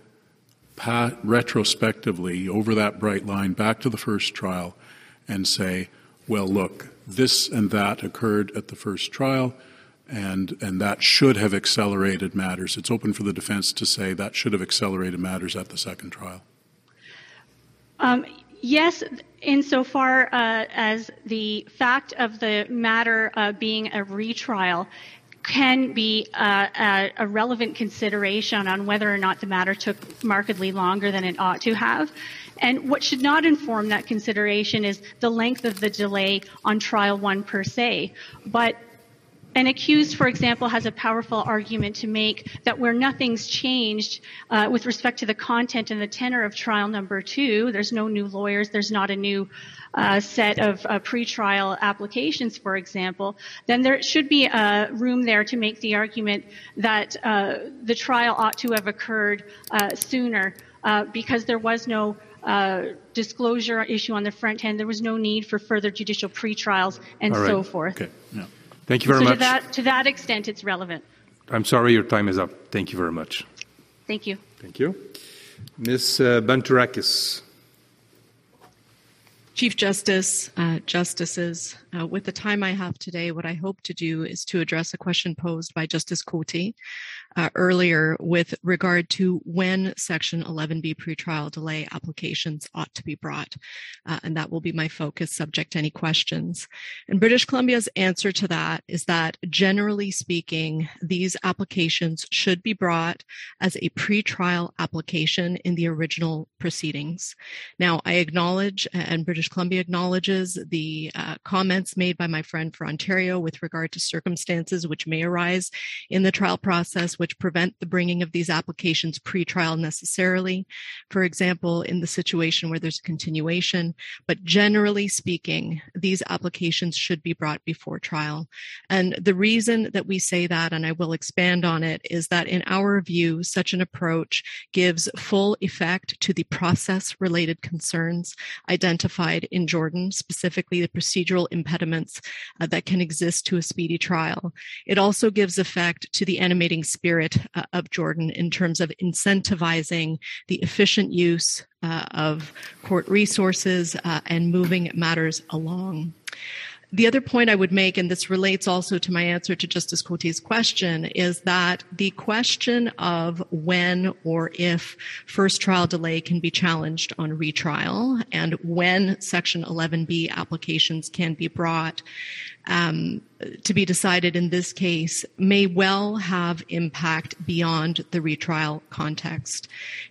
retrospectively over that bright line back to the first trial and say, well, look, this and that occurred at the first trial, and, and that should have accelerated matters. It's open for the defense to say that should have accelerated matters at the second trial.
Um, yes, insofar uh, as the fact of the matter uh, being a retrial can be uh, a, a, relevant consideration on whether or not the matter took markedly longer than it ought to have. And what should not inform that consideration is the length of the delay on trial one per se. But an accused, for example, has a powerful argument to make that where nothing's changed uh, with respect to the content and the tenor of trial number two, there's no new lawyers, there's not a new uh, set of uh, pretrial applications, for example, then there should be a room there to make the argument that uh, the trial ought to have occurred uh, sooner uh, because there was no uh, disclosure issue on the front end. There was no need for further judicial pretrials and right. so forth.
Okay. Yeah.
Thank you very
so
much.
To that, to that extent, it's relevant.
I'm sorry your time is up. Thank you very much.
Thank you.
Thank you. Ms. Uh, Banturakis.
Chief Justice, uh, Justices, uh, with the time I have today, what I hope to do is to address a question posed by Justice Cote uh, earlier with regard to when Section 11B pretrial delay applications ought to be brought. Uh, and that will be my focus, subject to any questions. And British Columbia's answer to that is that generally speaking, these applications should be brought as a pretrial application in the original proceedings. Now, I acknowledge, and British Columbia acknowledges the uh, comments made by my friend for Ontario with regard to circumstances which may arise in the trial process, which which prevent the bringing of these applications pre-trial necessarily. For example, in the situation where there's a continuation, but generally speaking, these applications should be brought before trial. And the reason that we say that, and I will expand on it, is that in our view, such an approach gives full effect to the process related concerns identified in Jordan, specifically the procedural impediments uh, that can exist to a speedy trial. It also gives effect to the animating spirit spirit uh, of Jordan in terms of incentivizing the efficient use uh, of court resources uh, and moving matters along. The other point I would make, and this relates also to my answer to Justice Cote's question, is that the question of when or if first trial delay can be challenged on retrial and when Section 11B applications can be brought um, to be decided in this case may well have impact beyond the retrial context.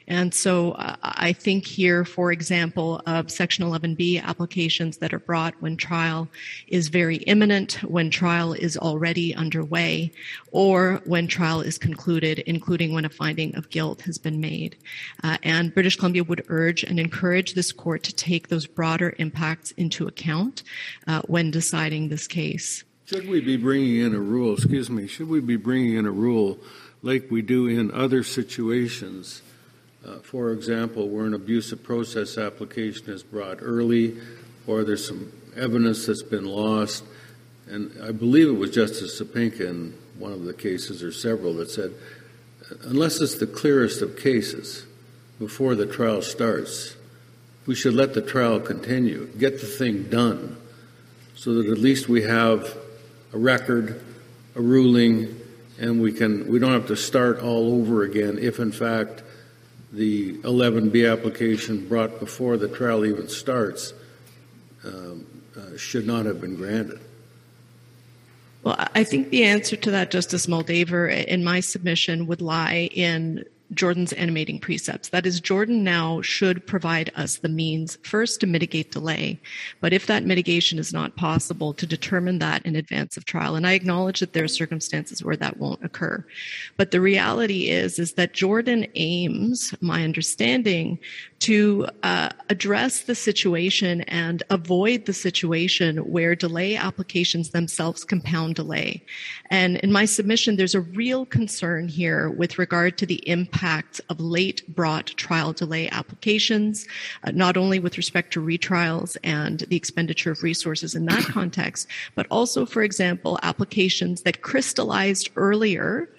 And so uh, I think here, for example, of Section 11B applications that are brought when trial is very imminent, when trial is already underway, or when trial is concluded, including when a finding of guilt has been made. Uh, and British Columbia would urge and encourage this court to take those broader impacts into account uh, when deciding this case.
Should we be bringing in a rule, excuse me, should we be bringing in a rule like we do in other situations? Uh, for example, where an abusive process application is brought early or there's some evidence that's been lost. And I believe it was Justice Sapinka in one of the cases or several that said, unless it's the clearest of cases before the trial starts, we should let the trial continue, get the thing done, so that at least we have a record, a ruling, and we can we don't have to start all over again if in fact the 11B application brought before the trial even starts um, uh, should not have been granted.
Well, I think the answer to that, Justice Moldaver, in my submission would lie in Jordan's animating precepts. That is, Jordan now should provide us the means first to mitigate delay, but if that mitigation is not possible, to determine that in advance of trial. And I acknowledge that there are circumstances where that won't occur. But the reality is, is that Jordan aims, my understanding, to uh, address the situation and avoid the situation where delay applications themselves compound delay. And in my submission, there's a real concern here with regard to the impact of late brought trial delay applications, uh, not only with respect to retrials and the expenditure of resources in that context, but also, for example, applications that crystallized earlier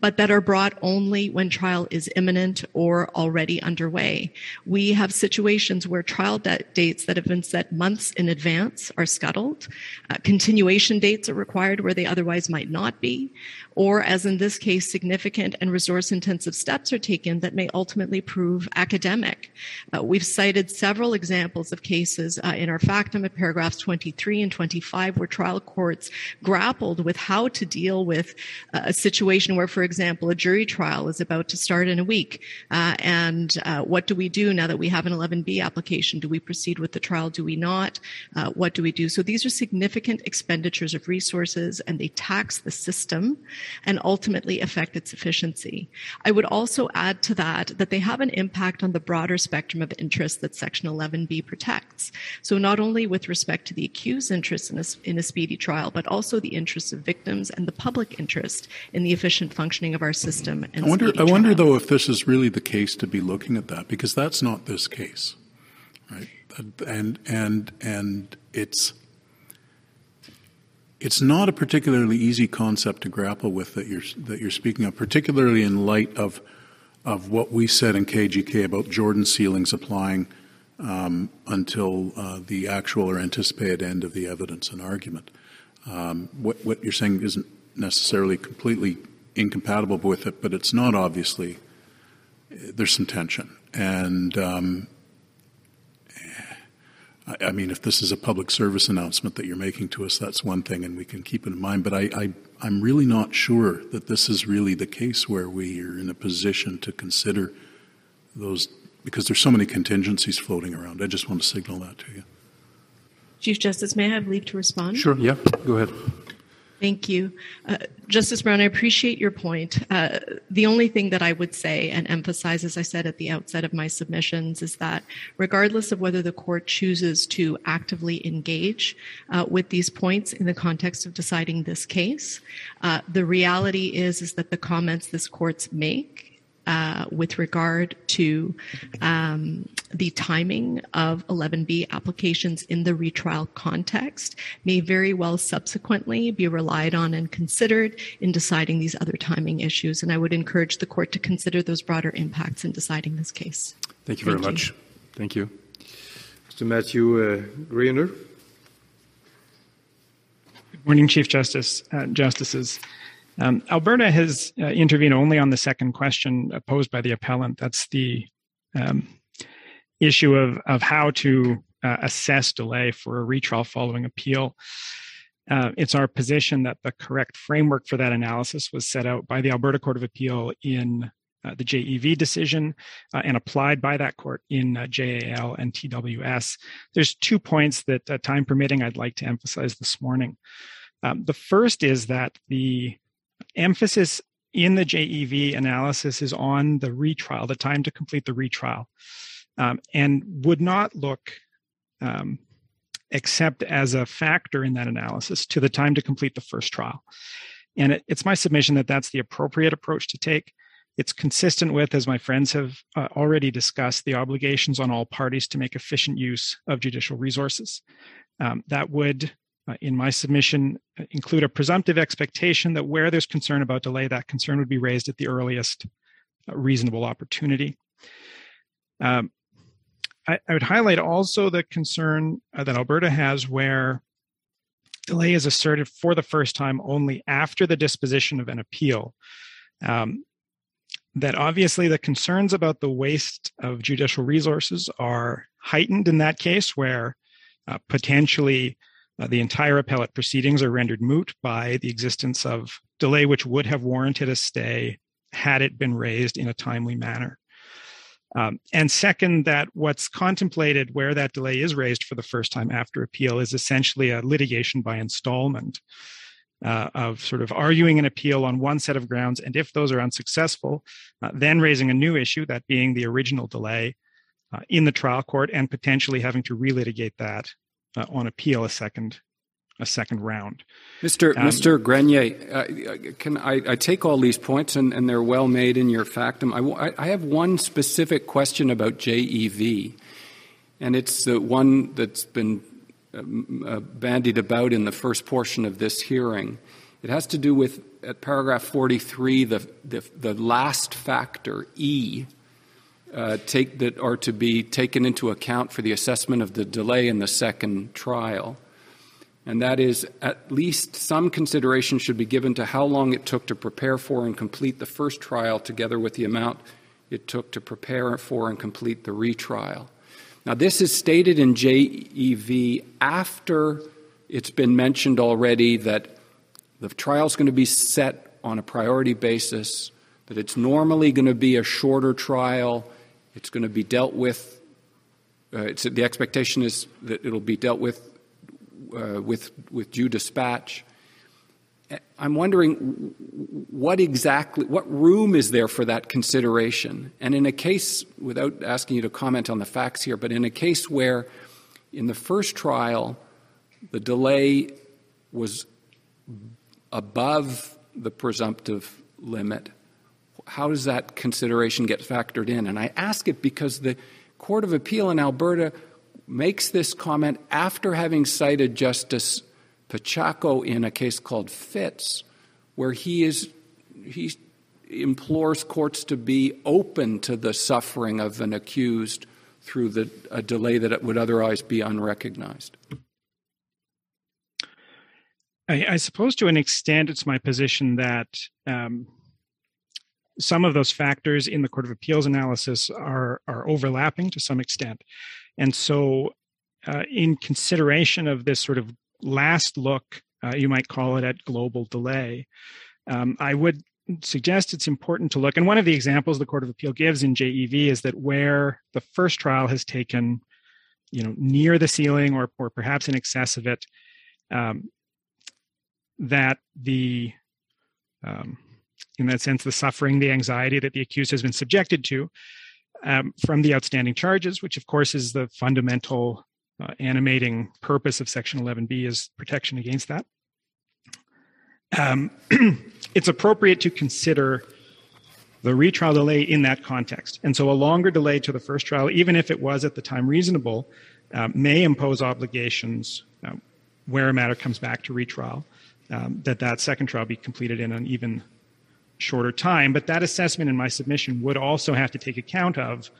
but that are brought only when trial is imminent or already underway. We have situations where trial dates that have been set months in advance are scuttled. Uh, continuation dates are required where they otherwise might not be or as in this case, significant and resource intensive steps are taken that may ultimately prove academic. Uh, we've cited several examples of cases uh, in our factum at paragraphs 23 and 25 where trial courts grappled with how to deal with uh, a situation where, for example, a jury trial is about to start in a week. Uh, and uh, what do we do now that we have an 11B application? Do we proceed with the trial? Do we not? Uh, what do we do? So these are significant expenditures of resources and they tax the system and ultimately affect its efficiency. I would also add to that that they have an impact on the broader spectrum of interests that Section 11B protects. So not only with respect to the accused interest in a, in a speedy trial, but also the interests of victims and the public interest in the efficient functioning of our system.
I wonder, I wonder though if this is really the case to be looking at that because that's not this case, right? And and and it's it's not a particularly easy concept to grapple with that you're that you're speaking of, particularly in light of of what we said in KGK about Jordan ceilings applying um, until uh, the actual or anticipated end of the evidence and argument. Um, what, what you're saying isn't necessarily completely incompatible with it, but it's not obviously. There's some tension, and um, I mean, if this is a public service announcement that you're making to us, that's one thing, and we can keep it in mind. But I, I, I'm really not sure that this is really the case where we are in a position to consider those because there's so many contingencies floating around. I just want to signal that to you.
Chief Justice, may I have leave to respond?
Sure. Yeah. Go ahead.
Thank you. Uh, Justice Brown, I appreciate your point. Uh, the only thing that I would say and emphasize, as I said at the outset of my submissions, is that regardless of whether the court chooses to actively engage uh, with these points in the context of deciding this case, uh, the reality is, is that the comments this courts make uh, with regard to um, the timing of 11B applications in the retrial context may very well subsequently be relied on and considered in deciding these other timing issues. And I would encourage the court to consider those broader impacts in deciding this case.
Thank you very Thank much. You. Thank you. Mr. Matthew uh, Greiner.
Good morning, Chief Justice, uh, Justices. Um, Alberta has uh, intervened only on the second question posed by the appellant. That's the um, issue of, of how to uh, assess delay for a retrial following appeal. Uh, it's our position that the correct framework for that analysis was set out by the Alberta Court of Appeal in uh, the JEV decision uh, and applied by that court in uh, JAL and TWS. There's two points that, uh, time permitting, I'd like to emphasize this morning. Um, the first is that the emphasis in the JEV analysis is on the retrial, the time to complete the retrial, um, and would not look um, except as a factor in that analysis to the time to complete the first trial. And it, it's my submission that that's the appropriate approach to take. It's consistent with, as my friends have uh, already discussed, the obligations on all parties to make efficient use of judicial resources. Um, that would uh, in my submission uh, include a presumptive expectation that where there's concern about delay, that concern would be raised at the earliest uh, reasonable opportunity. Um, I, I, would highlight also the concern uh, that Alberta has where delay is asserted for the first time only after the disposition of an appeal. Um, that obviously the concerns about the waste of judicial resources are heightened in that case where uh, potentially uh, the entire appellate proceedings are rendered moot by the existence of delay which would have warranted a stay had it been raised in a timely manner. Um, and second, that what's contemplated where that delay is raised for the first time after appeal is essentially a litigation by installment uh, of sort of arguing an appeal on one set of grounds. And if those are unsuccessful, uh, then raising a new issue, that being the original delay uh, in the trial court and potentially having to relitigate that uh, on appeal a second a second round.
Mr. Um, Mr. Grenier, uh, can I, I, take all these points and, and, they're well made in your factum. I, I, have one specific question about JEV, and it's the one that's been um, uh, bandied about in the first portion of this hearing. It has to do with at paragraph 43, the, the, the last factor, E, uh, take, that are to be taken into account for the assessment of the delay in the second trial and that is at least some consideration should be given to how long it took to prepare for and complete the first trial, together with the amount it took to prepare for and complete the retrial. Now, this is stated in JEV after it's been mentioned already that the trial is going to be set on a priority basis, that it's normally going to be a shorter trial, it's going to be dealt with. Uh, the expectation is that it'll be dealt with uh, with, with due dispatch. I'm wondering what exactly, what room is there for that consideration? And in a case, without asking you to comment on the facts here, but in a case where in the first trial the delay was above the presumptive limit, how does that consideration get factored in? And I ask it because the Court of Appeal in Alberta makes this comment after having cited Justice Pacheco in a case called Fitts, where he is he implores courts to be open to the suffering of an accused through the, a delay that would otherwise be unrecognized.
I, I, suppose to an extent it's my position that um, some of those factors in the Court of Appeals analysis are are overlapping to some extent. And so, uh, in consideration of this sort of last look, uh, you might call it at global delay, um, I would suggest it's important to look. And one of the examples the Court of Appeal gives in JEV is that where the first trial has taken, you know, near the ceiling or, or perhaps in excess of it, um, that the um, in that sense, the suffering, the anxiety that the accused has been subjected to um, from the outstanding charges, which of course is the fundamental uh, animating purpose of Section 11B is protection against that. Um, it's appropriate to consider the retrial delay in that context. And so a longer delay to the first trial, even if it was at the time reasonable, uh, may impose obligations uh, where a matter comes back to retrial, um, that that second trial be completed in an even shorter time. But that assessment in my submission would also have to take account of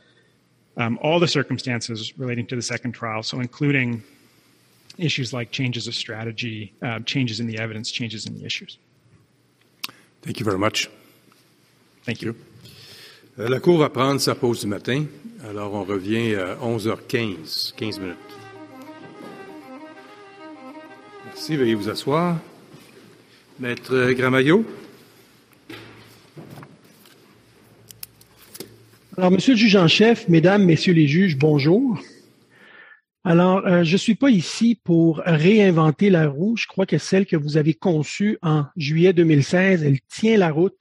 um, all the circumstances relating to the second trial, so including issues like changes of strategy, uh, changes in the evidence, changes in the issues.
Thank you very much.
Thank you.
Euh, la Cour va prendre sa pause du matin. Alors, on revient à 11h15, 15 minutes. Merci, veuillez vous asseoir. Maître Gramaillot.
Alors, Monsieur le juge en chef, Mesdames, Messieurs les juges, bonjour. Alors, euh, je ne suis pas ici pour réinventer la roue. Je crois que celle que vous avez conçue en juillet 2016, elle tient la route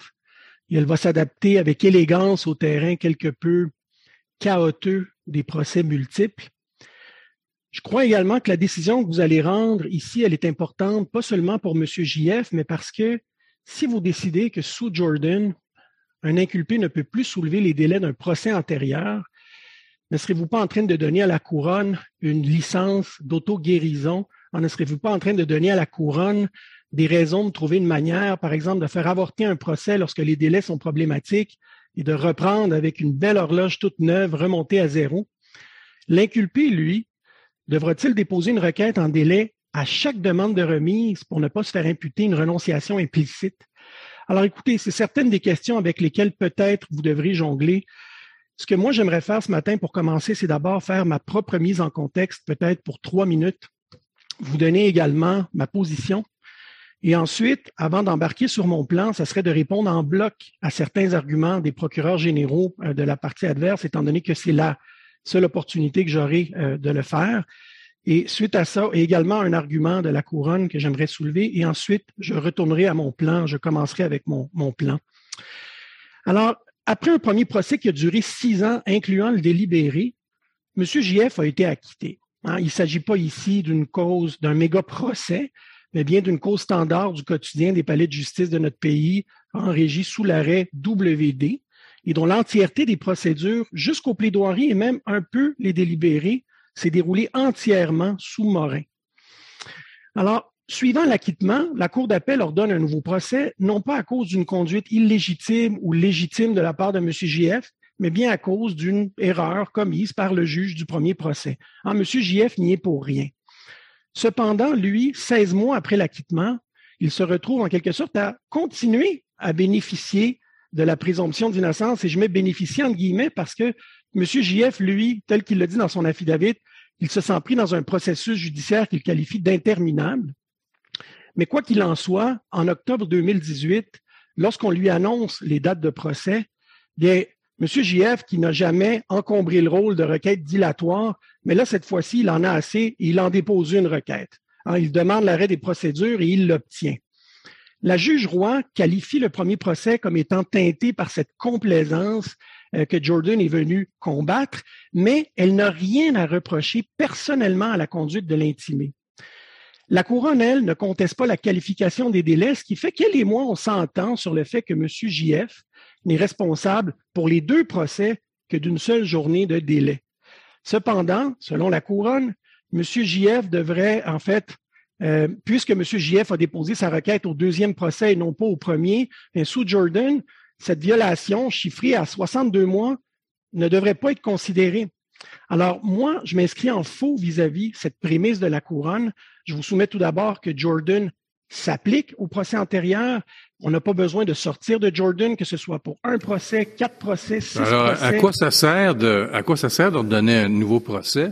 et elle va s'adapter avec élégance au terrain quelque peu chaotique des procès multiples. Je crois également que la décision que vous allez rendre ici, elle est importante, pas seulement pour M. JF, mais parce que si vous décidez que sous Jordan, un inculpé ne peut plus soulever les délais d'un procès antérieur, ne serez-vous pas en train de donner à la couronne une licence d'auto-guérison? Ne serez-vous pas en train de donner à la couronne des raisons de trouver une manière, par exemple, de faire avorter un procès lorsque les délais sont problématiques et de reprendre avec une belle horloge toute neuve, remontée à zéro? L'inculpé, lui, devra-t-il déposer une requête en délai à chaque demande de remise pour ne pas se faire imputer une renonciation implicite? Alors écoutez, c'est certaines des questions avec lesquelles peut-être vous devrez jongler. Ce que moi j'aimerais faire ce matin pour commencer, c'est d'abord faire ma propre mise en contexte, peut-être pour trois minutes, vous donner également ma position Et ensuite, avant d'embarquer sur mon plan, ça serait de répondre en bloc à certains arguments des procureurs généraux euh, de la partie adverse, étant donné que c'est la seule opportunité que j'aurai euh, de le faire. Et suite à ça, également un argument de la couronne que j'aimerais soulever. Et ensuite, je retournerai à mon plan. Je commencerai avec mon, mon plan. Alors, après un premier procès qui a duré six ans, incluant le délibéré, M. JF a été acquitté. Hein, il ne s'agit pas ici d'une cause, d'un méga procès, mais bien d'une cause standard du quotidien des palais de justice de notre pays, en régie sous l'arrêt WD, et dont l'entièreté des procédures, jusqu'aux plaidoiries et même un peu les délibérés, s'est déroulée entièrement sous Morin. Alors, suivant l'acquittement, la Cour d'appel ordonne un nouveau procès, non pas à cause d'une conduite illégitime ou légitime de la part de M. JF, mais bien à cause d'une erreur commise par le juge du premier procès. Ah, M. JF n'y est pour rien. Cependant, lui, 16 mois après l'acquittement, il se retrouve en quelque sorte à continuer à bénéficier de la présomption d'innocence, et je mets bénéficier en guillemets parce que M. JF, lui, tel qu'il le dit dans son affidavit, il se sent pris dans un processus judiciaire qu'il qualifie d'interminable. Mais quoi qu'il en soit, en octobre 2018, lorsqu'on lui annonce les dates de procès, bien, M. JF, qui n'a jamais encombré le rôle de requête dilatoire, mais là, cette fois-ci, il en a assez et il en dépose une requête. Hein, il demande l'arrêt des procédures et il l'obtient. La juge Roy qualifie le premier procès comme étant teinté par cette complaisance euh, que Jordan est venu combattre, mais elle n'a rien à reprocher personnellement à la conduite de l'intimé. La couronne, elle, ne conteste pas la qualification des délais, ce qui fait qu'elle et moi, on s'entend sur le fait que M. JF n'est responsable pour les deux procès que d'une seule journée de délai. Cependant, selon la couronne, M. JF devrait, en fait, euh, puisque M. JF a déposé sa requête au deuxième procès et non pas au premier, sous Jordan, cette violation chiffrée à 62 mois ne devrait pas être considérée. Alors, moi, je m'inscris en faux vis-à-vis -vis cette prémisse de la couronne. Je vous soumets tout d'abord que Jordan s'applique au procès antérieur. On n'a pas besoin de sortir de Jordan, que ce soit pour un procès, quatre procès, six
Alors,
procès.
À quoi ça sert de, à quoi ça sert de donner un nouveau procès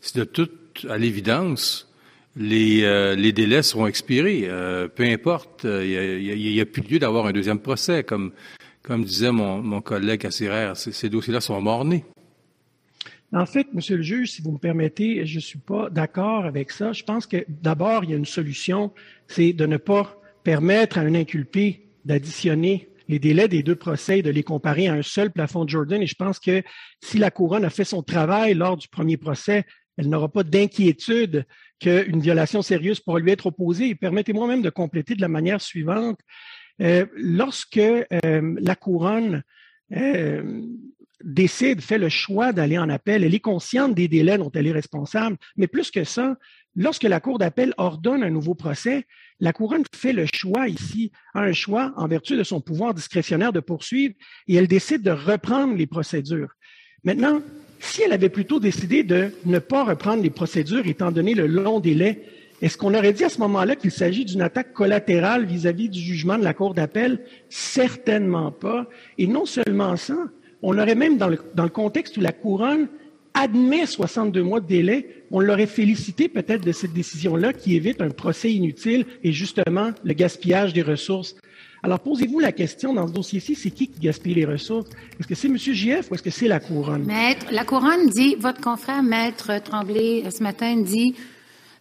si de toute, à l'évidence, les, euh, les délais seront expirés? Euh, peu importe, il n'y a, a, plus lieu d'avoir un deuxième procès, comme, comme disait mon, mon collègue Cassirer. Ces dossiers-là sont mornés.
En fait, Monsieur le juge, si vous me permettez, je ne suis pas d'accord avec ça. Je pense que d'abord, il y a une solution, c'est de ne pas permettre à un inculpé d'additionner les délais des deux procès, de les comparer à un seul plafond de Jordan. Et je pense que si la couronne a fait son travail lors du premier procès, elle n'aura pas d'inquiétude qu'une violation sérieuse pourra lui être opposée. Et permettez-moi même de compléter de la manière suivante. Euh, lorsque euh, la couronne euh, décide, fait le choix d'aller en appel, elle est consciente des délais dont elle est responsable, mais plus que ça, lorsque la Cour d'appel ordonne un nouveau procès, la couronne fait le choix ici, un choix en vertu de son pouvoir discrétionnaire de poursuivre, et elle décide de reprendre les procédures. Maintenant, si elle avait plutôt décidé de ne pas reprendre les procédures étant donné le long délai, est-ce qu'on aurait dit à ce moment-là qu'il s'agit d'une attaque collatérale vis-à-vis -vis du jugement de la Cour d'appel? Certainement pas. Et non seulement ça, on aurait même, dans le, dans le contexte où la couronne admet 62 mois de délai, on l'aurait félicité peut-être de cette décision-là qui évite un procès inutile et justement le gaspillage des ressources. Alors posez-vous la question dans ce dossier-ci, c'est qui qui gaspille les ressources? Est-ce que c'est M. JF ou est-ce que c'est la couronne?
Maître, la couronne dit, votre confrère Maître Tremblay ce matin dit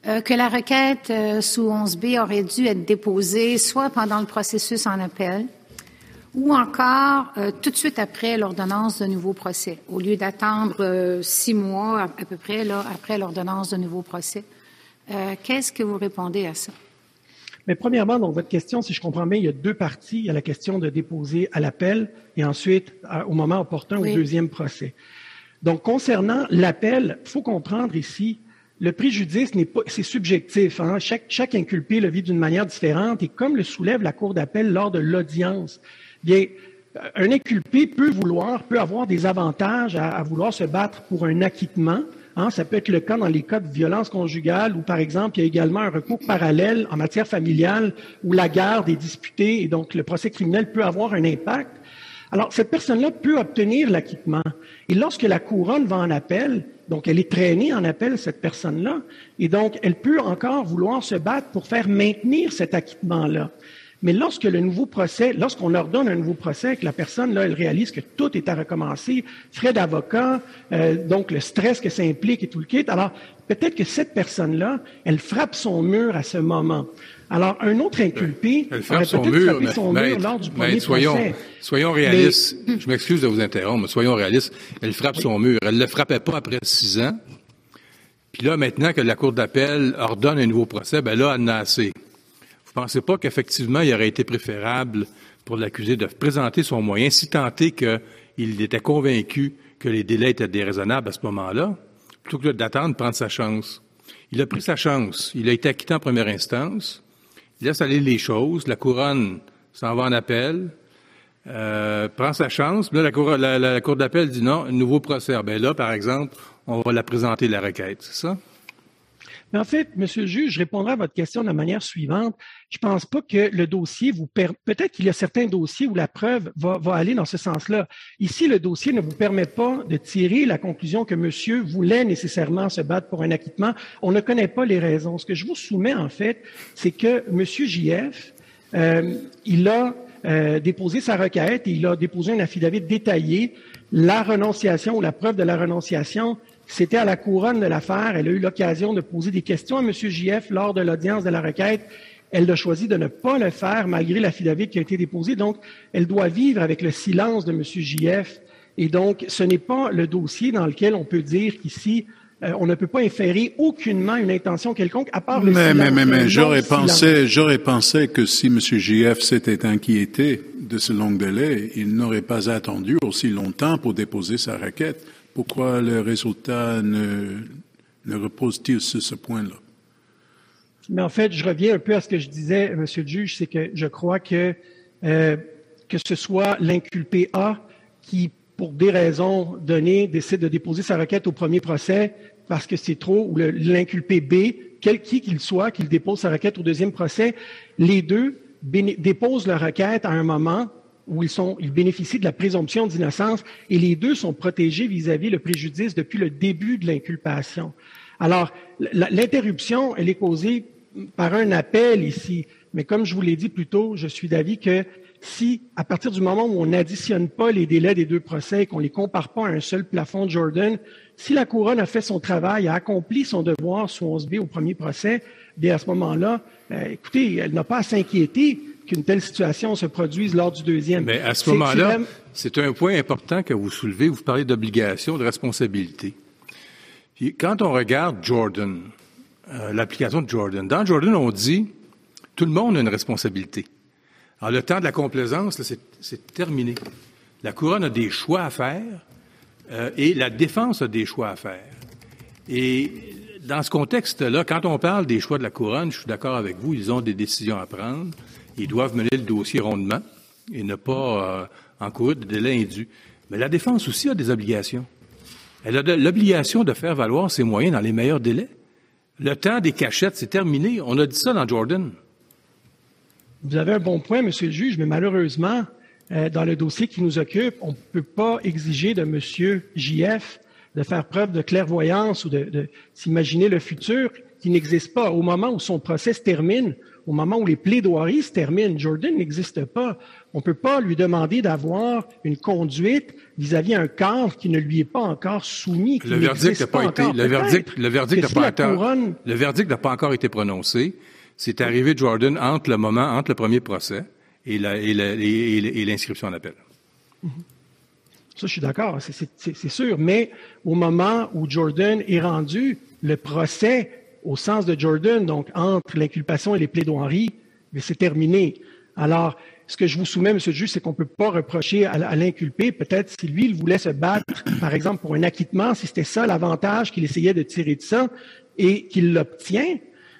euh, que la requête euh, sous 11B aurait dû être déposée soit pendant le processus en appel, ou encore euh, tout de suite après l'ordonnance de nouveau procès, au lieu d'attendre six mois à, peu près là, après l'ordonnance de nouveau procès. Qu'est-ce que vous répondez à ça?
Mais premièrement, donc votre question, si je comprends bien, il y a deux parties. Il y a la question de déposer à l'appel et ensuite, au moment opportun, au deuxième procès. Donc, concernant l'appel, il faut comprendre ici, le préjudice n'est pas, c'est subjectif. Hein? Chaque, chaque inculpé le vit d'une manière différente et comme le soulève la Cour d'appel lors de l'audience, bien, un inculpé peut vouloir, peut avoir des avantages à, vouloir se battre pour un acquittement. Hein, ça peut être le cas dans les cas de violence conjugale où, par exemple, il y a également un recours parallèle en matière familiale où la garde est disputée et donc le procès criminel peut avoir un impact. Alors, cette personne-là peut obtenir l'acquittement. Et lorsque la couronne va en appel, Donc, elle est traînée en appel, cette personne-là. Et donc, elle peut encore vouloir se battre pour faire maintenir cet acquittement-là. Mais lorsque le nouveau procès, lorsqu'on leur donne un nouveau procès, que la personne, là, elle réalise que tout est à recommencer, frais d'avocat, euh, donc le stress que ça implique et tout le kit, alors peut-être que cette personne-là, elle frappe son mur à ce moment. Alors, un autre inculpé
elle frappe son mur, mais, son mur lors du premier soyons, procès. Soyons réalistes. Je m'excuse de vous interrompre, mais soyons réalistes. Elle frappe son mur. Elle ne le frappait pas après six ans. Puis là, maintenant que la Cour d'appel ordonne un nouveau procès, ben là, elle en a assez. Vous pensez pas qu'effectivement, il aurait été préférable pour l'accusé de présenter son moyen, si tant est qu'il était convaincu que les délais étaient déraisonnables à ce moment-là, plutôt que d'attendre, prendre sa chance? Il a pris sa chance. Il a été acquitté en première instance. Laisse aller les choses. La couronne s'en va en appel. Euh, prend sa chance. Là, la cour, la, cour d'appel dit non, un nouveau procès. Ah, ben là, par exemple, on va la présenter la requête, c'est ça?
En fait, Monsieur le juge, je répondrai à votre question de la manière suivante. Je ne pense pas que le dossier vous permet. Peut-être qu'il y a certains dossiers où la preuve va, va aller dans ce sens-là. Ici, le dossier ne vous permet pas de tirer la conclusion que Monsieur voulait nécessairement se battre pour un acquittement. On ne connaît pas les raisons. Ce que je vous soumets, en fait, c'est que Monsieur JF, euh, il a euh, déposé sa requête et il a déposé un affidavit détaillé. La renonciation ou la preuve de la renonciation, c'était à la couronne de l'affaire. Elle a eu l'occasion de poser des questions à M. JF lors de l'audience de la requête. Elle a choisi de ne pas le faire malgré l'affidavit qui a été déposé. Donc, elle doit vivre avec le silence de M. JF. Et donc, ce n'est pas le dossier dans lequel on peut dire qu'ici, euh, on ne peut pas inférer aucunement une intention quelconque, à part le
mais,
silence.
Mais, mais, mais, j'aurais pensé, j'aurais pensé que si M. JF s'était inquiété de ce long délai, il n'aurait pas attendu aussi longtemps pour déposer sa requête. Pourquoi le résultat ne, ne repose-t-il sur ce point-là?
Mais en fait, je reviens un peu à ce que je disais, Monsieur le juge, c'est que je crois que euh, que ce soit l'inculpé A qui pour des raisons données, décide de déposer sa requête au premier procès parce que c'est trop, ou l'inculpé B, quel qui qu'il soit, qu'il dépose sa requête au deuxième procès, les deux déposent leur requête à un moment où ils, sont, ils bénéficient de la présomption d'innocence et les deux sont protégés vis-à-vis -vis le préjudice depuis le début de l'inculpation. Alors, l'interruption, elle est causée par un appel ici, mais comme je vous l'ai dit plus tôt, je suis d'avis que si, à partir du moment où on n'additionne pas les délais des deux procès et qu'on les compare pas à un seul plafond de Jordan, si la couronne a fait son travail, a accompli son devoir sous 11B au premier procès, bien à ce moment-là, euh, écoutez, elle n'a pas à s'inquiéter qu'une telle situation se produise lors du deuxième.
Mais à ce moment-là, c'est un point important que vous soulevez. Vous parlez d'obligation, de responsabilité. Puis quand on regarde Jordan, euh, l'application de Jordan, dans Jordan, on dit tout le monde a une responsabilité. Alors, le temps de la complaisance, c'est terminé. La couronne a des choix à faire euh, et la défense a des choix à faire. Et dans ce contexte-là, quand on parle des choix de la couronne, je suis d'accord avec vous, ils ont des décisions à prendre. Ils doivent mener le dossier rondement et ne pas euh, encourir de délais indus. Mais la défense aussi a des obligations. Elle a l'obligation de faire valoir ses moyens dans les meilleurs délais. Le temps des cachettes, c'est terminé. On a dit ça dans Jordan.
Vous avez un bon point, Monsieur le juge, mais malheureusement, euh, dans le dossier qui nous occupe, on ne peut pas exiger de Monsieur JF de faire preuve de clairvoyance ou de, de s'imaginer le futur qui n'existe pas. Au moment où son procès se termine, au moment où les plaidoiries se terminent, Jordan n'existe pas. On ne peut pas lui demander d'avoir une conduite vis-à-vis un cadre qui ne lui est pas encore soumis.
le verdict n'a pas, été, le verdict, le verdict n'a pas, le verdict n'a pas encore été prononcé. C'est arrivé, Jordan, entre le moment, entre le premier procès et, l'inscription en appel.
Ça, je suis d'accord, c'est sûr. Mais au moment où Jordan est rendu, le procès, au sens de Jordan, donc entre l'inculpation et les plaidoiries, c'est terminé. Alors, ce que je vous soumets, Monsieur le juge, c'est qu'on ne peut pas reprocher à, l'inculpé, peut-être si lui, il voulait se battre, par exemple, pour un acquittement, si c'était ça l'avantage qu'il essayait de tirer de ça, et qu'il l'obtient,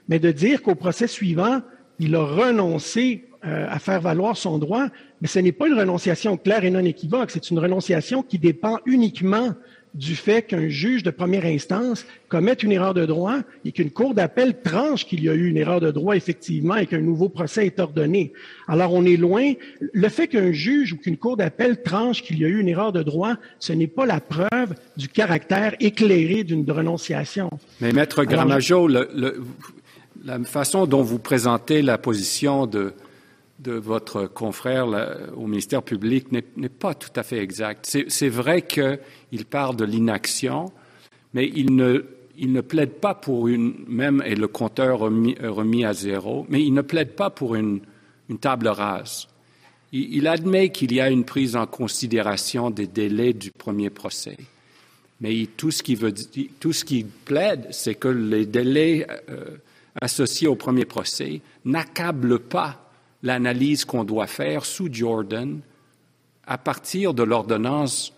mais de dire qu'au procès suivant, il a renoncé euh, à faire valoir son droit, mais ce n'est pas une renonciation claire et non équivoque, c'est une renonciation qui dépend uniquement du fait qu'un juge de première instance commette une erreur de droit et qu'une cour d'appel tranche qu'il y a eu une erreur de droit effectivement et qu'un nouveau procès est ordonné. Alors on est loin. Le fait qu'un juge ou qu'une cour d'appel tranche qu'il y a eu une erreur de droit, ce n'est pas la preuve du caractère éclairé d'une renonciation.
Mais maître Gramajo, la façon dont vous présentez la position de de votre confrère au ministère public n'est pas tout à fait exact. C'est vrai qu'il parle de l'inaction, mais il ne, plaide pas pour une, même, et le compteur remis, remis à zéro, mais il ne plaide pas pour une, table rase. Il, admet qu'il y a une prise en considération des délais du premier procès. Mais tout ce qu'il qu'il plaide, c'est que les délais euh, associés au premier procès n'accablent pas l'analyse qu'on doit faire sous Jordan à partir de l'ordonnance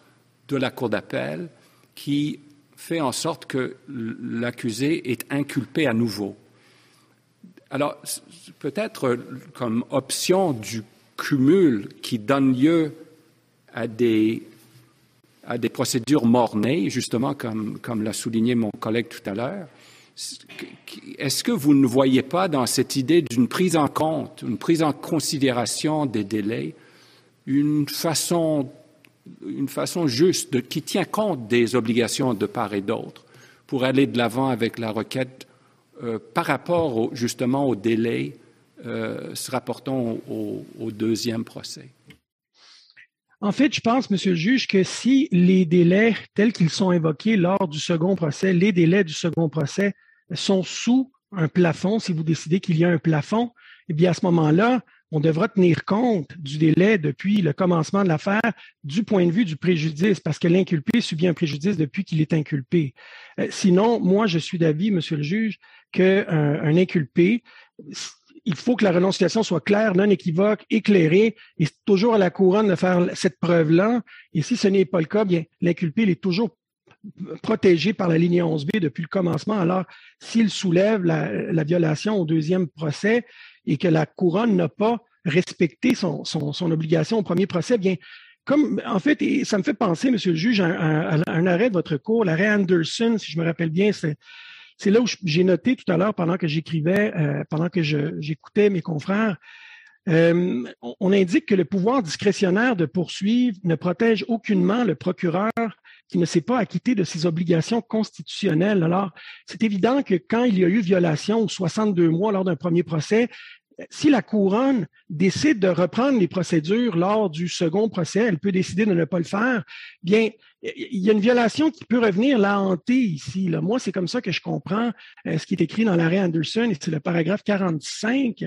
de la Cour d'appel qui fait en sorte que l'accusé est inculpé à nouveau. Alors, peut-être comme option du cumul qui donne lieu à des, à des procédures mornées, justement comme l'a souligné mon collègue tout à l'heure, est-ce que vous ne voyez pas dans cette idée d'une prise en compte, une prise en considération des délais, une façon, une façon juste qui tient compte des obligations de part et d'autre pour aller de l'avant avec la requête euh, par rapport justement aux délais euh, se rapportant au, deuxième procès?
En fait, je pense, Monsieur le juge, que si les délais tels qu'ils sont invoqués lors du second procès, les délais du second procès sont sous un plafond, si vous décidez qu'il y a un plafond, eh bien, à ce moment-là, on devra tenir compte du délai depuis le commencement de l'affaire du point de vue du préjudice, parce que l'inculpé subit un préjudice depuis qu'il est inculpé. Euh, sinon, moi, je suis d'avis, monsieur le juge, qu'un un inculpé, il faut que la renonciation soit claire, non équivoque, éclairée, et c'est toujours à la couronne de faire cette preuve-là. Et si ce n'est pas le cas, bien, l'inculpé, il est toujours protégé par la ligne 11B depuis le commencement. Alors, s'il soulève la, violation au deuxième procès et que la couronne n'a pas respecté son, obligation au premier procès, bien, comme en fait, et ça me fait penser, Monsieur le juge, à, un arrêt de votre cours, l'arrêt Anderson, si je me rappelle bien, c'est là où j'ai noté tout à l'heure pendant que j'écrivais, euh, pendant que j'écoutais mes confrères, euh, on indique que le pouvoir discrétionnaire de poursuivre ne protège aucunement le procureur qui ne s'est pas acquitté de ses obligations constitutionnelles. Alors, c'est évident que quand il y a eu violation ou 62 mois lors d'un premier procès, si la couronne décide de reprendre les procédures lors du second procès, elle peut décider de ne pas le faire. Bien, il y a une violation qui peut revenir la hanter ici. Là. Moi, c'est comme ça que je comprends euh, ce qui est écrit dans l'arrêt Anderson, et c'est le paragraphe 45.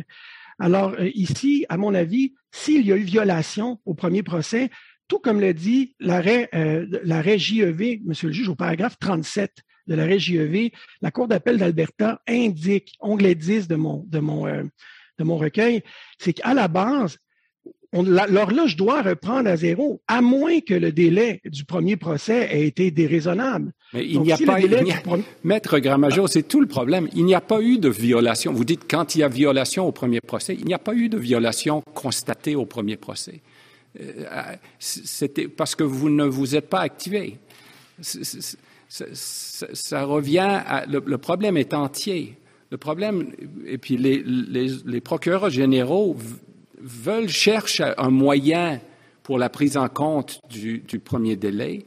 Alors euh, ici, à mon avis, s'il y a eu violation au premier procès, tout comme l'a dit l'arrêt, euh, JEV, Monsieur le juge, au paragraphe 37 de l'arrêt JEV, la Cour d'appel d'Alberta indique, onglet 10 de mon, de mon, euh, de mon recueil, c'est qu'à la base, l'horloge doit reprendre à zéro, à moins que le délai du premier procès ait été déraisonnable.
Mais il n'y a pas eu, Maître Gramajo, c'est tout le problème. Il n'y a pas eu de violation. Vous dites quand il y a violation au premier procès, il n'y a pas eu de violation constatée au premier procès. Euh, c'était parce que vous ne vous êtes pas activé. Ça, revient à. Le, problème est entier. Le problème, et puis les, les, procureurs généraux veulent, chercher un moyen pour la prise en compte du, premier délai.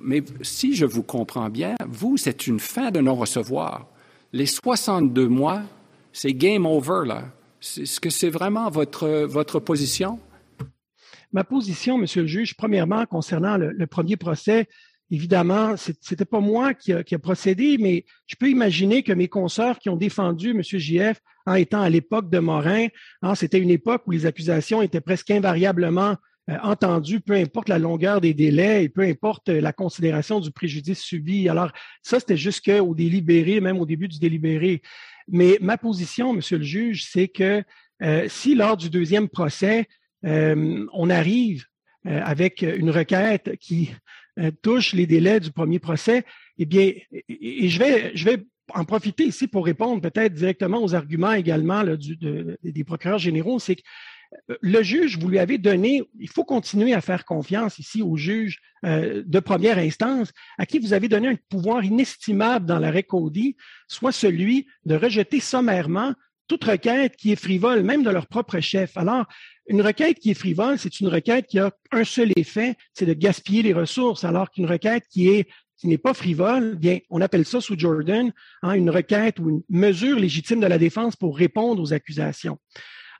Mais si je vous comprends bien, vous, c'est une fin de non-recevoir. Les 62 mois, c'est game over, là. Est-ce que c'est vraiment votre, votre position?
Ma position, Monsieur le juge, premièrement, concernant le, premier procès, évidemment, c'était pas moi qui a, procédé, mais je peux imaginer que mes consoeurs qui ont défendu M. JF en étant à l'époque de Morin, hein, c'était une époque où les accusations étaient presque invariablement euh, entendues, peu importe la longueur des délais et peu importe la considération du préjudice subi. Alors, ça, c'était jusqu'au délibéré, même au début du délibéré. Mais ma position, Monsieur le juge, c'est que euh, si lors du deuxième procès, euh, on arrive euh, avec une requête qui euh, touche les délais du premier procès, eh bien, et, je vais, en profiter ici pour répondre peut-être directement aux arguments également des procureurs généraux, c'est que le juge, vous lui avez donné, il faut continuer à faire confiance ici au juge euh, de première instance, à qui vous avez donné un pouvoir inestimable dans l'arrêt Cody, soit celui de rejeter sommairement toute requête qui est frivole, même de leur propre chef. Alors, une requête qui est frivole, c'est une requête qui a un seul effet, c'est de gaspiller les ressources, alors qu'une requête qui est qui n'est pas frivole, bien, on appelle ça sous Jordan hein, une requête ou une mesure légitime de la défense pour répondre aux accusations.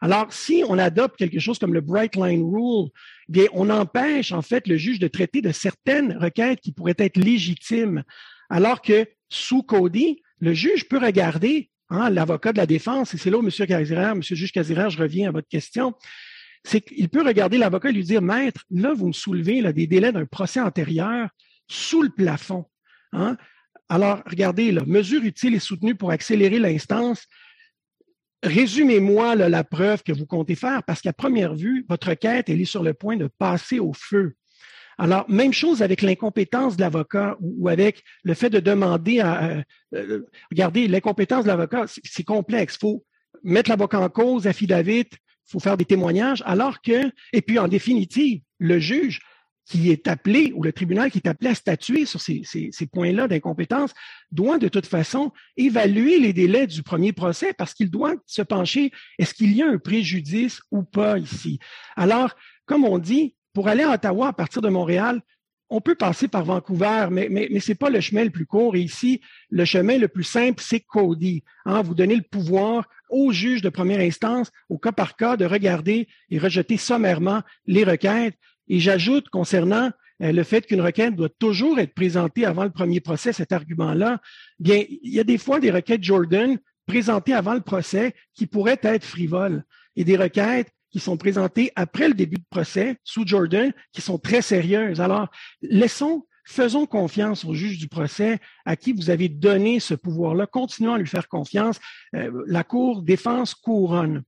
Alors, si on adopte quelque chose comme le Bright Line Rule, bien, on empêche en fait le juge de traiter de certaines requêtes qui pourraient être légitimes, alors que sous Cody, le juge peut regarder hein, l'avocat de la défense, et c'est là où M. Casiraire, M. juge Casiraire, je reviens à votre question, c'est qu'il peut regarder l'avocat et lui dire, Maître, là, vous me soulevez là, des délais d'un procès antérieur sous le plafond. Hein? Alors, regardez, mesure utile et soutenue pour accélérer l'instance. Résumez-moi la preuve que vous comptez faire, parce qu'à première vue, votre quête, elle est sur le point de passer au feu. Alors, même chose avec l'incompétence de l'avocat ou, avec le fait de demander à... Euh, euh, regardez, l'incompétence de l'avocat, c'est complexe. Il faut mettre l'avocat en cause, affidavit, il faut faire des témoignages, alors que, et puis en définitive, le juge qui est appelé, ou le tribunal qui est appelé à statuer sur ces, points-là d'incompétence, doit de toute façon évaluer les délais du premier procès parce qu'il doit se pencher, est-ce qu'il y a un préjudice ou pas ici? Alors, comme on dit, pour aller à Ottawa à partir de Montréal, on peut passer par Vancouver, mais, mais, mais ce n'est pas le chemin le plus court. Et ici, le chemin le plus simple, c'est Cody. Hein, vous donnez le pouvoir au juge de première instance, au cas par cas, de regarder et rejeter sommairement les requêtes. Et j'ajoute concernant euh, le fait qu'une requête doit toujours être présentée avant le premier procès, cet argument-là, bien, il y a des fois des requêtes Jordan présentées avant le procès qui pourraient être frivoles et des requêtes qui sont présentées après le début de procès sous Jordan qui sont très sérieuses. Alors, laissons, faisons confiance au juge du procès à qui vous avez donné ce pouvoir-là. Continuons à lui faire confiance. Euh, la Cour défense couronne.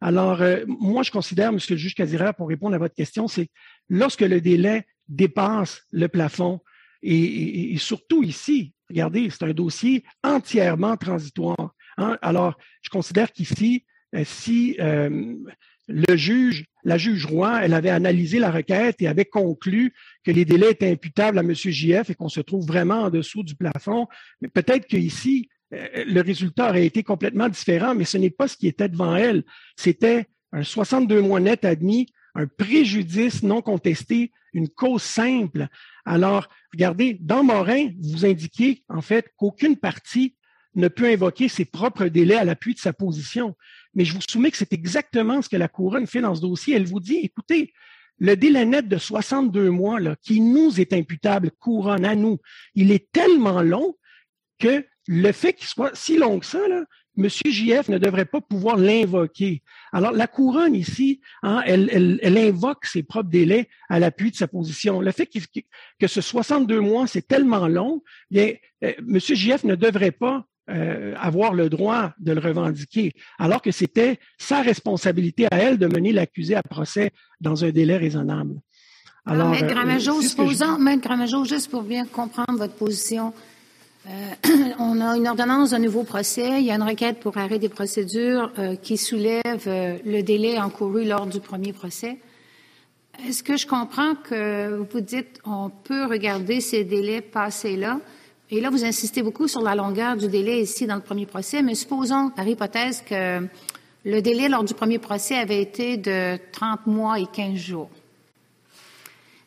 Alors, euh, moi, je considère, Monsieur le juge Casiraire, pour répondre à votre question, c'est lorsque le délai dépasse le plafond, et, surtout ici, regardez, c'est un dossier entièrement transitoire. Hein. Alors, je considère qu'ici, euh, si euh, le juge, la juge Roy, elle avait analysé la requête et avait conclu que les délais étaient imputables à M. JF et qu'on se trouve vraiment en dessous du plafond, mais peut-être qu'ici, euh, le résultat aurait été complètement différent, mais ce n'est pas ce qui était devant elle. C'était un 62 mois net admis, un préjudice non contesté, une cause simple. Alors, regardez, dans Morin, vous indiquez en fait qu'aucune partie ne peut invoquer ses propres délais à l'appui de sa position. Mais je vous soumets que c'est exactement ce que la couronne fait dans ce dossier. Elle vous dit, écoutez, le délai net de 62 mois là, qui nous est imputable, couronne à nous, il est tellement long que le fait qu'il soit si long que ça, là, M. JF ne devrait pas pouvoir l'invoquer. Alors, la couronne ici, hein, elle, invoque ses propres délais à l'appui de sa position. Le fait que ce 62 mois, c'est tellement long, bien, euh, M. JF ne devrait pas euh, avoir le droit de le revendiquer, alors que c'était sa responsabilité à elle de mener l'accusé à procès dans un délai raisonnable.
Alors, Maître euh, Gramajo, supposons, Maître Gramajo, juste pour bien comprendre votre position, euh, on a une ordonnance d'un nouveau procès. Il y a une requête pour arrêt des procédures euh, qui soulève euh, le délai encouru lors du premier procès. Est-ce que je comprends que vous dites on peut regarder ces délais passés là? Et là, vous insistez beaucoup sur la longueur du délai ici dans le premier procès, mais supposons, par hypothèse, que le délai lors du premier procès avait été de 30 mois et 15 jours.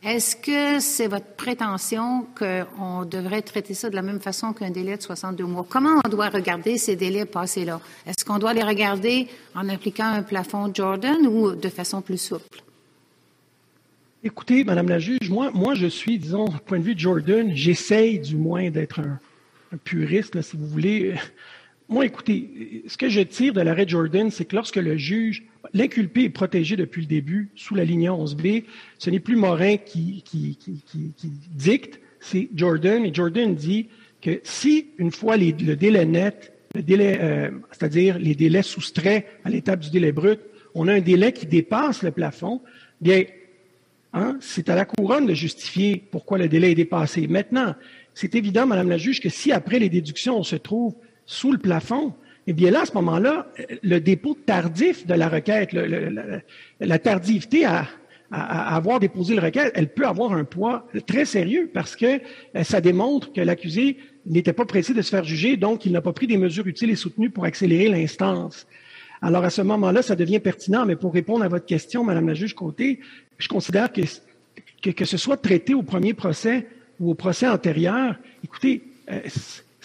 Est-ce que c'est votre prétention qu'on devrait traiter ça de la même façon qu'un délai de 62 mois? Comment on doit regarder ces délais passés-là? Est-ce qu'on doit les regarder en appliquant un plafond Jordan ou de façon plus souple?
Écoutez, Madame la juge, moi, moi je suis, disons, point de vue de Jordan, j'essaye du moins d'être un, puriste, si vous voulez. Moi, écoutez, ce que je tire de l'arrêt Jordan, c'est que lorsque le juge L'inculpé est protégé depuis le début sous la ligne 11B. Ce n'est plus Morin qui, dicte, c'est Jordan. Et Jordan dit que si, une fois le délai net, le délai, euh, c'est-à-dire les délais soustraits à l'étape du délai brut, on a un délai qui dépasse le plafond, bien, hein, c'est à la couronne de justifier pourquoi le délai est dépassé. Maintenant, c'est évident, Madame la juge, que si après les déductions, on se trouve sous le plafond, eh bien là, à ce moment-là, le dépôt tardif de la requête, la tardivité à, avoir déposé le requête, elle peut avoir un poids très sérieux parce que euh, ça démontre que l'accusé n'était pas pressé de se faire juger, donc il n'a pas pris des mesures utiles et soutenues pour accélérer l'instance. Alors à ce moment-là, ça devient pertinent, mais pour répondre à votre question, Madame la juge Côté, je considère que, que, que ce soit traité au premier procès ou au procès antérieur, écoutez, euh,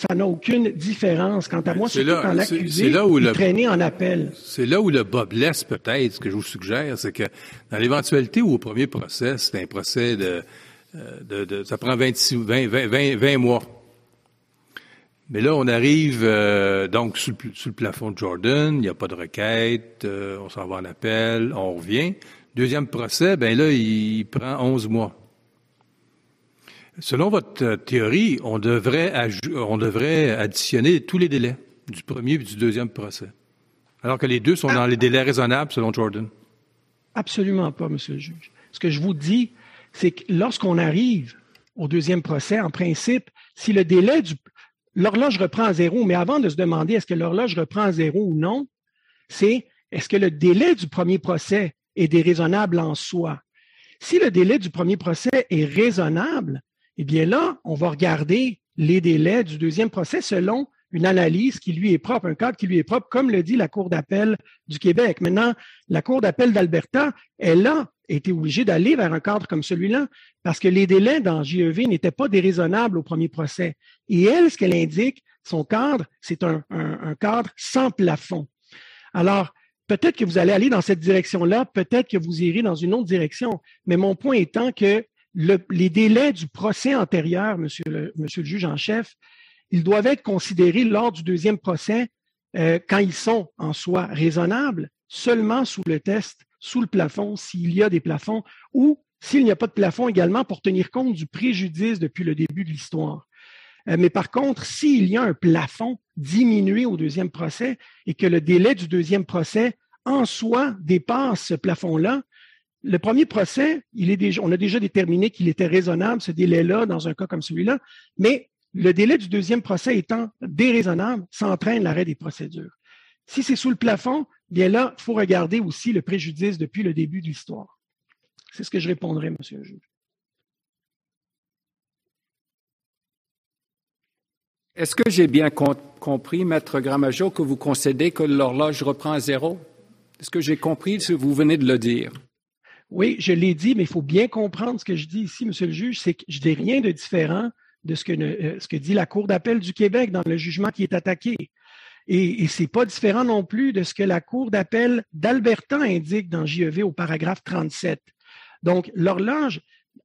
ça n'a aucune différence. Quant à moi, c'est quand l'accusé est, traîné en appel.
C'est là où le bas blesse peut-être, ce que je vous suggère, c'est que dans l'éventualité où au premier procès, c'est un procès de, euh, de, ça prend 26, 20, 20, 20, mois. Mais là, on arrive euh, donc sous le, plafond de Jordan, il n'y a pas de requête, euh, on s'en va en appel, on revient. Deuxième procès, ben là, il prend 11 mois. Selon votre euh, théorie, on devrait, on devrait additionner tous les délais du premier et du deuxième procès, alors que les deux sont dans les délais raisonnables selon Jordan.
Absolument pas, Monsieur le juge. Ce que je vous dis, c'est que lorsqu'on arrive au deuxième procès, en principe, si le délai du... L'horloge reprend à zéro, mais avant de se demander est-ce que l'horloge reprend à zéro ou non, c'est est-ce que le délai du premier procès est déraisonnable en soi? Si le délai du premier procès est raisonnable, eh bien là, on va regarder les délais du deuxième procès selon une analyse qui lui est propre, un cadre qui lui est propre, comme le dit la Cour d'appel du Québec. Maintenant, la Cour d'appel d'Alberta, elle a été obligée d'aller vers un cadre comme celui-là parce que les délais dans JEV n'étaient pas déraisonnables au premier procès. Et elle, ce qu'elle indique, son cadre, c'est un, un cadre sans plafond. Alors, peut-être que vous allez aller dans cette direction-là, peut-être que vous irez dans une autre direction, mais mon point étant que les délais du procès antérieur, monsieur le, monsieur le juge en chef, ils doivent être considérés lors du deuxième procès euh, quand ils sont en soi raisonnables, seulement sous le test, sous le plafond, s'il y a des plafonds, ou s'il n'y a pas de plafond également pour tenir compte du préjudice depuis le début de l'histoire. Euh, mais par contre, s'il y a un plafond diminué au deuxième procès et que le délai du deuxième procès en soi dépasse ce plafond-là, le premier procès, on a déjà déterminé qu'il était raisonnable, ce délai-là, dans un cas comme celui-là, mais le délai du deuxième procès étant déraisonnable, ça entraîne l'arrêt des procédures. Si c'est sous le plafond, bien là, il faut regarder aussi le préjudice depuis le début de l'histoire. C'est ce que je répondrai, monsieur le juge.
Est-ce que j'ai bien compris, Maître Gramajo, que vous concédez que l'horloge reprend à zéro? Est-ce que j'ai compris ce que vous venez de le dire?
Oui, je l'ai dit, mais il faut bien comprendre ce que je dis ici, Monsieur le juge, c'est que je dis rien de différent de ce que, euh, ce que dit la Cour d'appel du Québec dans le jugement qui est attaqué. Et, et c'est pas différent non plus de ce que la Cour d'appel d'Alberta indique dans JEV au paragraphe 37. Donc, l'horloge,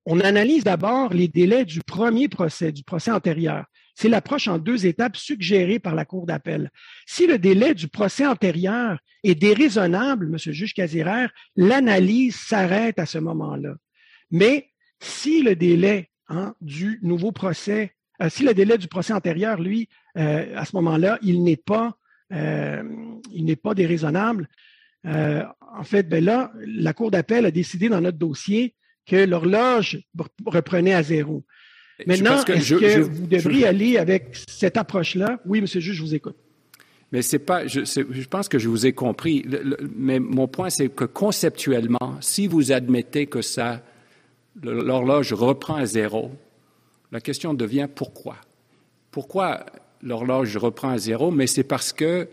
on analyse d'abord les délais du premier procès, du procès antérieur. C'est l'approche en deux étapes suggérée par la Cour d'appel. Si le délai du procès antérieur est déraisonnable, Monsieur le juge Casiraire, l'analyse s'arrête à ce moment-là. Mais si le délai hein, du nouveau procès, euh, si le délai du procès antérieur, lui, euh, à ce moment-là, il n'est pas, euh, il n'est pas déraisonnable. en fait, ben là, la Cour d'appel a décidé dans notre dossier que l'horloge reprenait à zéro. Maintenant, est-ce que, vous devriez aller avec cette approche-là? Oui, monsieur le juge, je vous écoute.
Mais c'est pas, je, je, pense que je vous ai compris. mais mon point, c'est que conceptuellement, si vous admettez que ça, l'horloge reprend à zéro, la question devient pourquoi? Pourquoi l'horloge reprend à zéro? Mais c'est parce que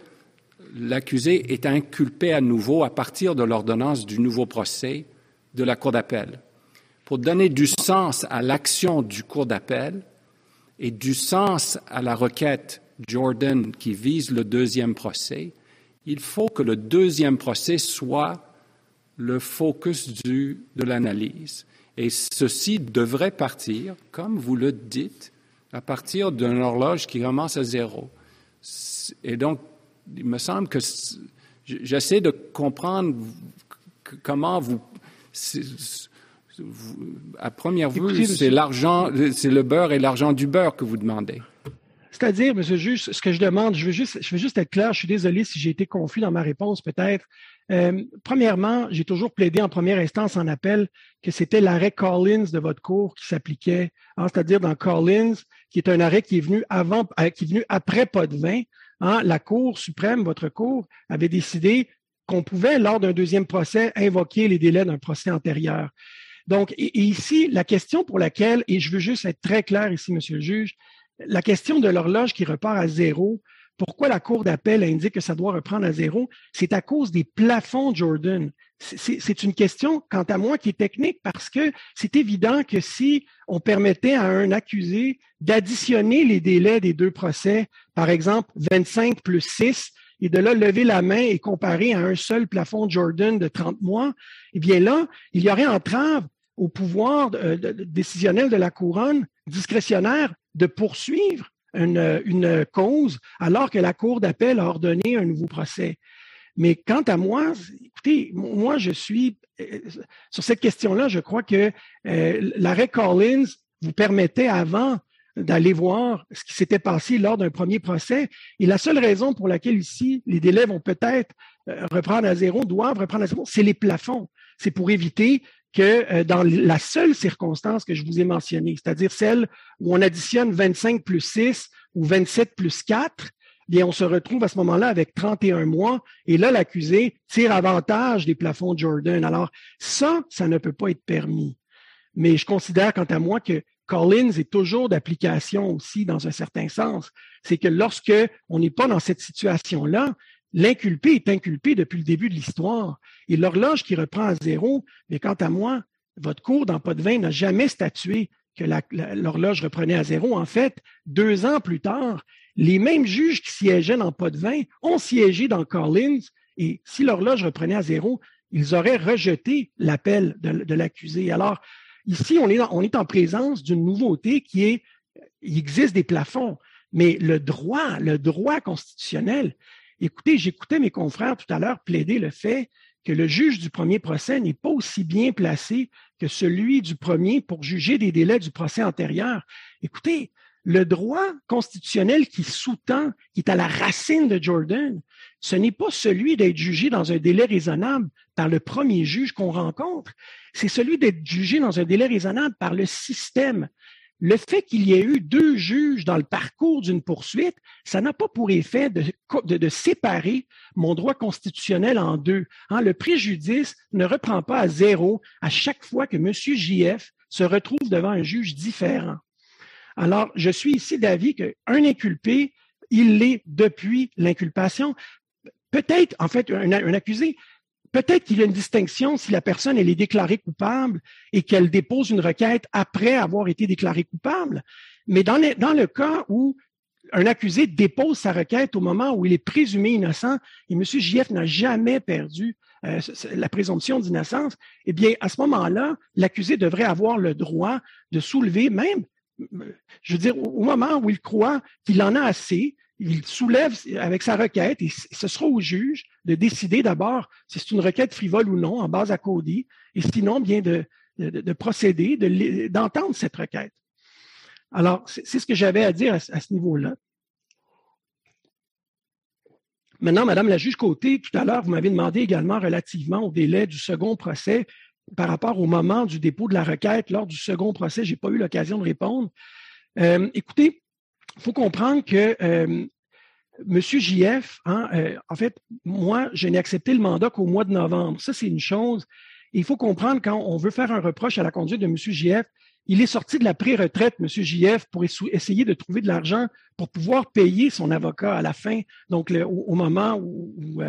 l'accusé est inculpé à nouveau à partir de l'ordonnance du nouveau procès de la Cour d'appel pour donner du sens à l'action du cours d'appel et du sens à la requête Jordan qui vise le deuxième procès, il faut que le deuxième procès soit le focus de l'analyse. Et ceci devrait partir, comme vous le dites, à partir d'une horloge qui commence à zéro. Et donc, il me semble que j'essaie de comprendre comment vous à première vue, c'est l'argent, c'est le beurre et l'argent du beurre que vous demandez.
C'est-à-dire, Monsieur le juge, ce que je demande, je veux juste, je veux juste être clair. Je suis désolé si j'ai été confus dans ma réponse, peut-être. Euh, premièrement, j'ai toujours plaidé en première instance en appel que c'était l'arrêt Collins de votre cours qui s'appliquait. Hein, c'est-à-dire dans Collins, qui est un arrêt qui est venu avant, euh, qui est venu après pas de vin. hein, la Cour suprême, votre Cour, avait décidé qu'on pouvait, lors d'un deuxième procès, invoquer les délais d'un procès antérieur. Donc, ici, la question pour laquelle, et je veux juste être très clair ici, Monsieur le juge, la question de l'horloge qui repart à zéro, pourquoi la Cour d'appel indique que ça doit reprendre à zéro? C'est à cause des plafonds Jordan. C'est une question, quant à moi, qui est technique parce que c'est évident que si on permettait à un accusé d'additionner les délais des deux procès, par exemple 25 plus 6, et de là lever la main et comparer à un seul plafond Jordan de 30 mois, eh bien là, il y aurait entrave au pouvoir décisionnel de la couronne discrétionnaire de poursuivre une, cause alors que la Cour d'appel a ordonné un nouveau procès. Mais quant à moi, écoutez, moi, je suis euh, sur cette question-là, je crois que euh, l'arrêt Collins vous permettait avant d'aller voir ce qui s'était passé lors d'un premier procès. Et la seule raison pour laquelle ici, les délais vont peut-être euh, reprendre à zéro, doivent reprendre à zéro, c'est les plafonds. C'est pour éviter que dans la seule circonstance que je vous ai mentionnée, c'est-à-dire celle où on additionne 25 plus 6 ou 27 plus 4, bien, on se retrouve à ce moment-là avec 31 mois, et là, l'accusé tire avantage des plafonds Jordan. Alors, ça, ça ne peut pas être permis. Mais je considère, quant à moi, que Collins est toujours d'application aussi dans un certain sens. C'est que lorsque on n'est pas dans cette situation-là, L'inculpé est inculpé depuis le début de l'histoire. Et l'horloge qui reprend à zéro, mais quant à moi, votre cours dans Pas de vin n'a jamais statué que l'horloge reprenait à zéro. En fait, deux ans plus tard, les mêmes juges qui siégeaient dans Pas de vin ont siégé dans Collins. Et si l'horloge reprenait à zéro, ils auraient rejeté l'appel de, l'accusé. Alors, ici, on est, on est en présence d'une nouveauté qui est, il existe des plafonds, mais le droit, le droit constitutionnel, Écoutez, j'écoutais mes confrères tout à l'heure plaider le fait que le juge du premier procès n'est pas aussi bien placé que celui du premier pour juger des délais du procès antérieur. Écoutez, le droit constitutionnel qui sous-tend, qui est à la racine de Jordan, ce n'est pas celui d'être jugé dans un délai raisonnable par le premier juge qu'on rencontre, c'est celui d'être jugé dans un délai raisonnable par le système, le fait qu'il y ait eu deux juges dans le parcours d'une poursuite, ça n'a pas pour effet de, séparer mon droit constitutionnel en deux. Hein, le préjudice ne reprend pas à zéro à chaque fois que M. JF se retrouve devant un juge différent. Alors, je suis ici d'avis qu'un inculpé, il l'est depuis l'inculpation. Peut-être, en fait, un accusé Peut-être qu'il y a une distinction si la personne est déclarée coupable et qu'elle dépose une requête après avoir été déclarée coupable. Mais dans, le cas où un accusé dépose sa requête au moment où il est présumé innocent et M. JF n'a jamais perdu euh, la présomption d'innocence, eh bien, à ce moment-là, l'accusé devrait avoir le droit de soulever même, je veux dire, au moment où il croit qu'il en a assez, il soulève avec sa requête et ce sera au juge de décider d'abord si c'est une requête frivole ou non en base à Cody et sinon bien de, de, procéder, d'entendre cette requête. Alors, c'est ce que j'avais à dire à, ce niveau-là. Maintenant, Madame la juge Côté, tout à l'heure, vous m'avez demandé également relativement au délai du second procès par rapport au moment du dépôt de la requête lors du second procès. Je n'ai pas eu l'occasion de répondre. Euh, écoutez, faut comprendre que euh, M. JF, hein, euh, en fait, moi, je n'ai accepté le mandat qu'au mois de novembre. Ça, c'est une chose. Il faut comprendre quand on veut faire un reproche à la conduite de M. JF, il est sorti de la pré-retraite, M. JF, pour essayer de trouver de l'argent pour pouvoir payer son avocat à la fin, donc au, moment euh, où,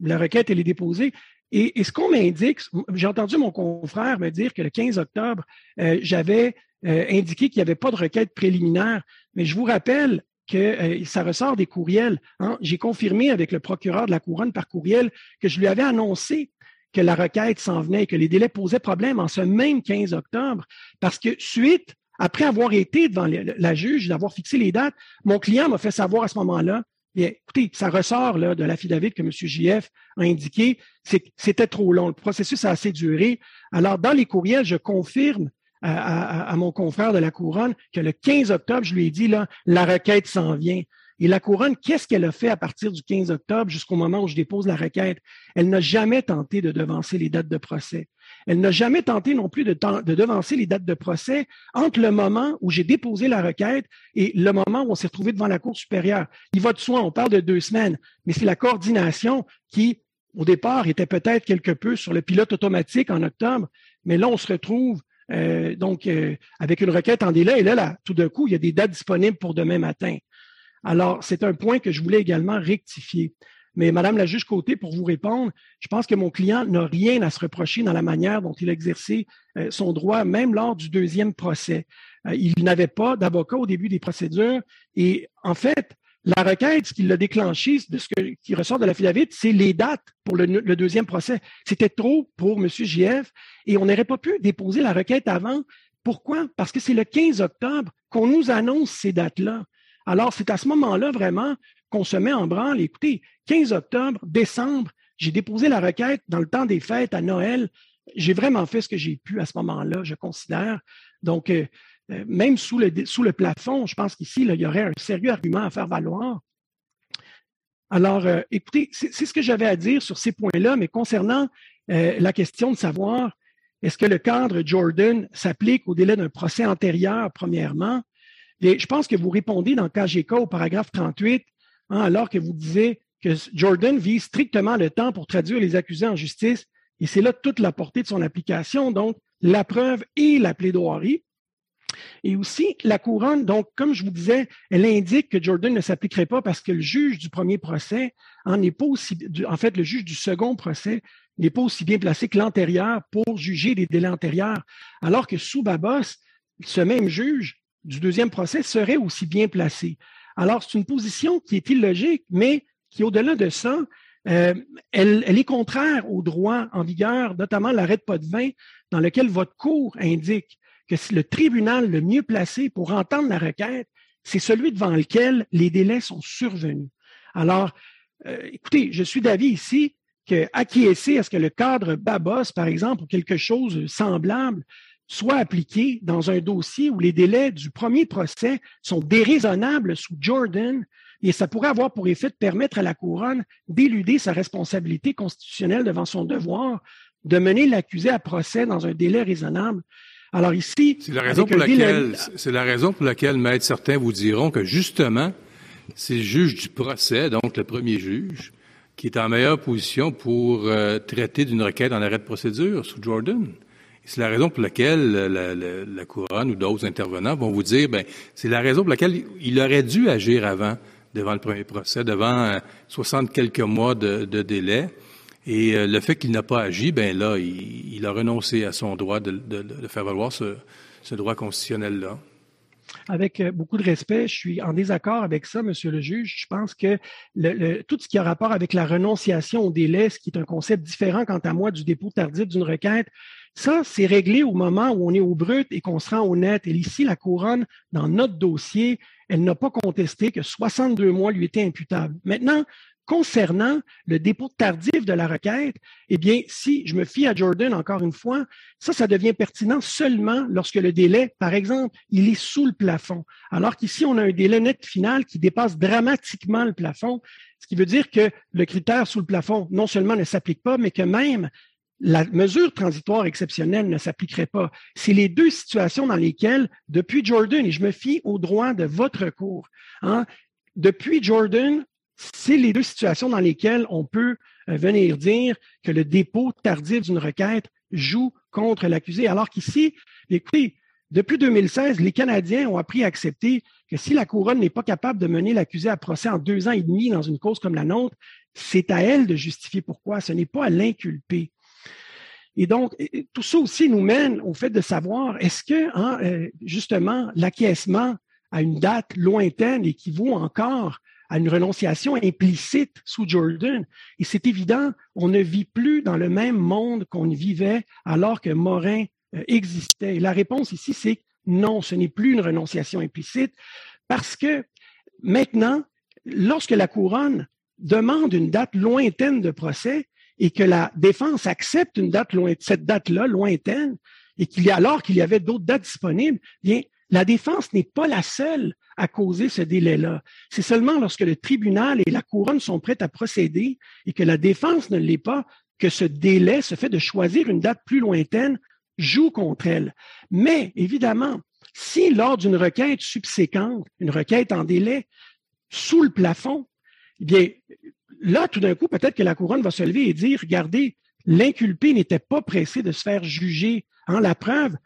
la requête est déposée. Et, ce qu'on m'indique, j'ai entendu mon confrère me dire que le 15 octobre, j'avais indiqué qu'il n'y avait pas de requête préliminaire. Mais je vous rappelle que euh, ça ressort des courriels. Hein. J'ai confirmé avec le procureur de la couronne par courriel que je lui avais annoncé que la requête s'en venait et que les délais posaient problème en ce même 15 octobre, parce que suite, après avoir été devant la juge, d'avoir fixé les dates, mon client m'a fait savoir à ce moment-là, écoutez, ça ressort là, de l'affidavit que M. JF a indiqué, c'était trop long, le processus a assez duré. Alors, dans les courriels, je confirme à, mon confrère de la couronne que le 15 octobre, je lui ai dit, la requête s'en vient. Et la couronne, qu'est-ce qu'elle a fait à partir du 15 octobre jusqu'au moment où je dépose la requête? Elle n'a jamais tenté de devancer les dates de procès. Elle n'a jamais tenté non plus de, de, devancer les dates de procès entre le moment où j'ai déposé la requête et le moment où on s'est retrouvé devant la Cour supérieure. Il va de soi, on parle de deux semaines, mais c'est la coordination qui, au départ, était peut-être quelque peu sur le pilote automatique en octobre, mais là, on se retrouve euh, donc euh, avec une requête en délai, et là, là tout d'un coup, il y a des dates disponibles pour demain matin. Alors, c'est un point que je voulais également rectifier. Mais Madame la juge Côté, pour vous répondre, je pense que mon client n'a rien à se reprocher dans la manière dont il a exercé euh, son droit, même lors du deuxième procès. il n'avait pas d'avocat au début des procédures et en fait, la requête, ce qui l'a déclenché, de ce qui ressort de la filavite, c'est les dates pour le, deuxième procès. C'était trop pour M. JF et on n'aurait pas pu déposer la requête avant. Pourquoi? Parce que c'est le 15 octobre qu'on nous annonce ces dates-là. Alors, c'est à ce moment-là vraiment qu'on se met en branle. Écoutez, 15 octobre, décembre, j'ai déposé la requête dans le temps des fêtes à Noël. J'ai vraiment fait ce que j'ai pu à ce moment-là, je considère. Donc, euh, euh, même sous le, plafond, je pense qu'ici, il y aurait un sérieux argument à faire valoir. Alors, euh, écoutez, c'est ce que j'avais à dire sur ces points-là, mais concernant la question de savoir est-ce que le cadre Jordan s'applique au délai d'un procès antérieur, premièrement, je pense que vous répondez dans KGK au paragraphe 38, hein, alors que vous disiez que Jordan vise strictement le temps pour traduire les accusés en justice, et c'est là toute la portée de son application, donc la preuve et la plaidoirie. Et aussi, la couronne, donc, comme je vous disais, elle indique que Jordan ne s'appliquerait pas parce que le juge du premier procès en est pas aussi, en fait, le juge du second procès n'est pas aussi bien placé que l'antérieur pour juger les délais antérieurs, alors que sous Babos, ce même juge du deuxième procès serait aussi bien placé. Alors, c'est une position qui est illogique, mais qui, au-delà de ça, euh, elle, est contraire au droit en vigueur, notamment l'arrêt de Potvin, dans lequel votre cour indique que le tribunal le mieux placé pour entendre la requête, c'est celui devant lequel les délais sont survenus. Alors, euh, écoutez, je suis d'avis ici que acquiescer à ce que le cadre Babos, par exemple, ou quelque chose semblable, soit appliqué dans un dossier où les délais du premier procès sont déraisonnables sous Jordan, et ça pourrait avoir pour effet de permettre à la couronne d'éluder sa responsabilité constitutionnelle devant son devoir de mener l'accusé à procès dans un délai raisonnable. Alors ici,
c'est la raison pour laquelle c'est la raison pour laquelle, maître, certains vous diront que justement, c'est le juge du procès, donc le premier juge, qui est en meilleure position pour euh, traiter d'une requête en arrêt de procédure sous Jordan. C'est la raison pour laquelle la, la, couronne ou d'autres intervenants vont vous dire, ben, c'est la raison pour laquelle il aurait dû agir avant devant le premier procès, devant 60 euh, quelques mois de, délai. Et euh, le fait qu'il n'a pas agi, ben là, il, a renoncé à son droit de, faire valoir ce, droit constitutionnel-là.
Avec euh, beaucoup de respect, je suis en désaccord avec ça, Monsieur le juge. Je pense que tout ce qui a rapport avec la renonciation au délai, ce qui est un concept différent, quant à moi, du dépôt tardif d'une requête, ça, c'est réglé au moment où on est au brut et qu'on se rend au net. Et ici, la couronne, dans notre dossier, elle n'a pas contesté que 62 mois lui étaient imputables. Maintenant, concernant le dépôt tardif de la requête, eh bien, si je me fie à Jordan encore une fois, ça, ça devient pertinent seulement lorsque le délai, par exemple, il est sous le plafond. Alors qu'ici, on a un délai net final qui dépasse dramatiquement le plafond, ce qui veut dire que le critère sous le plafond non seulement ne s'applique pas, mais que même la mesure transitoire exceptionnelle ne s'appliquerait pas. C'est les deux situations dans lesquelles, depuis Jordan, et je me fie au droit de votre cours, hein, depuis Jordan, c'est les deux situations dans lesquelles on peut euh, venir dire que le dépôt tardif d'une requête joue contre l'accusé, alors qu'ici, écoutez, depuis 2016, les Canadiens ont appris à accepter que si la couronne n'est pas capable de mener l'accusé à procès en deux ans et demi dans une cause comme la nôtre, c'est à elle de justifier pourquoi, ce n'est pas à l'inculper. Et donc, tout ça aussi nous mène au fait de savoir, est-ce que, hein, euh, justement, l'acquiescement à une date lointaine équivaut encore à une renonciation implicite sous Jordan? Et c'est évident, on ne vit plus dans le même monde qu'on vivait alors que Morin euh, existait. Et la réponse ici, c'est non, ce n'est plus une renonciation implicite parce que maintenant, lorsque la couronne demande une date lointaine de procès et que la défense accepte une date cette date-là lointaine et qu'il y a alors qu'il y avait d'autres dates disponibles, bien, la défense n'est pas la seule a causé ce délai-là. C'est seulement lorsque le tribunal et la couronne sont prêts à procéder et que la défense ne l'est pas que ce délai, ce fait de choisir une date plus lointaine, joue contre elle. Mais évidemment, si lors d'une requête subséquente, une requête en délai, sous le plafond, eh bien, là, tout d'un coup, peut-être que la couronne va se lever et dire, regardez, l'inculpé n'était pas pressé de se faire juger. En la preuve,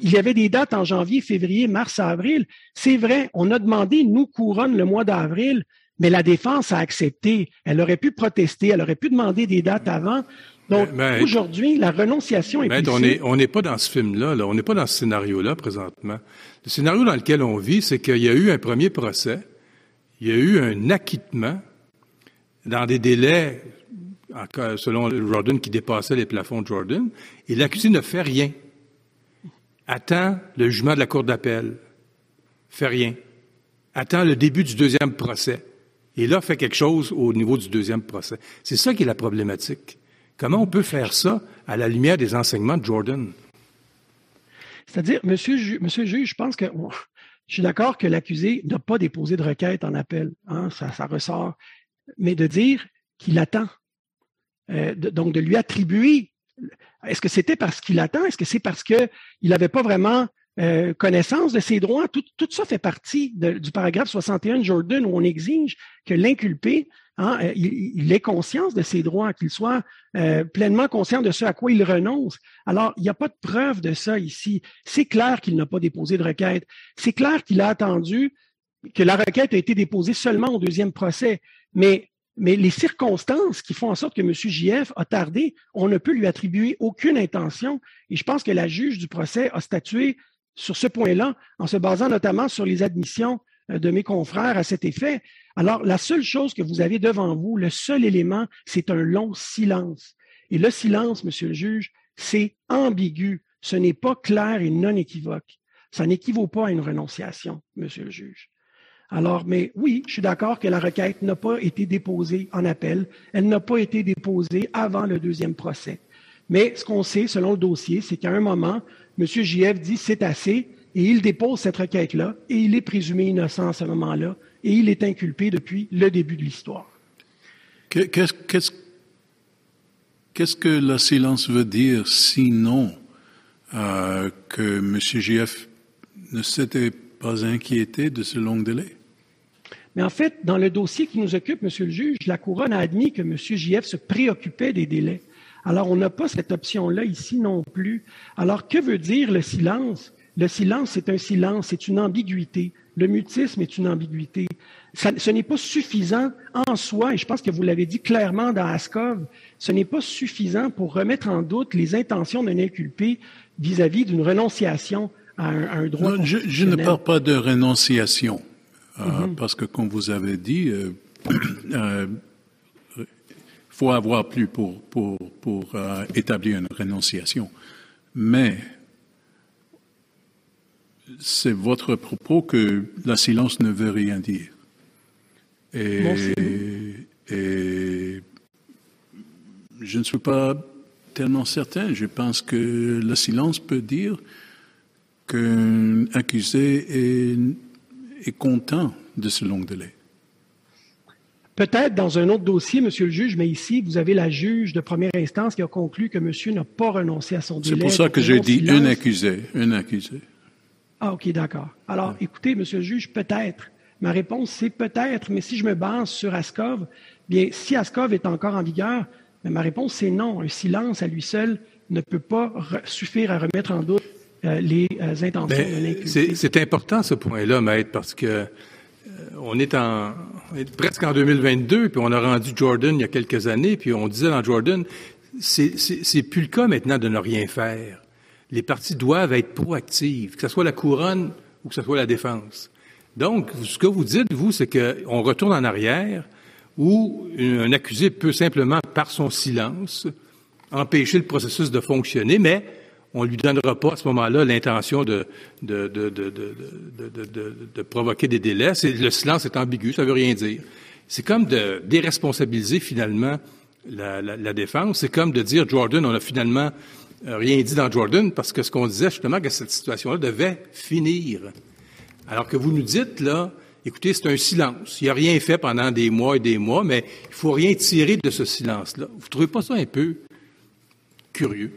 il y avait des dates en janvier, février, mars, avril. C'est vrai, on a demandé, nous, couronne le mois d'avril, mais la défense a accepté. Elle aurait pu protester, elle aurait pu demander des dates avant. Donc, aujourd'hui, la renonciation est
mais On n'est pas dans ce film-là, là. on n'est pas dans ce scénario-là présentement. Le scénario dans lequel on vit, c'est qu'il y a eu un premier procès, il y a eu un acquittement dans des délais, selon Jordan, qui dépassaient les plafonds de Jordan, et l'accusé ne fait rien. Attend le jugement de la Cour d'appel. Fait rien. Attend le début du deuxième procès. Et là, fait quelque chose au niveau du deuxième procès. C'est ça qui est la problématique. Comment on peut faire ça à la lumière des enseignements de Jordan?
C'est-à-dire, monsieur, le juge, je pense que je suis d'accord que l'accusé n'a pas déposé de requête en appel, hein, ça, ressort, mais de dire qu'il attend, euh, donc de lui attribuer, est-ce que c'était parce qu'il attend, est-ce que c'est parce qu'il n'avait pas vraiment euh, connaissance de ses droits? Tout, ça fait partie du paragraphe 61 de Jordan où on exige que l'inculpé Hein, euh, il, ait conscience de ses droits, qu'il soit pleinement conscient de ce à quoi il renonce. Alors, il n'y a pas de preuve de ça ici. C'est clair qu'il n'a pas déposé de requête. C'est clair qu'il a attendu que la requête a été déposée seulement au deuxième procès. Mais, les circonstances qui font en sorte que M. JF a tardé, on ne peut lui attribuer aucune intention. Et je pense que la juge du procès a statué sur ce point-là en se basant notamment sur les admissions euh, de mes confrères à cet effet. Alors, la seule chose que vous avez devant vous, le seul élément, c'est un long silence. Et le silence, monsieur le juge, c'est ambigu. Ce n'est pas clair et non équivoque. Ça n'équivaut pas à une renonciation, monsieur le juge. Alors, mais oui, je suis d'accord que la requête n'a pas été déposée en appel. Elle n'a pas été déposée avant le deuxième procès. Mais ce qu'on sait, selon le dossier, c'est qu'à un moment, M. JF dit c'est assez, et il dépose cette requête-là, et il est présumé innocent à ce moment-là, et il est inculpé depuis le début de l'histoire.
Qu'est-ce que le silence veut dire sinon euh, que M. JF ne s'était pas inquiété de ce long délai?
Mais en fait, dans le dossier qui nous occupe, Monsieur le juge, la couronne a admis que M. JF se préoccupait des délais. Alors, on n'a pas cette option-là ici non plus. Alors, que veut dire le silence? Le silence, c'est un silence, c'est une ambiguïté. Le mutisme est une ambiguïté. ce n'est pas suffisant en soi, et je pense que vous l'avez dit clairement dans Ascov, ce n'est pas suffisant pour remettre en doute les intentions d'un inculpé vis-à-vis d'une renonciation à un, droit.
Non, je, ne parle pas de renonciation, euh, mm-hmm. parce que comme vous avez dit, il euh, euh, faut avoir plus pour, pour, pour établir une renonciation. Mais c'est votre propos que la silence ne veut rien dire. Et, et, je ne suis pas tellement certain. Je pense que le silence peut dire qu'un accusé est, est content de ce long délai.
Peut-être dans un autre dossier, Monsieur le juge, mais ici, vous avez la juge de première instance qui a conclu que Monsieur n'a pas renoncé à son délai.
C'est pour ça que j'ai dit un accusé, un accusé.
Ah, OK, d'accord. Alors, écoutez, monsieur le juge, peut-être. Ma réponse, c'est peut-être, mais si je me base sur Ascov, bien, si Ascov est encore en vigueur, ma réponse, c'est non. Un silence à lui seul ne peut pas suffire à remettre en doute les euh, intentions de l'inculpé.
C'est important, ce point-là, maître, parce que euh, on est en presque en 2022, puis on a rendu Jordan il y a quelques années, puis on disait dans Jordan, c'est plus le cas maintenant de ne rien faire les parties doivent être proactives, que ce soit la couronne ou que ce soit la défense. Donc, ce que vous dites, vous, c'est qu'on retourne en arrière où un accusé peut simplement, par son silence, empêcher le processus de fonctionner, mais on ne lui donnera pas à ce moment-là l'intention de, de, de, de, provoquer des délais. Le silence est ambigu, ça ne veut rien dire. C'est comme de déresponsabiliser finalement la, la défense. C'est comme de dire, Jordan, on a finalement euh, rien dit dans Jordan parce que ce qu'on disait justement, que cette situation-là devait finir. Alors que vous nous dites, là, écoutez, c'est un silence. Il n'y a rien fait pendant des mois et des mois, mais il ne faut rien tirer de ce silence-là. Vous ne trouvez pas ça un peu curieux?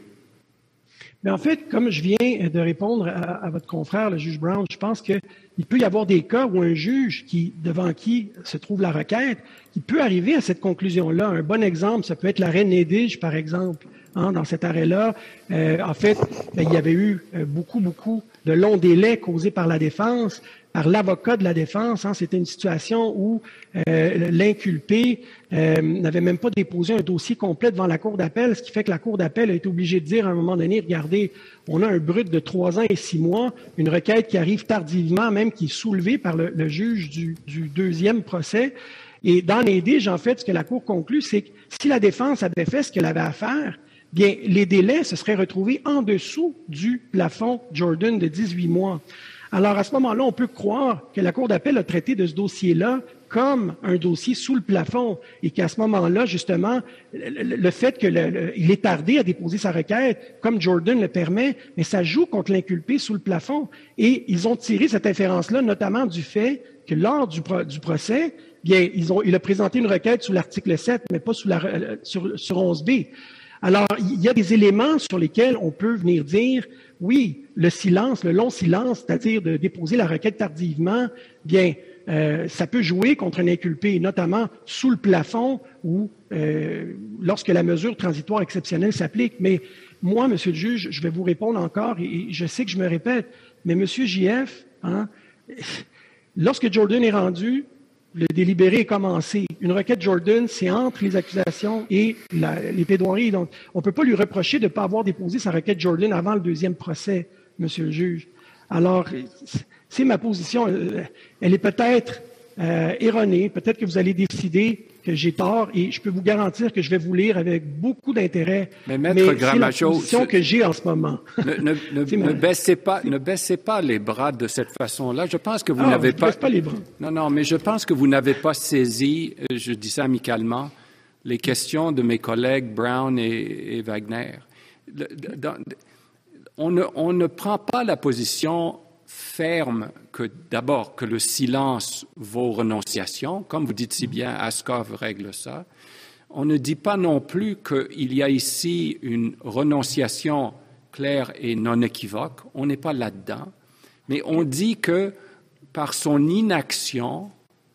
Mais en fait, comme je viens de répondre à, votre confrère, le juge Brown, je pense qu'il peut y avoir des cas où un juge qui, devant qui se trouve la requête, qui peut arriver à cette conclusion-là. Un bon exemple, ça peut être l'arrêt Nedige, par exemple. Hein, dans cet arrêt-là. Euh, en fait, ben, il y avait eu euh, beaucoup, beaucoup de longs délais causés par la défense, par l'avocat de la défense. Hein. C'était une situation où euh, l'inculpé n'avait même pas déposé un dossier complet devant la Cour d'appel, ce qui fait que la Cour d'appel a été obligée de dire à un moment donné, regardez, on a un brut de trois ans et six mois, une requête qui arrive tardivement, même qui est soulevée par le, juge du, du, deuxième procès. Et dans les en fait, ce que la Cour conclut, c'est que si la défense avait fait ce qu'elle avait à faire, bien, les délais se seraient retrouvés en dessous du plafond Jordan de 18 mois. Alors, à ce moment-là, on peut croire que la Cour d'appel a traité de ce dossier-là comme un dossier sous le plafond et qu'à ce moment-là, justement, le, fait qu'il est tardé à déposer sa requête, comme Jordan le permet, mais ça joue contre l'inculpé sous le plafond. Et ils ont tiré cette inférence-là, notamment du fait que lors du, procès, bien, ils ont, il a présenté une requête sous l'article 7, mais pas sous la, euh, sur, sur 11b. Alors, il y a des éléments sur lesquels on peut venir dire, oui, le silence, le long silence, c'est-à-dire de déposer la requête tardivement, bien, euh, ça peut jouer contre un inculpé, notamment sous le plafond ou euh, lorsque la mesure transitoire exceptionnelle s'applique. Mais moi, Monsieur le juge, je vais vous répondre encore, et, je sais que je me répète, mais Monsieur JF, hein, lorsque Jordan est rendu, le délibéré est commencé. Une requête Jordan, c'est entre les accusations et les plaidoiries. Donc, on ne peut pas lui reprocher de ne pas avoir déposé sa requête Jordan avant le deuxième procès, monsieur le juge. Alors, c'est ma position. Euh, elle est peut-être euh, erronée. Peut-être que vous allez décider que j'ai tort et je peux vous garantir que je vais vous lire avec beaucoup d'intérêt.
Mais maître c'est la
position que j'ai en ce moment.
Ne, baissez pas, ne baissez pas les bras de cette façon-là. Je pense que vous
ah,
n'avez pas.
pas les bras.
Non, non, mais je pense que vous n'avez pas saisi, euh, je dis ça amicalement, les questions de mes collègues Brown et, Wagner. On, ne, on ne prend pas la position ferme que d'abord que le silence vaut renonciation, comme vous dites si bien, Askov règle ça. On ne dit pas non plus qu'il y a ici une renonciation claire et non équivoque. On n'est pas là-dedans. Mais on dit que par son inaction,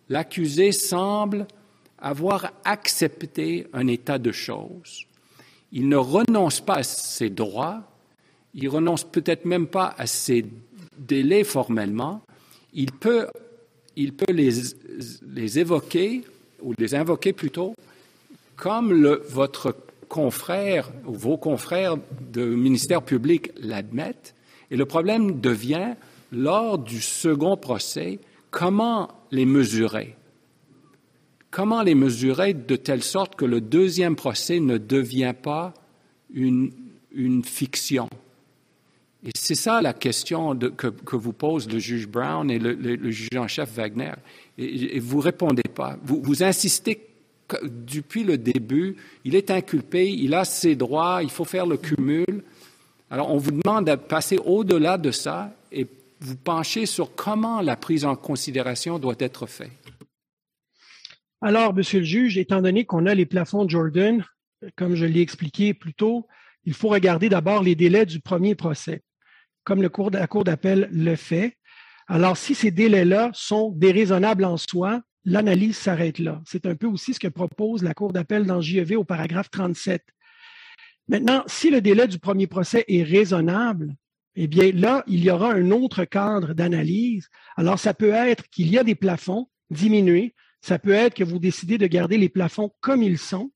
l'accusé semble avoir accepté un état de choses. Il ne renonce pas à ses droits, il renonce peut-être même pas à ses délai formellement, il peut, les, évoquer, ou les invoquer plutôt, comme votre confrère ou vos confrères de ministère public l'admettent. Et le problème devient, lors du second procès, comment les mesurer? Comment les mesurer de telle sorte que le deuxième procès ne devient pas une fiction? Et c'est ça la question que, vous pose le juge Brown et le, juge en chef Wagner. Et, vous ne répondez pas. Vous, insistez depuis le début, il est inculpé, il a ses droits, il faut faire le cumul. Alors on vous demande de passer au-delà de ça et vous penchez sur comment la prise en considération doit être faite.
Alors, Monsieur le juge, étant donné qu'on a les plafonds Jordan, comme je l'ai expliqué plus tôt, il faut regarder d'abord les délais du premier procès comme la Cour d'appel le fait. Alors, si ces délais-là sont déraisonnables en soi, l'analyse s'arrête là. C'est un peu aussi ce que propose la Cour d'appel dans JEV au paragraphe 37. Maintenant, si le délai du premier procès est raisonnable, eh bien là, il y aura un autre cadre d'analyse. Alors, ça peut être qu'il y a des plafonds diminués, ça peut être que vous décidez de garder les plafonds comme ils sont,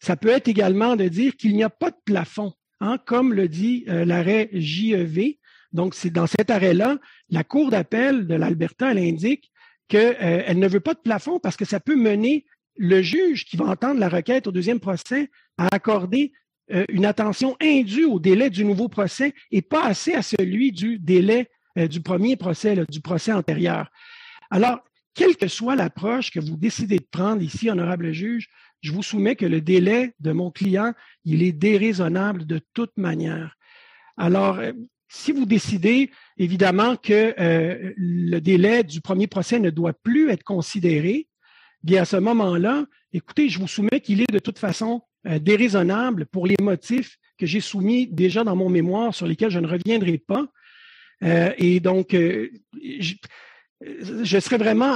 ça peut être également de dire qu'il n'y a pas de plafond Hein, comme le dit euh, l'arrêt JEV. Donc, c'est dans cet arrêt-là, la Cour d'appel de l'Alberta, elle indique qu'elle euh, ne veut pas de plafond parce que ça peut mener le juge qui va entendre la requête au deuxième procès à accorder euh, une attention indue au délai du nouveau procès et pas assez à celui du délai du premier procès, du procès antérieur. Alors, quelle que soit l'approche que vous décidez de prendre ici, honorable juge, je vous soumets que le délai de mon client, il est déraisonnable de toute manière. Alors, euh, si vous décidez évidemment que euh, le délai du premier procès ne doit plus être considéré, bien à ce moment-là, écoutez, je vous soumets qu'il est de toute façon euh, déraisonnable pour les motifs que j'ai soumis déjà dans mon mémoire sur lesquels je ne reviendrai pas. Euh, et donc, je, je, serais vraiment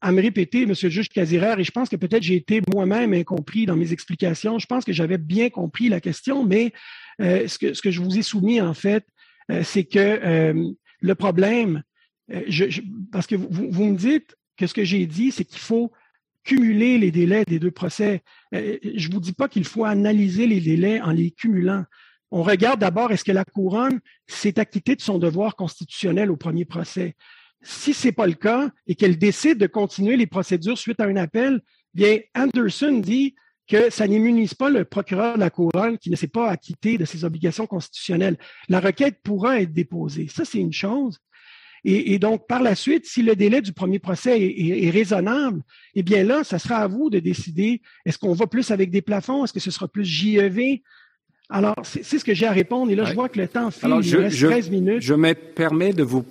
à, me répéter, Monsieur le juge Casiraire, et je pense que peut-être j'ai été moi-même incompris dans mes explications. Je pense que j'avais bien compris la question, mais ce, que, ce que je vous ai soumis, en fait, euh, c'est que euh, le problème, euh, parce que vous, me dites que ce que j'ai dit, c'est qu'il faut cumuler les délais des deux procès. je ne vous dis pas qu'il faut analyser les délais en les cumulant. On regarde d'abord est-ce que la couronne s'est acquittée de son devoir constitutionnel au premier procès? Si ce n'est pas le cas et qu'elle décide de continuer les procédures suite à un appel, bien Anderson dit que ça n'immunise pas le procureur de la couronne qui ne s'est pas acquitté de ses obligations constitutionnelles. La requête pourra être déposée. Ça, c'est une chose. Et, donc, par la suite, si le délai du premier procès est, raisonnable, eh bien là, ça sera à vous de décider, est-ce qu'on va plus avec des plafonds, est-ce que ce sera plus JEV? Alors, c'est ce que j'ai à répondre. Et là, je vois que le temps file, il je, reste 13 minutes.
Je me permets de vous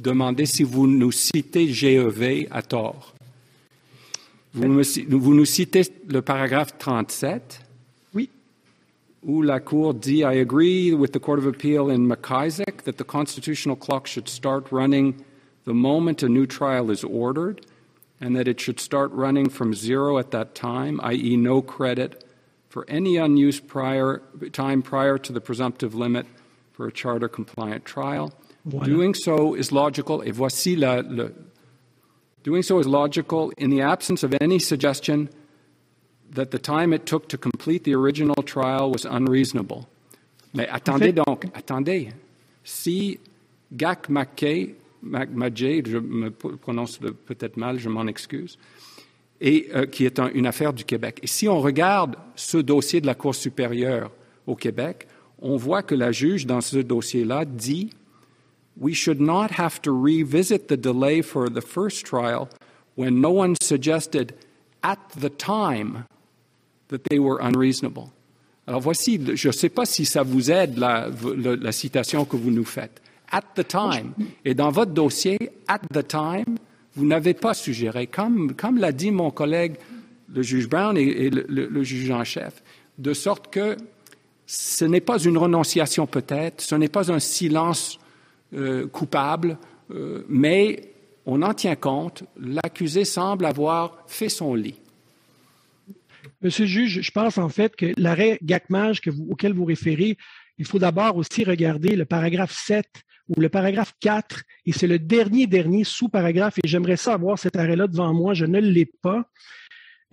demander si vous nous citez GEV à tort. Vous, nous citez le paragraphe 37.
Oui.
Où la Cour dit I agree with the Court of Appeal in McIsaac that the constitutional clock should start running the moment a new trial is ordered, and that it should start running from zero at that time, i.e., no credit for any unused prior, time prior to the presumptive limit for a charter compliant trial. Voilà. Doing so is logical. Et voici la, le, Doing so is logical in the absence of any suggestion that the time it took to complete the original trial was unreasonable. Mais attendez donc, attendez. Si Gak Mackay, Majay, je me prononce peut-être mal, je m'en excuse, et euh, qui est un, une affaire du Québec. Et si on regarde ce dossier de la Cour supérieure au Québec, on voit que la juge dans ce dossier-là dit we should not have to revisit the delay for the first trial when no one suggested at the time that they were unreasonable. Alors voici, je ne sais pas si ça vous aide la, la, la, citation que vous nous faites. At the time. Et dans votre dossier, at the time, vous n'avez pas suggéré, comme, comme l'a dit mon collègue, le juge Brown et, le, juge en chef, de sorte que ce n'est pas une renonciation peut-être, ce n'est pas un silence euh, coupable, euh, mais on en tient compte. L'accusé semble avoir fait son lit.
Monsieur le juge, je pense en fait que l'arrêt GACMAGE auquel vous référez, il faut d'abord aussi regarder le paragraphe 7 ou le paragraphe 4, et c'est le dernier, dernier sous-paragraphe, et j'aimerais savoir cet arrêt-là devant moi, je ne l'ai pas.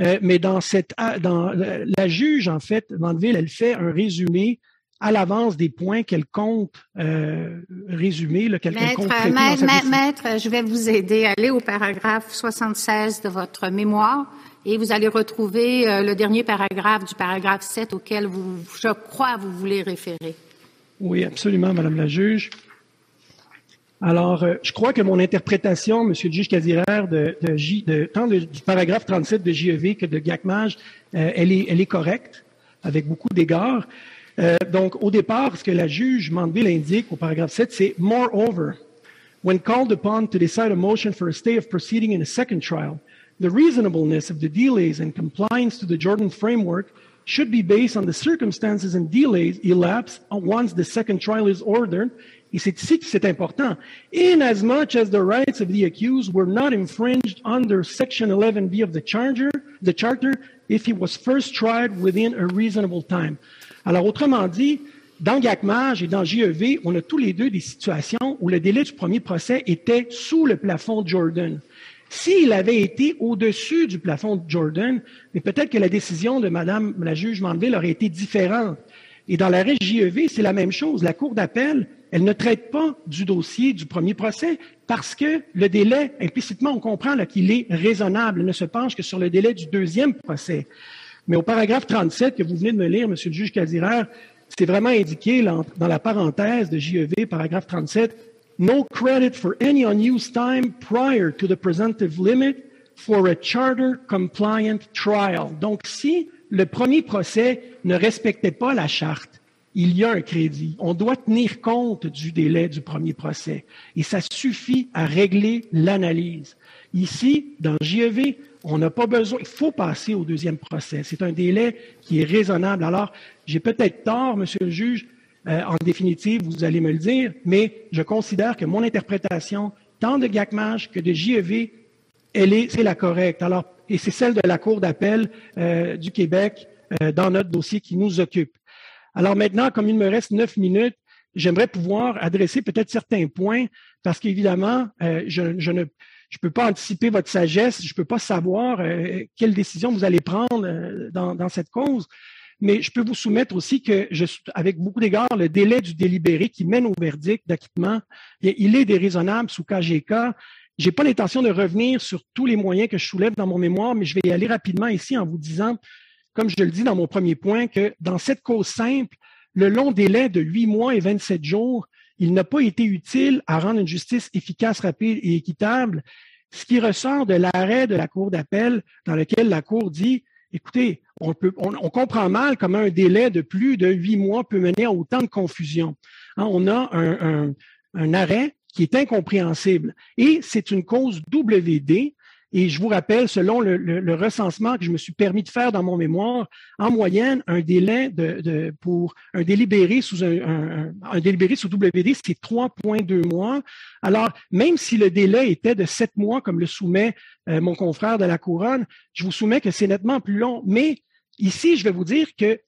Euh, mais dans cette, dans la juge, en fait, Vandeville, elle fait un résumé à l'avance des points qu'elle compte euh, résumer, qu'elle compte
maître, maître, je vais vous aider. Allez au paragraphe 76 de votre mémoire et vous allez retrouver euh, le dernier paragraphe du paragraphe 7 auquel vous, je crois, vous voulez référer.
Oui, absolument, Madame la juge. Alors, euh, je crois que mon interprétation, Monsieur le juge Casiraire, de, tant du paragraphe 37 de JEV que de GACMAGE, euh, elle, est, elle est correcte, avec beaucoup d'égards. Euh, donc, au départ, ce que la juge Mandeville indique au paragraphe 7, c'est Moreover, when called upon to decide a motion for a stay of proceeding in a second trial, the reasonableness of the delays and compliance to the Jordan framework should be based on the circumstances and delays elapsed once the second trial is ordered. Et c'est ici que c'est important. Inasmuch as the rights of the accused were not infringed under Section 11B of the Charter, the Charter, if he was first tried within a reasonable time. Alors, autrement dit, dans GACMAGE et dans JEV, on a tous les deux des situations où le délai du premier procès était sous le plafond de Jordan. S'il avait été au-dessus du plafond de Jordan, mais peut-être que la décision de Madame la juge Mandeville aurait été différente. Et dans l'arrêt JEV, c'est la même chose. La Cour d'appel, elle ne traite pas du dossier du premier procès parce que le délai, implicitement, on comprend qu'il est raisonnable. Elle ne se penche que sur le délai du deuxième procès. Mais au paragraphe 37 que vous venez de me lire, Monsieur le juge Casiraire, c'est vraiment indiqué dans la parenthèse de JEV, paragraphe 37, no credit for any unused time prior to the presumptive limit for a charter compliant trial. Donc, si le premier procès ne respectait pas la charte, il y a un crédit. On doit tenir compte du délai du premier procès. Et ça suffit à régler l'analyse. Ici, dans JEV, on n'a pas besoin, il faut passer au deuxième procès. C'est un délai qui est raisonnable. Alors, j'ai peut-être tort, monsieur le juge, euh, en définitive, vous allez me le dire, mais je considère que mon interprétation, tant de GACMAGE que de JEV, est, c'est la correcte. Alors, et c'est celle de la Cour d'appel euh, du Québec euh, dans notre dossier qui nous occupe. Alors maintenant, comme il me reste neuf minutes, j'aimerais pouvoir adresser peut-être certains points parce qu'évidemment, euh, je, je, ne je peux pas anticiper votre sagesse, je peux pas savoir euh, quelle décision vous allez prendre euh, dans, dans, cette cause, mais je peux vous soumettre aussi que, je, avec beaucoup d'égards, le délai du délibéré qui mène au verdict d'acquittement, il est déraisonnable sous KGK. J'ai pas l'intention de revenir sur tous les moyens que je soulève dans mon mémoire, mais je vais y aller rapidement ici en vous disant comme je le dis dans mon premier point, que dans cette cause simple, le long délai de huit mois et 27 jours, il n'a pas été utile à rendre une justice efficace, rapide et équitable, ce qui ressort de l'arrêt de la Cour d'appel dans lequel la Cour dit, écoutez, on, peut, on, comprend mal comment un délai de plus de huit mois peut mener à autant de confusion. Hein, on a un arrêt qui est incompréhensible. Et c'est une cause WD et je vous rappelle, selon le, recensement que je me suis permis de faire dans mon mémoire, en moyenne, un délai de, pour un délibéré sous un, un, délibéré sous WD, c'est 3,2 mois. Alors, même si le délai était de 7 mois, comme le soumet euh, mon confrère de la couronne, je vous soumets que c'est nettement plus long. Mais ici, je vais vous dire que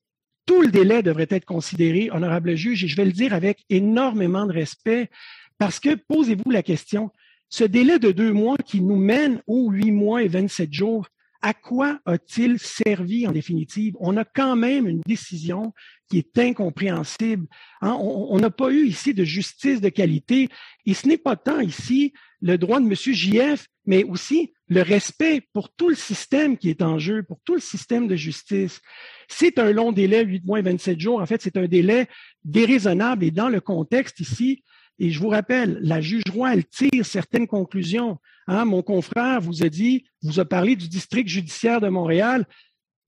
tout le délai devrait être considéré, honorable juge, et je vais le dire avec énormément de respect, parce que posez-vous la question, ce délai de deux mois qui nous mène aux huit mois et 27 jours, à quoi a-t-il servi en définitive? On a quand même une décision qui est incompréhensible. Hein? On n'a pas eu ici de justice de qualité et ce n'est pas tant ici le droit de M. JF, mais aussi le respect pour tout le système qui est en jeu, pour tout le système de justice. C'est un long délai, 8 mois et 27 jours. En fait, c'est un délai déraisonnable et dans le contexte ici, et je vous rappelle, la juge Roy, elle tire certaines conclusions. Hein, mon confrère vous a dit, vous a parlé du district judiciaire de Montréal,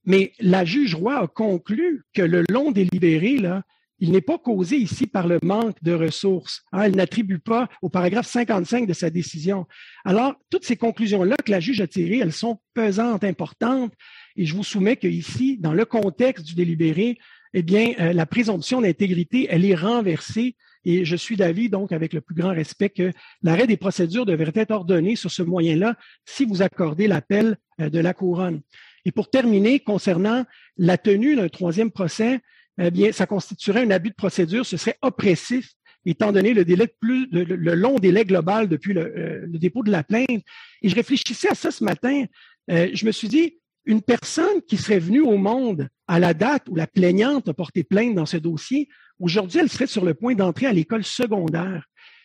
mais la juge Roy a conclu que le long délibéré, là, il n'est pas causé ici par le manque de ressources. Hein, elle n'attribue pas au paragraphe 55 de sa décision. Alors, toutes ces conclusions-là que la juge a tirées, elles sont pesantes, importantes, et je vous soumets qu'ici, dans le contexte du délibéré, eh bien, euh, la présomption d'intégrité, elle est renversée et je suis d'avis, donc, avec le plus grand respect, que l'arrêt des procédures devrait être ordonné sur ce moyen-là si vous accordez l'appel euh, de la couronne. Et pour terminer, concernant la tenue d'un troisième procès, eh bien, ça constituerait un abus de procédure, ce serait oppressif étant donné le délai le, long délai global depuis euh, le, dépôt de la plainte. Et je réfléchissais à ça ce matin. je me suis dit, une personne qui serait venue au monde à la date où la plaignante a porté plainte dans ce dossier, aujourd'hui, elle serait sur le point d'entrer à l'école secondaire.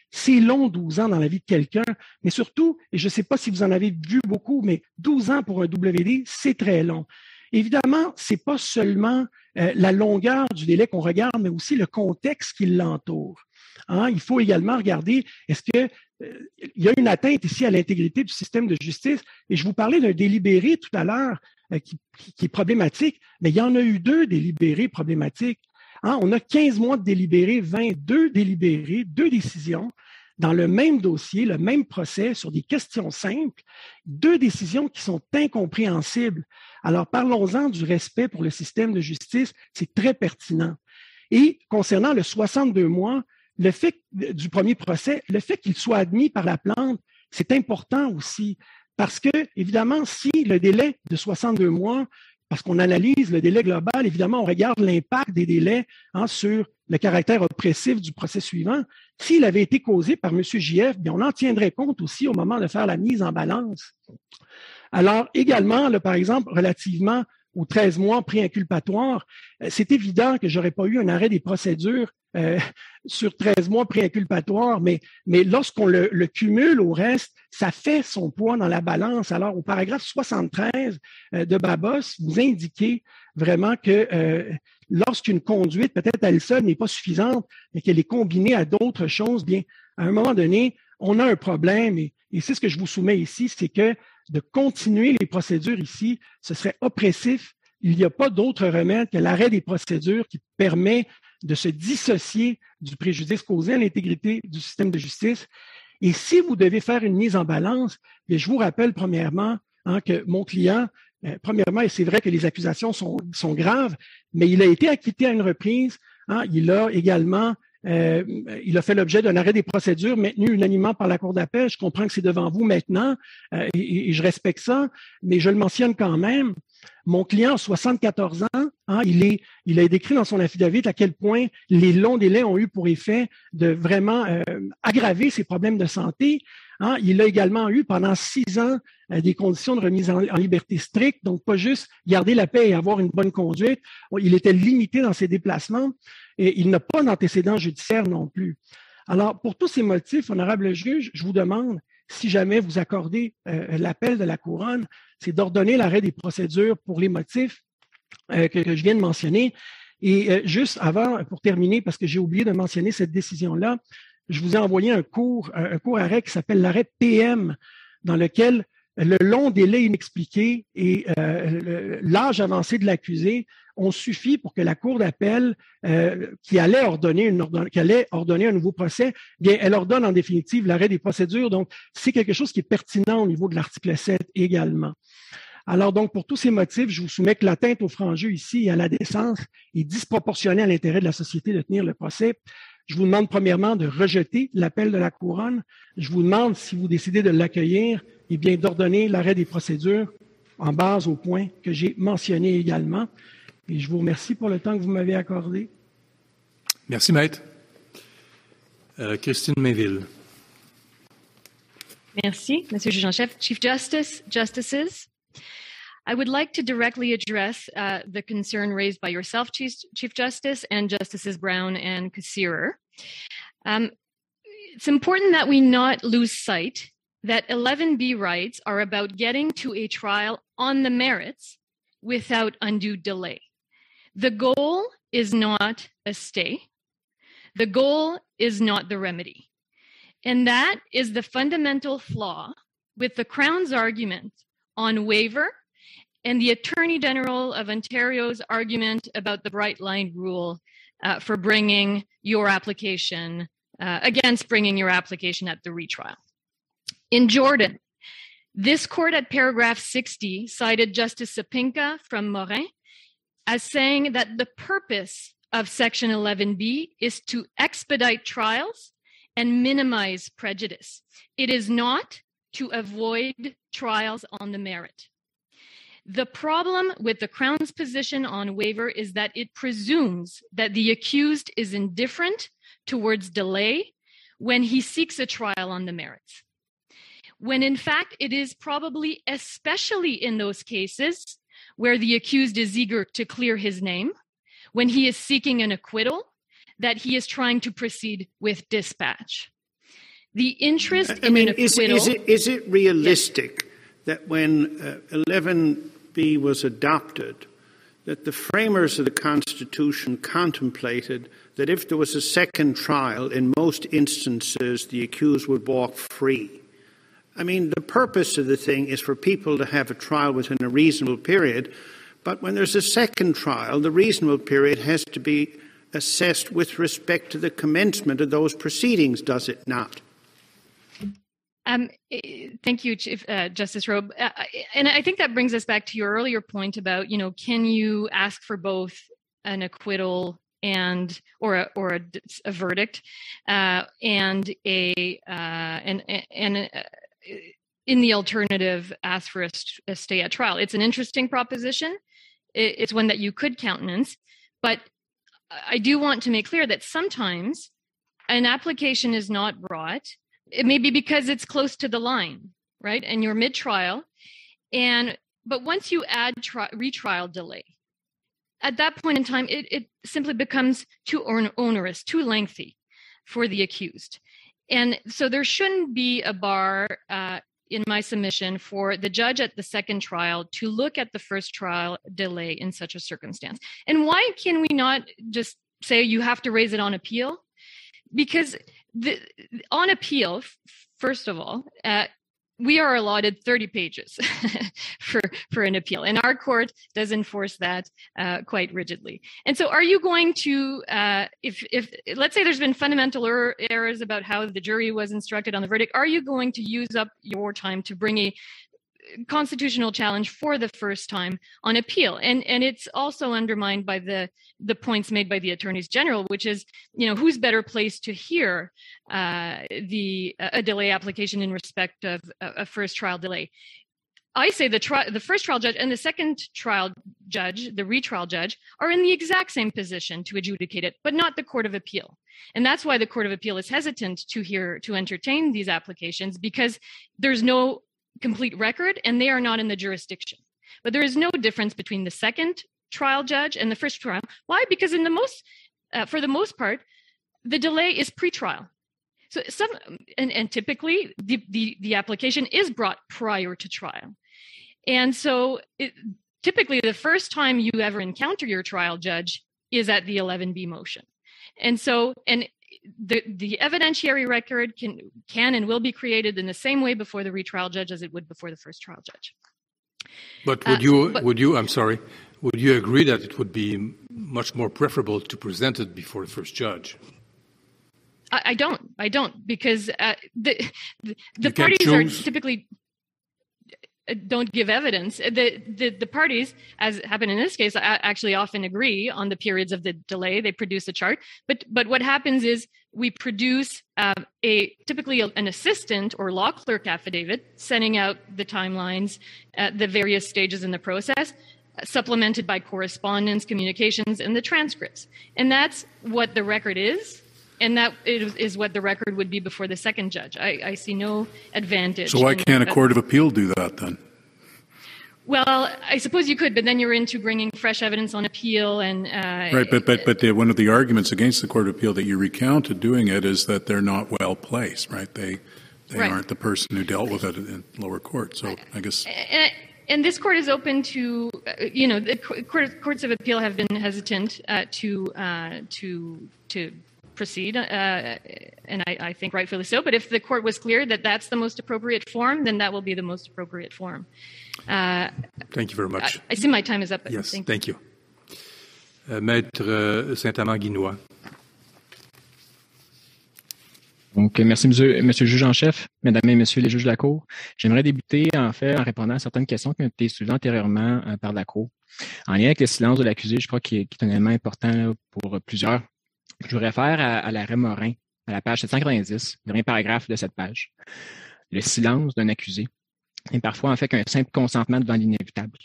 C'est long, 12 ans dans la vie de quelqu'un, mais surtout, et je ne sais pas si vous en avez vu beaucoup, mais 12 ans pour un WD, c'est très long. Évidemment, c'est pas seulement euh, la longueur du délai qu'on regarde, mais aussi le contexte qui l'entoure. Hein. Il faut également regarder, est-ce que euh, il y a une atteinte ici à l'intégrité du système de justice? Et je vous parlais d'un délibéré tout à l'heure euh, qui, est problématique, mais il y en a eu deux délibérés problématiques. Hein, on a 15 mois de délibérés, 22 délibérés, deux décisions dans le même dossier, le même procès sur des questions simples, deux décisions qui sont incompréhensibles. Alors parlons-en du respect pour le système de justice, c'est très pertinent. Et concernant le 62 mois, le fait du premier procès, le fait qu'il soit admis par la plante, c'est important aussi. Parce que, évidemment, si le délai de 62 mois, parce qu'on analyse le délai global, évidemment, on regarde l'impact des délais hein, sur le caractère oppressif du procès suivant. S'il avait été causé par M. JF, bien, on en tiendrait compte aussi au moment de faire la mise en balance. Alors, également, par exemple, relativement aux 13 mois préinculpatoires, euh, c'est évident que j'aurais pas eu un arrêt des procédures euh, sur 13 mois préinculpatoires, mais, mais lorsqu'on le, cumule au reste, ça fait son poids dans la balance. Alors, au paragraphe 73 euh, de Babos, vous indiquez vraiment que lorsqu'une conduite, peut-être elle seule, n'est pas suffisante, mais qu'elle est combinée à d'autres choses, bien, à un moment donné, on a un problème. Et, et c'est ce que je vous soumets ici, c'est que de continuer les procédures ici, ce serait oppressif. Il n'y a pas d'autre remède que l'arrêt des procédures qui permet de se dissocier du préjudice causé à l'intégrité du système de justice. Et si vous devez faire une mise en balance, je vous rappelle premièrement hein, que mon client, euh, premièrement, et c'est vrai que les accusations sont, sont, graves, mais il a été acquitté à une reprise. Hein, il a également euh, il a fait l'objet d'un arrêt des procédures maintenu unanimement par la Cour d'appel. Je comprends que c'est devant vous maintenant euh, et, je respecte ça, mais je le mentionne quand même. Mon client a 74 ans. Hein, il, est, il a décrit dans son affidavit à quel point les longs délais ont eu pour effet de vraiment euh, aggraver ses problèmes de santé. Hein. il a également eu pendant six ans des conditions de remise en, en, liberté stricte, donc pas juste garder la paix et avoir une bonne conduite. Il était limité dans ses déplacements il n'a pas d'antécédent judiciaire non plus. Alors, pour tous ces motifs, honorable juge, je vous demande, si jamais vous accordez euh, l'appel de la couronne, c'est d'ordonner l'arrêt des procédures pour les motifs euh, que, je viens de mentionner. Et euh, juste avant, pour terminer, parce que j'ai oublié de mentionner cette décision-là, je vous ai envoyé un cours, un cours arrêt qui s'appelle l'arrêt PM, dans lequel le long délai inexpliqué et l'âge avancé de l'accusé ont suffi pour que la Cour d'appel, euh, qui, allait ordonner une qui allait ordonner un nouveau procès, bien, elle ordonne en définitive l'arrêt des procédures. Donc, c'est quelque chose qui est pertinent au niveau de l'article 7 également. Alors donc, pour tous ces motifs, je vous soumets que l'atteinte au franc-jeu ici et à la décence est disproportionnée à l'intérêt de la société de tenir le procès. Je vous demande premièrement de rejeter l'appel de la couronne. Je vous demande, si vous décidez de l'accueillir, eh bien d'ordonner l'arrêt des procédures en base au point que j'ai mentionné également. Et je vous remercie pour le temps que vous m'avez accordé.
Merci, Maître. Euh, Christine Mayville.
Merci, Monsieur le Juge en chef. Chief Justice, Justices, I would like to directly address uh, the concern raised by yourself, Chief, Chief Justice, and Justices Brown and Kassirer. Um, it's important that we not lose sight that 11B rights are about getting to a trial on the merits without undue delay. The goal is not a stay. The goal is not the remedy. And that is the fundamental flaw with the Crown's argument on waiver and the Attorney General of Ontario's argument about the bright line rule uh, for bringing your application, uh, against bringing your application at the retrial. In Jordan, this court at paragraph 60 cited Justice Sapinka from Morin as saying that the purpose of Section 11B is to expedite trials and minimize prejudice. It is not to avoid trials on the merit. The problem with the Crown's position on waiver is that it presumes that the accused is indifferent towards delay when he seeks a trial on the merits. When in fact, it is probably especially in those cases where the accused is eager to clear his name, when he is seeking an acquittal, that he is trying to proceed with dispatch. The interest I in
mean,
an acquittal.
Is, is, it, is it realistic yes. that when uh, 11b was adopted, that the framers of the Constitution contemplated that if there was a second trial, in most instances, the accused would walk free? I mean, the purpose of the thing is for people to have a trial within a reasonable period, but when there's a second trial, the reasonable period has to be assessed with respect to the commencement of those proceedings, does it not?
Um, eh, thank you, Chief, uh, Justice Robe. Uh, and I think that brings us back to your earlier point about, you know, can you ask for both an acquittal and or a or a, a verdict uh, and a uh, and and uh, in the alternative, ask for a, a stay at trial. It's an interesting proposition. It, it's one that you could countenance, but I do want to make clear that sometimes an application is not brought. It may be because it's close to the line, right? And you're mid trial. And but once you add tri- retrial delay, at that point in time, it, it simply becomes too onerous, too lengthy for the accused. And so there shouldn't be a bar uh, in my submission for the judge at the second trial to look at the first trial delay in such a circumstance. And why can we not just say you have to raise it on appeal? Because the, on appeal, first of all, uh, we are allotted 30 pages for for an appeal and our court does enforce that uh, quite rigidly. And so are you going to uh, if if let's say there's been fundamental er- errors about how the jury was instructed on the verdict are you going to use up your time to bring a constitutional challenge for the first time on appeal and and it's also undermined by the the points made by the attorneys general which is you know who's better placed to hear uh, the a delay application in respect of a first trial delay I say the trial, the first trial judge and the second trial judge, the retrial judge, are in the exact same position to adjudicate it, but not the Court of Appeal. And that's why the Court of Appeal is hesitant to hear to entertain these applications because there's no complete record and they are not in the jurisdiction. But there is no difference between the second trial judge and the first trial. Why? Because in the most, uh, for the most part, the delay is pretrial. So some, and, and typically the, the, the application is brought prior to trial. And so it, typically the first time you ever encounter your trial judge is at the 11B motion. And so, and the, the evidentiary record can, can and will be created in the same way before the retrial judge as it would before the first trial judge.
But would uh, you, but, would you, I'm sorry, would you agree that it would be much more preferable to present it before the first judge?
I, I don't. I don't because uh, the the, the parties are typically uh, don't give evidence. The, the, the parties, as happened in this case, actually often agree on the periods of the delay. They produce a chart, but but what happens is we produce uh, a typically an assistant or law clerk affidavit sending out the timelines at the various stages in the process, supplemented by correspondence, communications, and the transcripts. And that's what the record is and that is what the record would be before the second judge. I, I see no advantage.
So why can't a court of appeal do that then?
Well, I suppose you could, but then you're into bringing fresh evidence on appeal and uh,
right. But but but the, one of the arguments against the court of appeal that you recounted doing it is that they're not well placed, right? They they right. aren't the person who dealt with it in lower court. So I guess.
And, and this court is open to, uh, you know, the court, courts of appeal have been hesitant uh, to uh, to to proceed, uh, and I, I, think rightfully so. But if the court was clear that that's the most appropriate form, then that will be the most appropriate form.
Uh, thank you very much.
I, I, see my time is up.
Yes, thank, thank you. Uh, Maître uh, Saint-Amand-Guinois.
Donc, merci, monsieur, monsieur, le juge en chef, mesdames et messieurs les juges de la Cour. J'aimerais débuter, en fait, en répondant à certaines questions qui ont été soulevées antérieurement euh, par la Cour. En lien avec le silence de l'accusé, je crois qu'il est, un élément important pour plusieurs je vous réfère à, l'arrêt Morin, à la page 790, le dernier paragraphe de cette page. Le silence d'un accusé est parfois en fait qu'un simple consentement devant l'inévitable.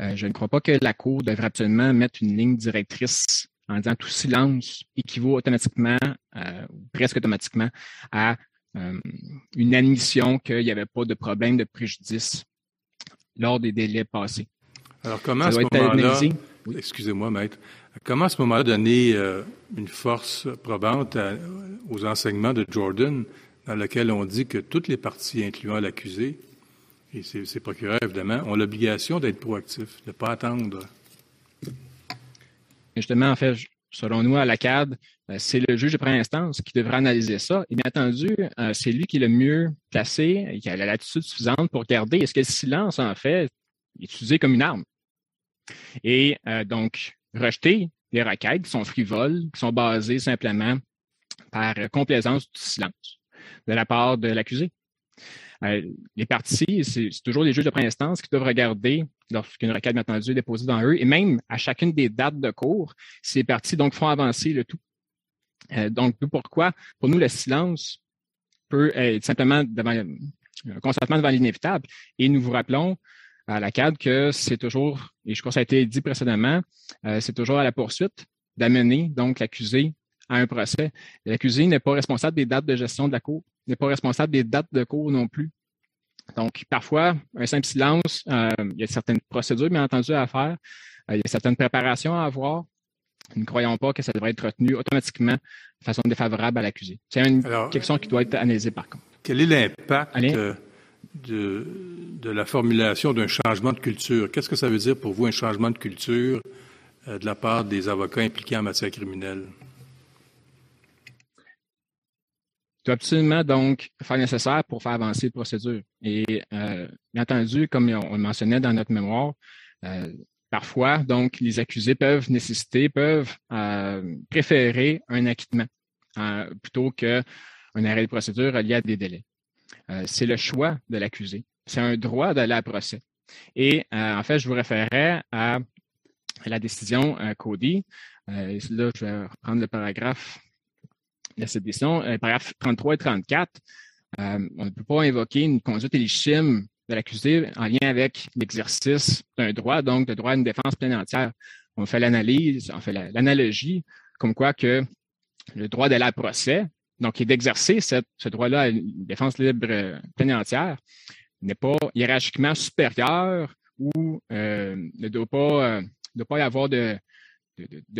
Euh, je ne crois pas que la Cour devrait absolument mettre une ligne directrice en disant tout silence équivaut automatiquement, euh, ou presque automatiquement, à euh, une admission qu'il n'y avait pas de problème de préjudice lors des délais passés.
Alors comment à ce moment-là, excusez-moi maître, Comment à ce moment-là donner euh, une force probante aux enseignements de Jordan, dans lequel on dit que toutes les parties, incluant l'accusé et ses, procureurs, évidemment, ont l'obligation d'être proactifs, de ne pas attendre?
Justement, en fait, selon nous, à la CAD, euh, c'est le juge de première instance qui devrait analyser ça. Et bien entendu, euh, c'est lui qui est le mieux placé, et qui a la latitude suffisante pour regarder est-ce que le silence, en fait, est utilisé comme une arme. Et donc, rejeter des requêtes qui sont frivoles, qui sont basées simplement par complaisance du silence de la part de l'accusé. Euh, les parties, c'est toujours les juges de première instance qui doivent regarder lorsqu'une requête, bien entendu, est déposée dans eux, et même à chacune des dates de cours, ces parties donc font avancer le tout. Euh, donc, pourquoi, pour nous, le silence peut être simplement devant, un consentement devant l'inévitable. Et nous vous rappelons à la cadre que c'est toujours, et je crois que ça a été dit précédemment, euh, c'est toujours à la poursuite d'amener donc l'accusé à un procès. L'accusé n'est pas responsable des dates de gestion de la cour, n'est pas responsable des dates de cour non plus. Donc, parfois, un simple silence, euh, il y a certaines procédures, bien entendu, à faire, euh, il y a certaines préparations à avoir. Nous ne croyons pas que ça devrait être retenu automatiquement de façon défavorable à l'accusé. C'est une question qui doit être analysée par contre.
Quel est l'impact de, la formulation d'un changement de culture. Qu'est-ce que ça veut dire pour vous un changement de culture euh, de la part des avocats impliqués en matière criminelle?
doit absolument donc faire nécessaire pour faire avancer la procédure. Et euh, bien entendu, comme on le mentionnait dans notre mémoire, euh, parfois, donc, les accusés peuvent nécessiter, peuvent préférer un acquittement plutôt qu'un arrêt de procédure lié à des délais. C'est le choix de l'accusé. C'est un droit d'aller à procès. Et en fait, je vous référais à la décision Cody. là, je vais reprendre le paragraphe de cette décision, euh, paragraphe 33 et 34, euh, on ne peut pas invoquer une conduite illégitime de l'accusé en lien avec l'exercice d'un droit, donc de droit à une défense pleine entière. On fait l'analyse, on fait l'analogie, comme quoi que le droit d'aller à procès, donc d'exercer ce droit-là à une défense libre euh, pleine et entière, n'est pas hiérarchiquement supérieur ou ne doit pas, doit pas y avoir de,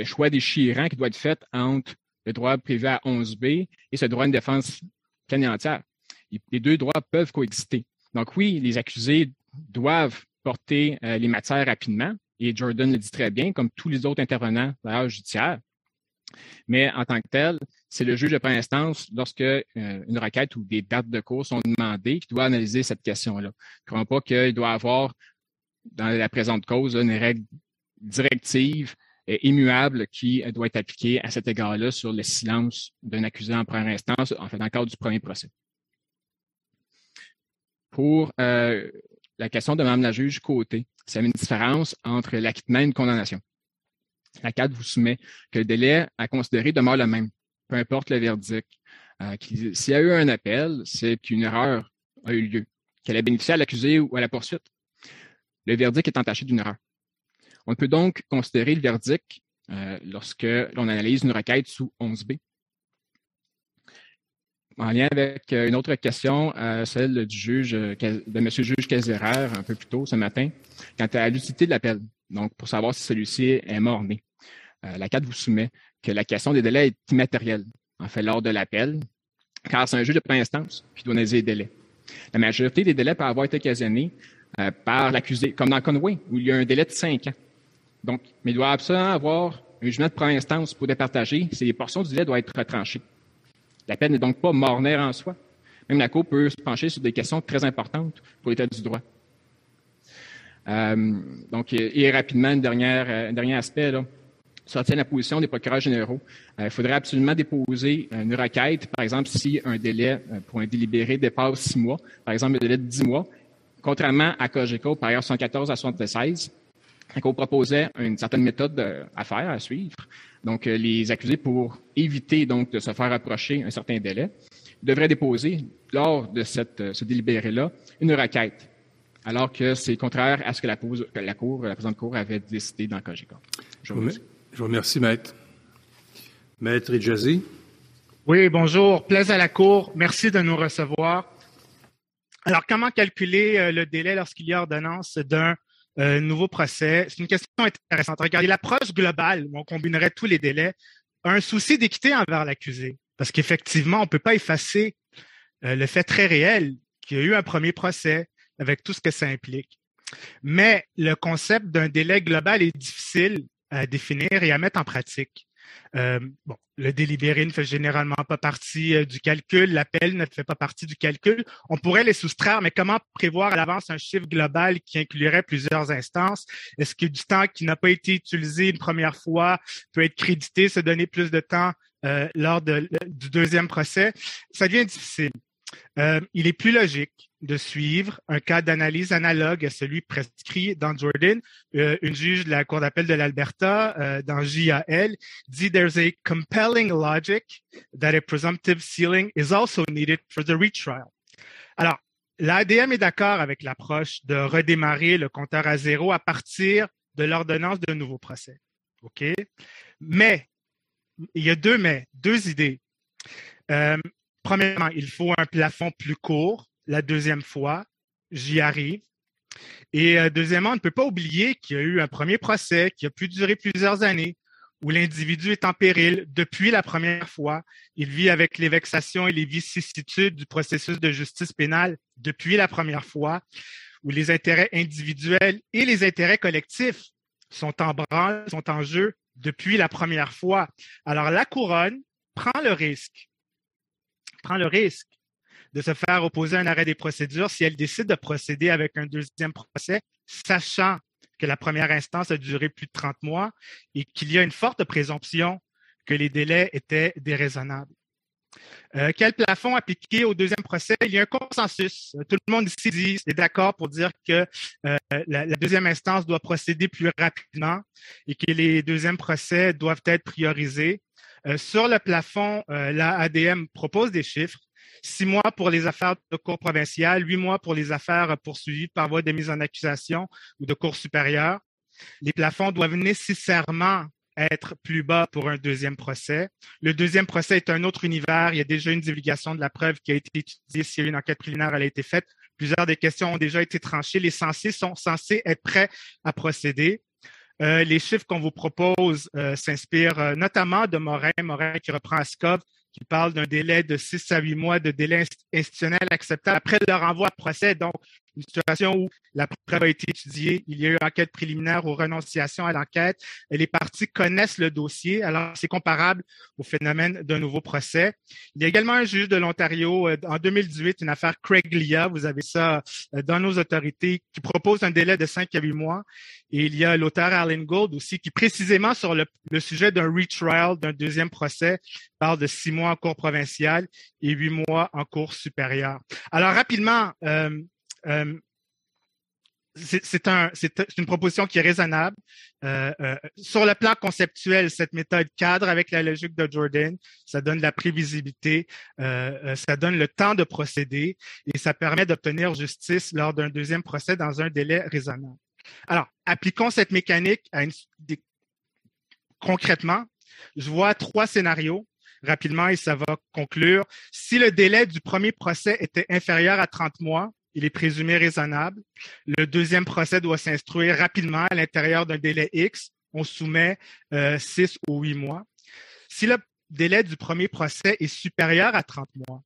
choix déchirant qui doit être fait entre le droit privé à 11b et ce droit à une défense pleine et entière. Les deux droits peuvent coexister. Donc oui, les accusés doivent porter euh, les matières rapidement, et Jordan le dit très bien, comme tous les autres intervenants d'ailleurs judiciaire. Mais en tant que tel, c'est le juge de première instance, lorsque euh, une requête ou des dates de cours sont demandées, qui doit analyser cette question-là. Je ne crois pas qu'il doit avoir, dans la présente cause, une règle directive immuable qui doit être appliqué à cet égard-là sur le silence d'un accusé en première instance, en fait, dans le du premier procès. Pour euh, la question de Mme la juge Côté, c'est une différence entre l'acquittement et une condamnation. La CAD vous soumet que le délai à considérer demeure le même, peu importe le verdict. Euh, S'il y a eu un appel, c'est qu'une erreur a eu lieu, qu'elle a bénéficié à l'accusé ou à la poursuite. Le verdict est entaché d'une erreur. On peut donc considérer le verdict euh, lorsque l'on analyse une requête sous 11b. En lien avec euh, une autre question, celle du juge, de M. juge Caseraire, un peu plus tôt ce matin, quant à l'utilité de l'appel, donc pour savoir si celui-ci est mort-né. la CAD vous soumet que la question des délais est immatérielle, en fait, lors de l'appel, car c'est un juge de première instance qui doit analyser les délais. La majorité des délais peuvent avoir été occasionnés par l'accusé, comme dans Conway, où il y a un délai de cinq ans. Donc, mais il doit absolument avoir un jugement de première instance pour départager si les portions du délai doivent être retranchées. La peine n'est donc pas mornaire en soi. Même la Cour peut se pencher sur des questions très importantes pour l'état du droit. Euh, donc, et, rapidement, un dernier, aspect, sortir la position des procureurs généraux. Euh, il faudrait absolument déposer une requête, par exemple, si un délai euh, pour un délibéré dépasse six mois, par exemple un délai de dix mois, contrairement à COGECO, par ailleurs 114 à 76, on proposait une certaine méthode à faire, à suivre. Donc, euh, les accusés, pour éviter donc de se faire approcher un certain délai, devraient déposer, lors de cette, euh, ce délibéré-là, une requête, alors que c'est contraire à ce que la, la Cour, la présente Cour avait décidé dans le COGECA.
Je vous remercie. Je vous remercie, Maître. Maître Idjazi.
Oui, bonjour. Plaise à la Cour. Merci de nous recevoir. Alors, comment calculer euh, le délai lorsqu'il y a ordonnance d'un euh, nouveau procès? C'est une question intéressante. Regardez, l'approche globale, où on combinerait tous les délais, un souci d'équité envers l'accusé. Parce qu'effectivement, on ne peut pas effacer euh, le fait très réel qu'il y a eu un premier procès avec tout ce que ça implique. Mais le concept d'un délai global est difficile à définir et à mettre en pratique. Euh, bon, le délibéré ne fait généralement pas partie euh, du calcul, l'appel ne fait pas partie du calcul. On pourrait les soustraire, mais comment prévoir à l'avance un chiffre global qui inclurait plusieurs instances? Est-ce que du temps qui n'a pas été utilisé une première fois peut être crédité, se donner plus de temps euh, lors du deuxième procès? Ça devient difficile. Il est plus logique de suivre un cas d'analyse analogue à celui prescrit dans Jordan. Euh, une juge de la Cour d'appel de l'Alberta, euh, dans JAL, dit There's a compelling logic that a presumptive sealing is also needed for the retrial. Alors, l'ADM est d'accord avec l'approche de redémarrer le compteur à zéro à partir de l'ordonnance d'un nouveau procès. OK? Mais, il y a deux mais, deux idées. Premièrement, il faut un plafond plus court. La deuxième fois, j'y arrive. Et euh, deuxièmement, on ne peut pas oublier qu'il y a eu un premier procès qui a pu durer plusieurs années, où l'individu est en péril depuis la première fois. Il vit avec les vexations et les vicissitudes du processus de justice pénale depuis la première fois, où les intérêts individuels et les intérêts collectifs sont en branle, sont en jeu depuis la première fois. Alors la couronne prend le risque prend le risque de se faire opposer un arrêt des procédures si elle décide de procéder avec un deuxième procès, sachant que la première instance a duré plus de 30 mois et qu'il y a une forte présomption que les délais étaient déraisonnables. Euh, quel plafond appliquer au deuxième procès? Il y a un consensus. Tout le monde ici est d'accord pour dire que euh, la, deuxième instance doit procéder plus rapidement et que les deuxièmes procès doivent être priorisés. Euh, sur le plafond, la ADM propose des chiffres. Six mois pour les affaires de cour provinciale, huit mois pour les affaires poursuivies par voie de mise en accusation ou de cour supérieure. Les plafonds doivent nécessairement être plus bas pour un deuxième procès. Le deuxième procès est un autre univers. Il y a déjà une divulgation de la preuve qui a été étudiée. Si une enquête préliminaire elle a été faite, plusieurs des questions ont déjà été tranchées. Les censés sont censés être prêts à procéder. Euh, les chiffres qu'on vous propose euh, s'inspirent euh, notamment de Morin, Morin qui reprend Ascov, qui parle d'un délai de six à huit mois de délai institutionnel acceptable après le renvoi à procès. Une situation où la preuve a été étudiée, il y a eu enquête préliminaire ou renonciation à l'enquête, les parties connaissent le dossier, alors c'est comparable au phénomène d'un nouveau procès. Il y a également un juge de l'Ontario, euh, en 2018, une affaire Craig Lia, vous avez ça euh, dans nos autorités, qui propose un délai de cinq à huit mois. Et il y a l'auteur Alan Gould aussi, qui précisément sur le, sujet d'un retrial, d'un deuxième procès, parle de six mois en cours provinciale et huit mois en cours supérieure. Alors rapidement, euh, euh, c'est un, une proposition qui est raisonnable. Euh, euh, sur le plan conceptuel, cette méthode cadre avec la logique de Jordan. Ça donne la prévisibilité, ça donne le temps de procéder et ça permet d'obtenir justice lors d'un deuxième procès dans un délai raisonnable. Alors, appliquons cette mécanique concrètement. Je vois trois scénarios rapidement et ça va conclure. Si le délai du premier procès était inférieur à 30 mois, il est présumé raisonnable. Le deuxième procès doit s'instruire rapidement à l'intérieur d'un délai X. On soumet euh, six ou huit mois. Si le délai du premier procès est supérieur à 30 mois,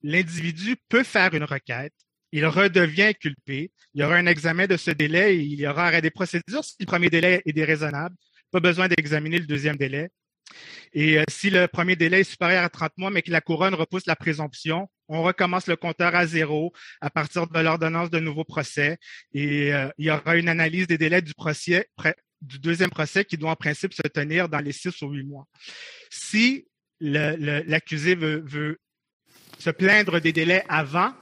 l'individu peut faire une requête. Il redevient inculpé. Il y aura un examen de ce délai il y aura arrêt des procédures si le premier délai est déraisonnable. Pas besoin d'examiner le deuxième délai. Et euh, si le premier délai est supérieur à 30 mois, mais que la couronne repousse la présomption, on recommence le compteur à zéro à partir de l'ordonnance de nouveau procès et euh, il y aura une analyse des délais du procès, du deuxième procès qui doit en principe se tenir dans les six ou huit mois. Si l'accusé veut, se plaindre des délais avant,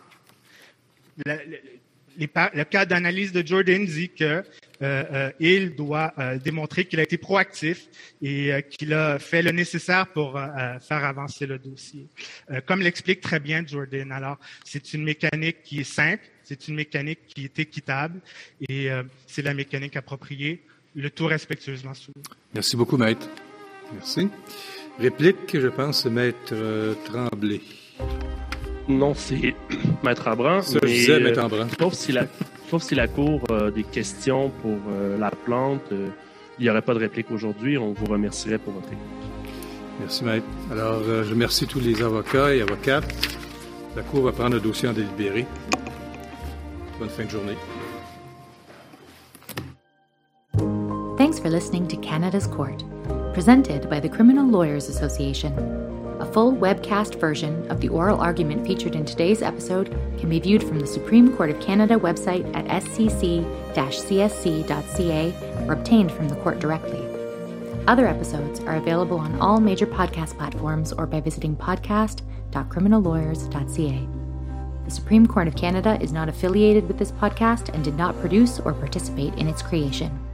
le cas d'analyse de Jordan dit que euh, euh, il doit euh, démontrer qu'il a été proactif et qu'il a fait le nécessaire pour faire avancer le dossier. comme l'explique très bien Jordan, alors c'est une mécanique qui est simple, c'est une mécanique qui est équitable et c'est la mécanique appropriée, le tout respectueusement soumis.
Merci beaucoup, maître. Merci. Réplique, je pense, maître Tremblay.
Non, c'est Maître Abran.
Ça, je disais, Maître Abran.
Sauf si la, Sauf si la Cour a des questions pour euh, la plante, euh, il n'y aurait pas de réplique aujourd'hui. On vous remercierait pour votre écoute.
Merci, Maître. Alors, euh, je remercie tous les avocats et avocates. La Cour va prendre le dossier en délibéré. Bonne fin de journée.
Thanks for listening to Canada's Court, presented by the Criminal Lawyers Association. Full webcast version of the oral argument featured in today's episode can be viewed from the Supreme Court of Canada website at scc csc.ca or obtained from the court directly. Other episodes are available on all major podcast platforms or by visiting podcast.criminallawyers.ca. The Supreme Court of Canada is not affiliated with this podcast and did not produce or participate in its creation.